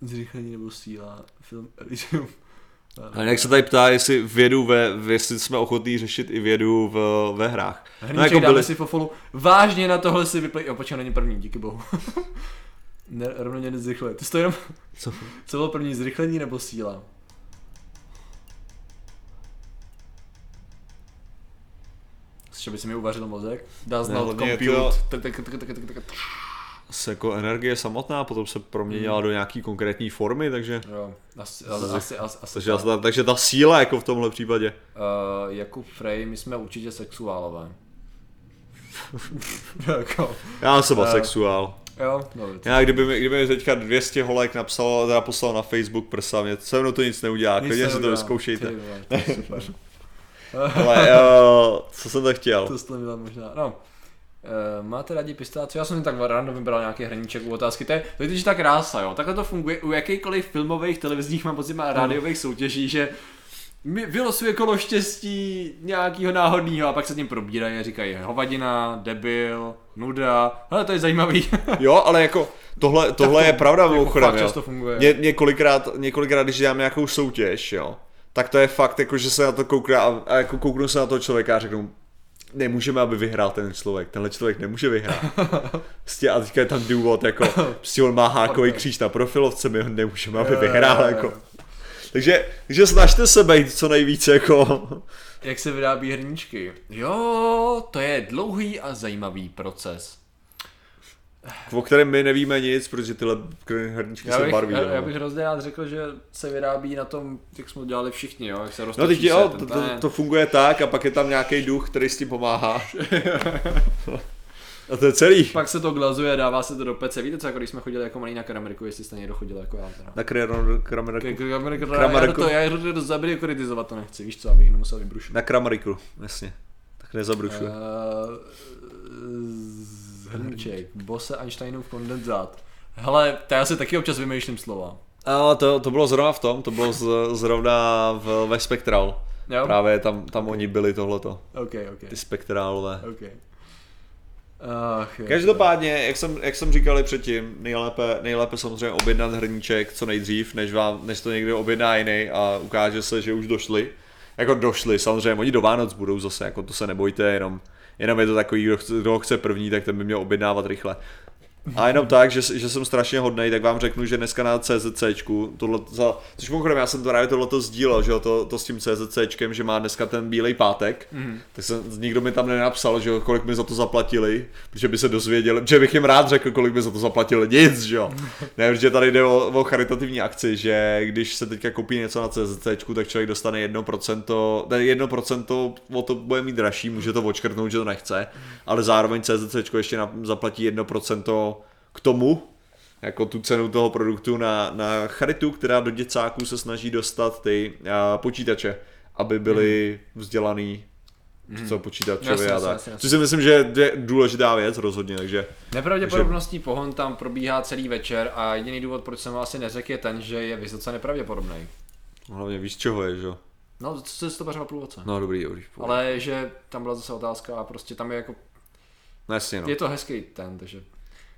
Zrychlení nebo síla, film Elysium. A jak se tady ptá, jestli vědu ve, jestli jsme ochotní řešit i vědu v, ve hrách. Hrníček No, jako dáme byli, si fofolu. Vážně na tohle si vyplý... Jo, počkej, není první, díky bohu. ne, rovno mě nezrychluje. Ty jsi to jenom... Co? Co bylo první, zrychlení nebo síla? Že by si mi uvařil mozek? Does Ne, not hlavně je compute. Se jako energie samotná potom se proměnila do nějaký konkrétní formy, takže, Jo, asi, asi, asi, asi, asi takže, tak. asi, takže ta síla jako v tomhle případě. Uh, Jakub Frey, my jsme určitě sexuálové. jako, Já jsem Eh, asexuál. jo, no, Já kdyby mi, kdyby mi teďka 200 holek napsalo, teda poslal na Facebook prsa, mě se mnou to nic neudělá, nic klidně si to vyzkoušejte. Ty vole, to super. Ale uh, co jsem to chtěl? To jste možná, no. Uh, máte rádi pistáci? Já jsem si tak random vybral nějaký hrníček u otázky. To je, totiž ta krása, jo. Takhle to funguje u jakýkoliv filmových, televizních, mám pocit, a rádiových soutěží, že mi vylosuje kolo štěstí nějakého náhodného a pak se tím probírají a říkají hovadina, debil, nuda, ale to je zajímavý. Jo, ale jako tohle, tohle to je pravda jako mimochodem, fakt jo. často funguje. Ně, několikrát, několikrát, když dělám nějakou soutěž, jo, tak to je fakt, jako, že se na to koukne a, a jako kouknu se na toho člověka a řeknu, nemůžeme, aby vyhrál ten člověk, tenhle člověk nemůže vyhrát. Prostě a teďka je tam důvod, jako, prostě on má hákový kříž na profilovce, my ho nemůžeme, aby vyhrál, jako. Takže, takže snažte se být co nejvíce, jako, Jak se vyrábí hrníčky? Jo, to je dlouhý a zajímavý proces. O kterém my nevíme nic, protože tyhle hrníčky Já se barví. já, no. já bych hrozně rád řekl, že se vyrábí na tom, jak jsme to dělali všichni, jo, jak se roztočí No teď jo, to, to, to funguje tak a pak je tam nějaký duch, který s tím pomáhá. a to je celý. Pak se to glazuje, dává se to do pece. Víte co, jako když jsme chodili jako malý na Krameriku, jestli jste někdo chodil jako já teda. Na Kramer- Krameriku. Krameriku, já to, zabili, kritizovat to nechci, víš co, abych nemusel vybrušit. Na Krameriku, jasně. Tak nezabrušuj. Uh, hrníček, bose Einsteinův kondenzát. Hele, to já si taky občas vymýšlím slova. A to, to bylo zrovna v tom, to bylo z, zrovna v, ve Spectral. Jo? Právě tam, tam oni byli tohleto, OK, OK. ty spektrálové. OK. Ach, jo. Každopádně, jak jsem, jak jsem říkal i předtím, nejlépe, nejlépe samozřejmě objednat hrníček co nejdřív, než, vám, než to někdo objedná jiný a ukáže se, že už došli. Jako došli, samozřejmě, oni do Vánoc budou zase, jako to se nebojte, jenom, jenom je to takový, kdo chce, kdo chce první, tak ten by měl objednávat rychle. A jenom tak, že, že jsem strašně hodnej, tak vám řeknu, že dneska na CZCčku, tohle, za, což mimochodem já jsem to právě tohleto sdílel, že jo, to, to s tím CZCčkem, že má dneska ten bílej pátek, mm. tak jsem, nikdo mi tam nenapsal, že jo, kolik mi za to zaplatili, protože by se dozvěděli, že bych jim rád řekl, kolik mi za to zaplatili, nic, že jo. Ne, protože tady jde o, o charitativní akci, že když se teďka koupí něco na CZCčku, tak člověk dostane 1%, ne, 1% o to bude mít dražší, může to odškrtnout, že to nechce, ale zároveň CZCčko ještě na, zaplatí 1% k tomu, jako tu cenu toho produktu na, na charitu, která do děcáků se snaží dostat ty a, počítače, aby byli vzdělaný co počítačově a tak. jasně, jasně. Což si myslím, že je důležitá věc rozhodně, takže Nepravděpodobnostní pohon tam probíhá celý večer a jediný důvod, proč jsem ho asi neřekl, je ten, že je vysoce nepravděpodobný. hlavně víš, z čeho je, že jo? No, co se to pařilo půl oce. No dobrý, dobrý. Ale... Ale že tam byla zase otázka a prostě tam je jako, No, jasně, no. je to hezký ten, takže,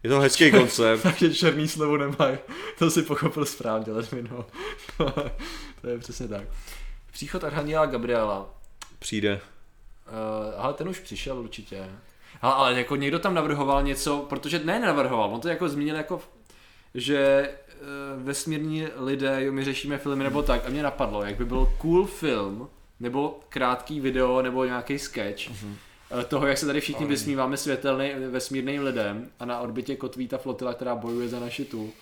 Je to hezký koncept. takže černý slovo nemají. To si pochopil správně, Ledvino. to je přesně tak. Příchod Archaniela Gabriela. Přijde. Uh, ale ten už přišel určitě. Ale, ale jako někdo tam navrhoval něco, protože ne navrhoval, on to jako zmínil jako, že uh, vesmírní lidé, jo, my řešíme filmy nebo tak a mě napadlo, jak by byl cool film, nebo krátký video, nebo nějaký sketch, uh-huh. Toho, jak se tady všichni vysmíváme světelným vesmírným lidem a na orbitě kotví ta flotila, která bojuje za naši tu.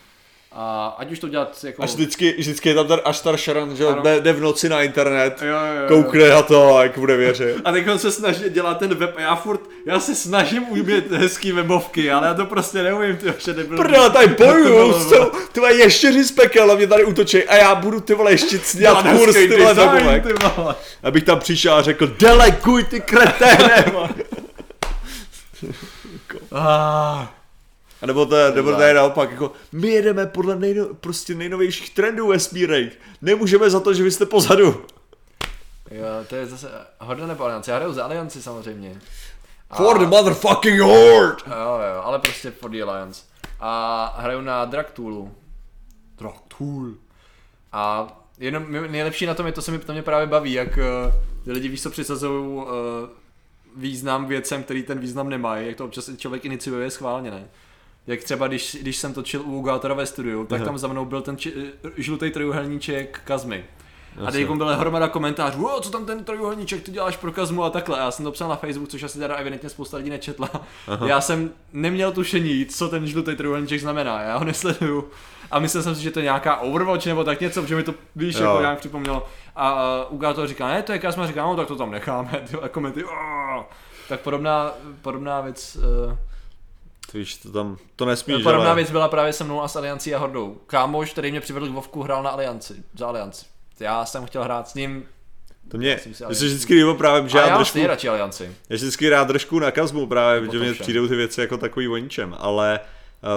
A ať už to dělat jako... Až vždycky, vždycky je tam ten Ashtar Sharon, že jde, jde, v noci na internet, Jo, jo, jo. koukne na to a jak bude věřit. A teď on se snaží dělat ten web a já furt, já se snažím umět hezký webovky, ale já to prostě neumím, ty že nebyl. Prdele, tady To bojuju, ty vole ještěři z pekel na mě tady útočí a já budu ty vole ještě Dělat kurz ty vole webovek. ty. Abych tam přišel a řekl, deleguj ty kreténe. Ah. A nebo to, je- nebo to je naopak, jako my jedeme podle nejno, prostě nejnovějších trendů vesmírek. Nemůžeme za to, že vy jste pozadu. Jo, to je zase Horda nebo Aliance. Já hraju za Alianci samozřejmě. A- For the motherfucking horde. Jo, jo, ale prostě for the Alliance. A hraju na Draktoolu. Draktool. A jenom nejlepší na tom je, to se mi to mě právě baví, jak uh, lidi víš co přisazují uh, význam věcem, který ten význam nemají, jak to občas člověk iniciuje schválně, ne? Jak třeba když, když jsem točil u Gátora ve studiu, tak tam za mnou byl ten či, žlutý trojuhelníček Kazmy. A teď byla hromada komentářů, o, co tam ten trojuhelníček, ty děláš pro Kazmu a takhle. A já jsem to psal na Facebook, což asi teda evidentně spousta lidí nečetla. Aha. Já jsem neměl tušení, co ten žlutý trojuhelníček znamená, já ho nesleduju. A myslel jsem si, že to je nějaká Overwatch nebo tak něco, protože mi to, víš, Jo. jako nějak připomnělo. A uh, Uga to říká, ne, to je Kazma, říká, no tak to tam necháme, ty komenty, tak podobná, podobná věc, uh, víš, to tam, to nesmíš, podobná ale... věc byla právě se mnou a s Aliancí a Hordou. Kámoš, který mě přivedl k Vovku, hrál na Alianci, za Alianci. Já jsem chtěl hrát s ním, To mě, já se vždycky líbilo právě, že a já, já trošku, radši Alianci. já si vždycky rád držku na kazmu právě, protože mě přijdou ty věci jako takový o ničem, ale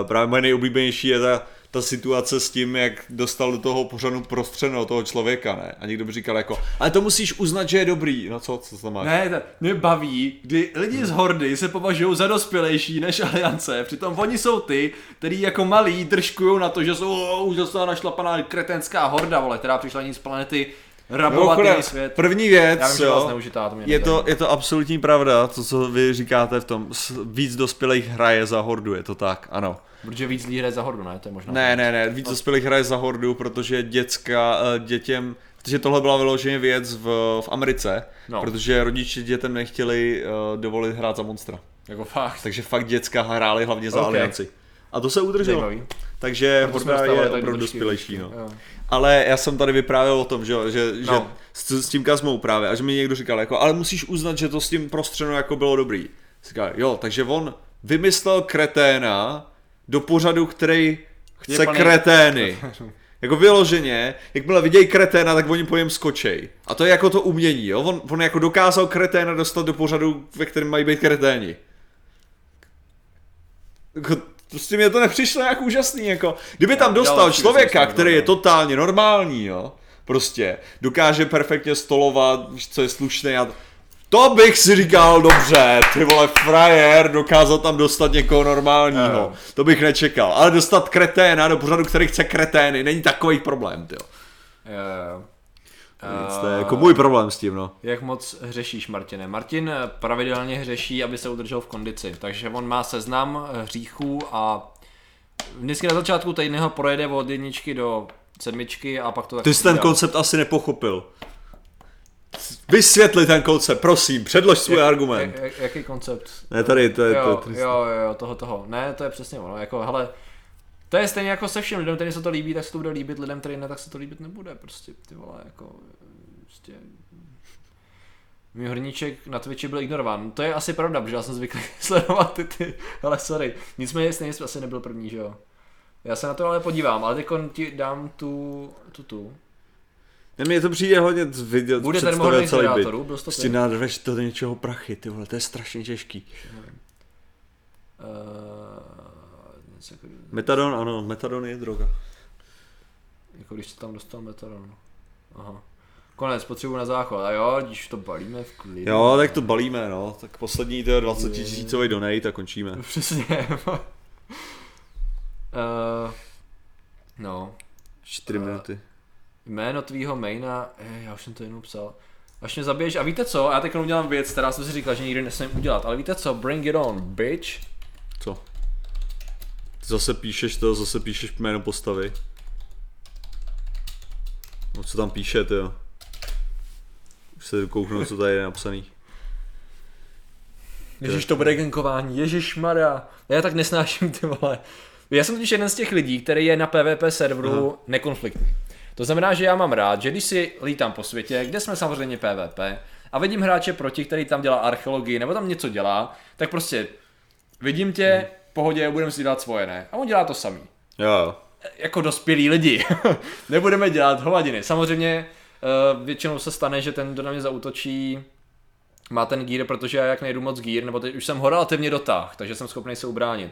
uh, právě moje nejoblíbenější je ta, ta situace s tím, jak dostal do toho pořadu prostřeno toho člověka, ne? A někdo by říkal jako, ale to musíš uznat, že je dobrý. No co, co to máš? Ne, to mě baví, kdy lidi z Hordy se považují za dospělejší než Aliance, přitom oni jsou ty, který jako malí držkují na to, že jsou úžasná našlapaná kretenská Horda, vole, která přišla ní z planety rabovat jiný svět. První věc, Já vím, že jo, neužitá, to mě je to, je to absolutní pravda, to, co vy říkáte v tom, víc dospělých hraje za hordu, je to tak, ano. Protože víc lidí hraje za Hordu, ne? To je možná. Ne, ne, ne, víc dospělých hraje za hordu, protože děcka, eh, dětěm, protože tohle byla vyloženě věc v, v Americe, No. protože rodiče dětem nechtěli uh, dovolit hrát za monstra. Jako fakt. Takže fakt děcka hráli hlavně za Ok. Alianci. A to se udrželo. Zajímavý. Takže Horda je opravdu dospělejší. No. jo. Ale já jsem tady vyprávěl o tom, že, že, že No. s, s tím kazmou právě, a že mi někdo říkal, jako, ale musíš uznat, že to s tím prostřeno jako bylo dobrý. Říkal, jo, takže on vymyslel kreténa do pořadu, který chce kretény. Jako vyloženě, jakmile vidějí kreténa, tak oni po něm skočej. A to je jako to umění, jo? On, on jako dokázal kreténa dostat do pořadu, ve kterém mají být kreténi. Jako, prostě mě to nepřišlo nějak úžasný, jako. Kdyby tam dostal člověka, který je dobrý. totálně normální, jo, prostě, dokáže perfektně stolovat, co je slušné a to bych si říkal, dobře, ty vole, frajer, dokázal tam dostat někoho normálního. Jo. To bych nečekal. Ale dostat kreténa do pořadu, který chce kretény, není takový problém, ty. Jo, jo. To je jako můj problém s tím, no. Jak moc hřešíš, Martine? Martin pravidelně hřeší, aby se udržel v kondici, takže on má seznam hříchů a vždycky na začátku týdne ho projede od jedničky do sedmičky a pak to tak Ty jsi ten koncept asi nepochopil. Vysvětli ten koncept, prosím, předlož svůj Jak- argument. Jak, jaký koncept? Ne, tady, to je jo, to. jo, jo, toho, toho. Ne, to je přesně ono. Jako, hele, to je stejně jako se všem lidem, kterým se to líbí, tak se to bude líbit, lidem, kterým ne, tak se to líbit nebude. Prostě, ty vole, jako, prostě... Můj hrníček na Twitchi byl ignorován. To je asi pravda, protože já jsem zvyklý sledovat ty, ty, ale sorry. Nicméně stejně asi nebyl první, že jo? Já se na to ale podívám, ale teď ti dám tu, tu, tu. Ne, mně to přijde hodně vidět, Bude ten mohl celý byt. moderátorů, byl jsi to Prostě to do něčeho prachy, ty vole, to je strašně těžký. Uh, Metadon, ano, metadon je droga. Jako když jsi tam dostal metaron. Aha. Konec, potřebuji na záchod. A jo, když to balíme v klidu. Jo, tak to balíme, no. Tak poslední to je 20 tisícový donate a končíme. Přesně. uh, no. 4 minuty. Jméno tvýho maina, eh, já už jsem to jenom psal. Až mě zabiješ, a víte co, já teď udělám věc, která jsem si říkal, že nikdy nesmím udělat, ale víte co, bring it on, bitch. Co? Ty zase píšeš to, zase píšeš jméno postavy. No co tam píšete, jo? Už se kouknu, co tady je napsaný. Ježíš, to bude genkování, Ježíš Maria. Já tak nesnáším ty vole. Já jsem totiž jeden z těch lidí, který je na PvP serveru Aha. nekonfliktní. To znamená, že já mám rád, že když si lítám po světě, kde jsme samozřejmě PvP, a vidím hráče proti, který tam dělá archeologii, nebo tam něco dělá, tak prostě vidím tě, v pohodě, budeme si dělat svoje, ne? A on dělá to samý. Jo, jo. Jako dospělí lidi. Nebudeme dělat hovadiny. Samozřejmě uh, většinou se stane, že ten, kdo na mě zautočí, má ten gear, protože já jak nejdu moc gear, nebo teď už jsem ho relativně dotáh, takže jsem schopný se ubránit.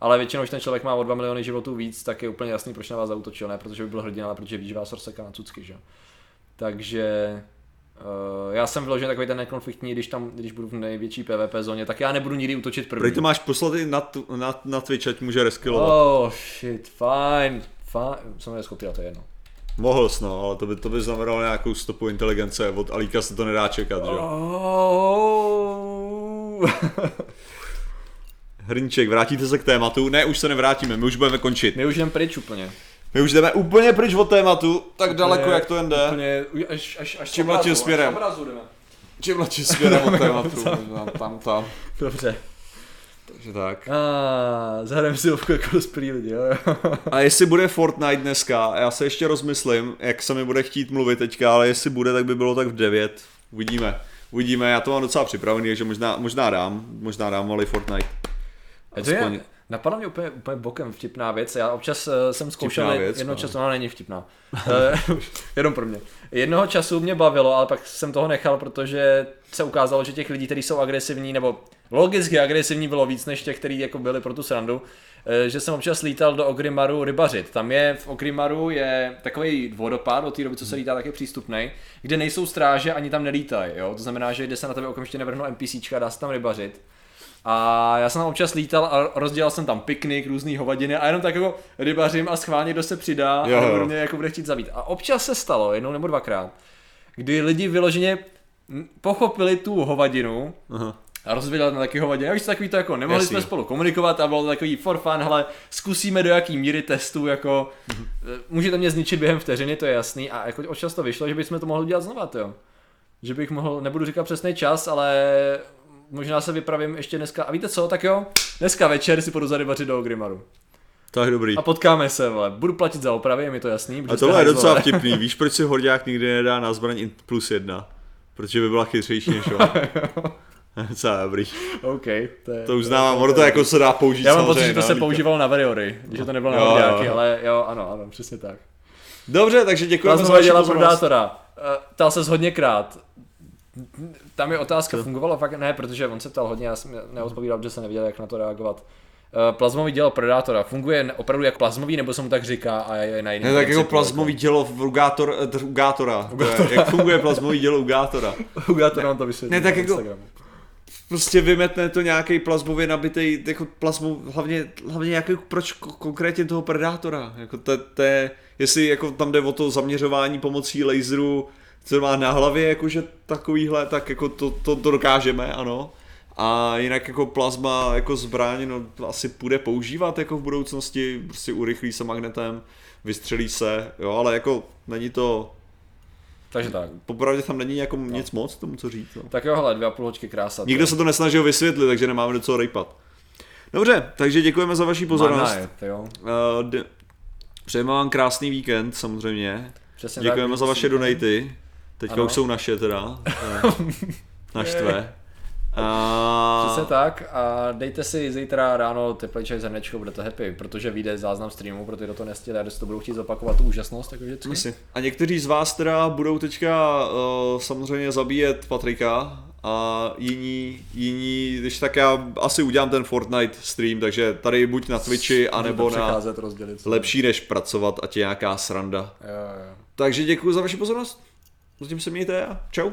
Ale většinou, když ten člověk má o 2 miliony životů víc, tak je úplně jasný, proč na vás zautočil, ne protože by byl hrdina, ale protože ví, že vás rozseká na cucky, že? Takže Uh, já jsem vyložen takový ten nekonfliktní, když tam, když budu v největší PvP zóně, tak já nebudu nikdy útočit první. Prý to máš poslat i na, tu- na, na Twitch, ať může reskillovat. Oh shit, fine, fine, jsem neskopil, to je jedno. Mohl jsi, no, ale to by, to by znamenalo nějakou stopu inteligence, od Alíka se to nedá čekat, že? Oh. Hrníček, vrátíte se k tématu? Ne, už se nevrátíme, my už budeme končit. My už jdem pryč úplně. My už jdeme úplně pryč od tématu, tak daleko, jak to jen jde. Úplně, až, až, až Čím letím směrem? Jdeme. Čím letí směrem od tématu, tam, tam, tam. Dobře. Takže tak. A zahrajeme si ovku jako dospělí lidi, jo. jo. A jestli bude Fortnite dneska, já se ještě rozmyslím, jak se mi bude chtít mluvit teďka, ale jestli bude, tak by bylo tak v 9. Uvidíme. Uvidíme, já to mám docela připravený, takže možná, možná dám, možná dám malý Fortnite. To je, Aspoň- napadla mě úplně, úplně bokem vtipná věc. Já občas uh, jsem zkoušel, věc, jednoho no. času, ona není vtipná. Uh, jenom pro mě. Jednoho času mě bavilo, ale pak jsem toho nechal, protože se ukázalo, že těch lidí, kteří jsou agresivní, nebo logicky agresivní bylo víc než těch, kteří jako byli pro tu srandu, eh, že jsem občas lítal do Ogrimaru rybařit. Tam je v Ogrimaru je takový vodopád, od té doby, co se lítá, tak je přístupný, kde nejsou stráže, ani tam nelítají. To znamená, že jde se na tebe okamžitě nevrhnou NPCčka, dá se tam rybařit. A já jsem tam občas lítal a rozdělal jsem tam piknik, různý hovadiny a jenom tak jako rybařím a schválně kdo se přidá Jo, a jo. mě jako bude chtít zabít. A občas se stalo, jednou nebo dvakrát, kdy lidi vyloženě pochopili tu hovadinu Aha. a rozvěděli na taky hovadiny. Víš, takový to jako, nemohli Jasný. jsme spolu komunikovat a bylo to takový for fun, hele, zkusíme do jaký míry testu, jako, Mhm. můžete mě zničit během vteřiny, to je jasný a jako občas to vyšlo, že bychom to mohli udělat znova, jo. Že bych mohl, nebudu říkat přesný čas, ale možná se vypravím ještě dneska. A víte co, tak jo, dneska večer si půjdu zarybařit do Ogrimaru. Tak dobrý. A potkáme se, vole. Budu platit za opravy, je mi to jasný. A tohle je docela vtipný. Víš, proč si Horďák nikdy nedá na zbraň plus jedna? Protože by byla chytřejší než on. Docela dobrý. OK, to je... To uznávám, ono to jako se dá použít Já mám pocit, že to se používalo na Variory, že to nebylo na Horďáky, jo. ale jo, ano, ano, přesně tak. Dobře, takže děkujeme za vaši pozornost. Predátora. Eh, Ptal se hodněkrát. Tam je otázka, fungovalo fakt ne, protože on se ptal hodně, já jsem neodpovídal, že jsem nevěděl, jak na to reagovat. Eh, Plazmový dělo Predátora funguje opravdu jak plazmový, nebo se mu tak říká a je na jiný Ne, tak jako plazmový dělo v Ugátor, eh, Ugátora. Jak funguje plazmový dělo Ugátora. Ugátor nám to vysvětlí Ne, tak na jako- Instagramu. Prostě vymetne to nějaký plazmově nabitý, jako plazmou, hlavně, hlavně jaký, proč ko- konkrétně toho predátora, jako to, to je, jestli jako tam jde o to zaměřování pomocí laseru, co má na hlavě, jakože takovýhle, tak jako to, to, to dokážeme, ano. A jinak jako plazma, jako zbraň, no to asi půjde používat jako v budoucnosti, prostě urychlí se magnetem, vystřelí se, jo, ale jako není to, Takže tak. popravdě tam není jako nic moc tomu, co říct, no. Tak jo, hele, dvě a půl hoďky krása. Nikdo se to nesnažil vysvětlit, takže nemáme do co rejpat. Dobře, takže děkujeme za vaši pozornost. To jo. Uh, d- přejeme vám krásný víkend, samozřejmě. Přesně Děkujeme tak, za vaše donaty. Teďka Ano. už jsou naše teda. Je Naštve. A... Přesně tak a dejte si zítra ráno teplý čaj zrnečko, budete happy, protože vyjde záznam streamu, pro ty, kdo to nestihli a to budou chtít zopakovat tu úžasnost, takže vždycky. Myslím. A někteří z vás teda budou teďka uh, samozřejmě zabíjet Patrika a jiní, jiní, když tak já asi udělám ten Fortnite stream, takže tady buď na Twitchi, anebo na rozdělit. lepší než pracovat a tě nějaká sranda. Jo, jo. Takže děkuji za vaši pozornost. Zatím se mějte a čau.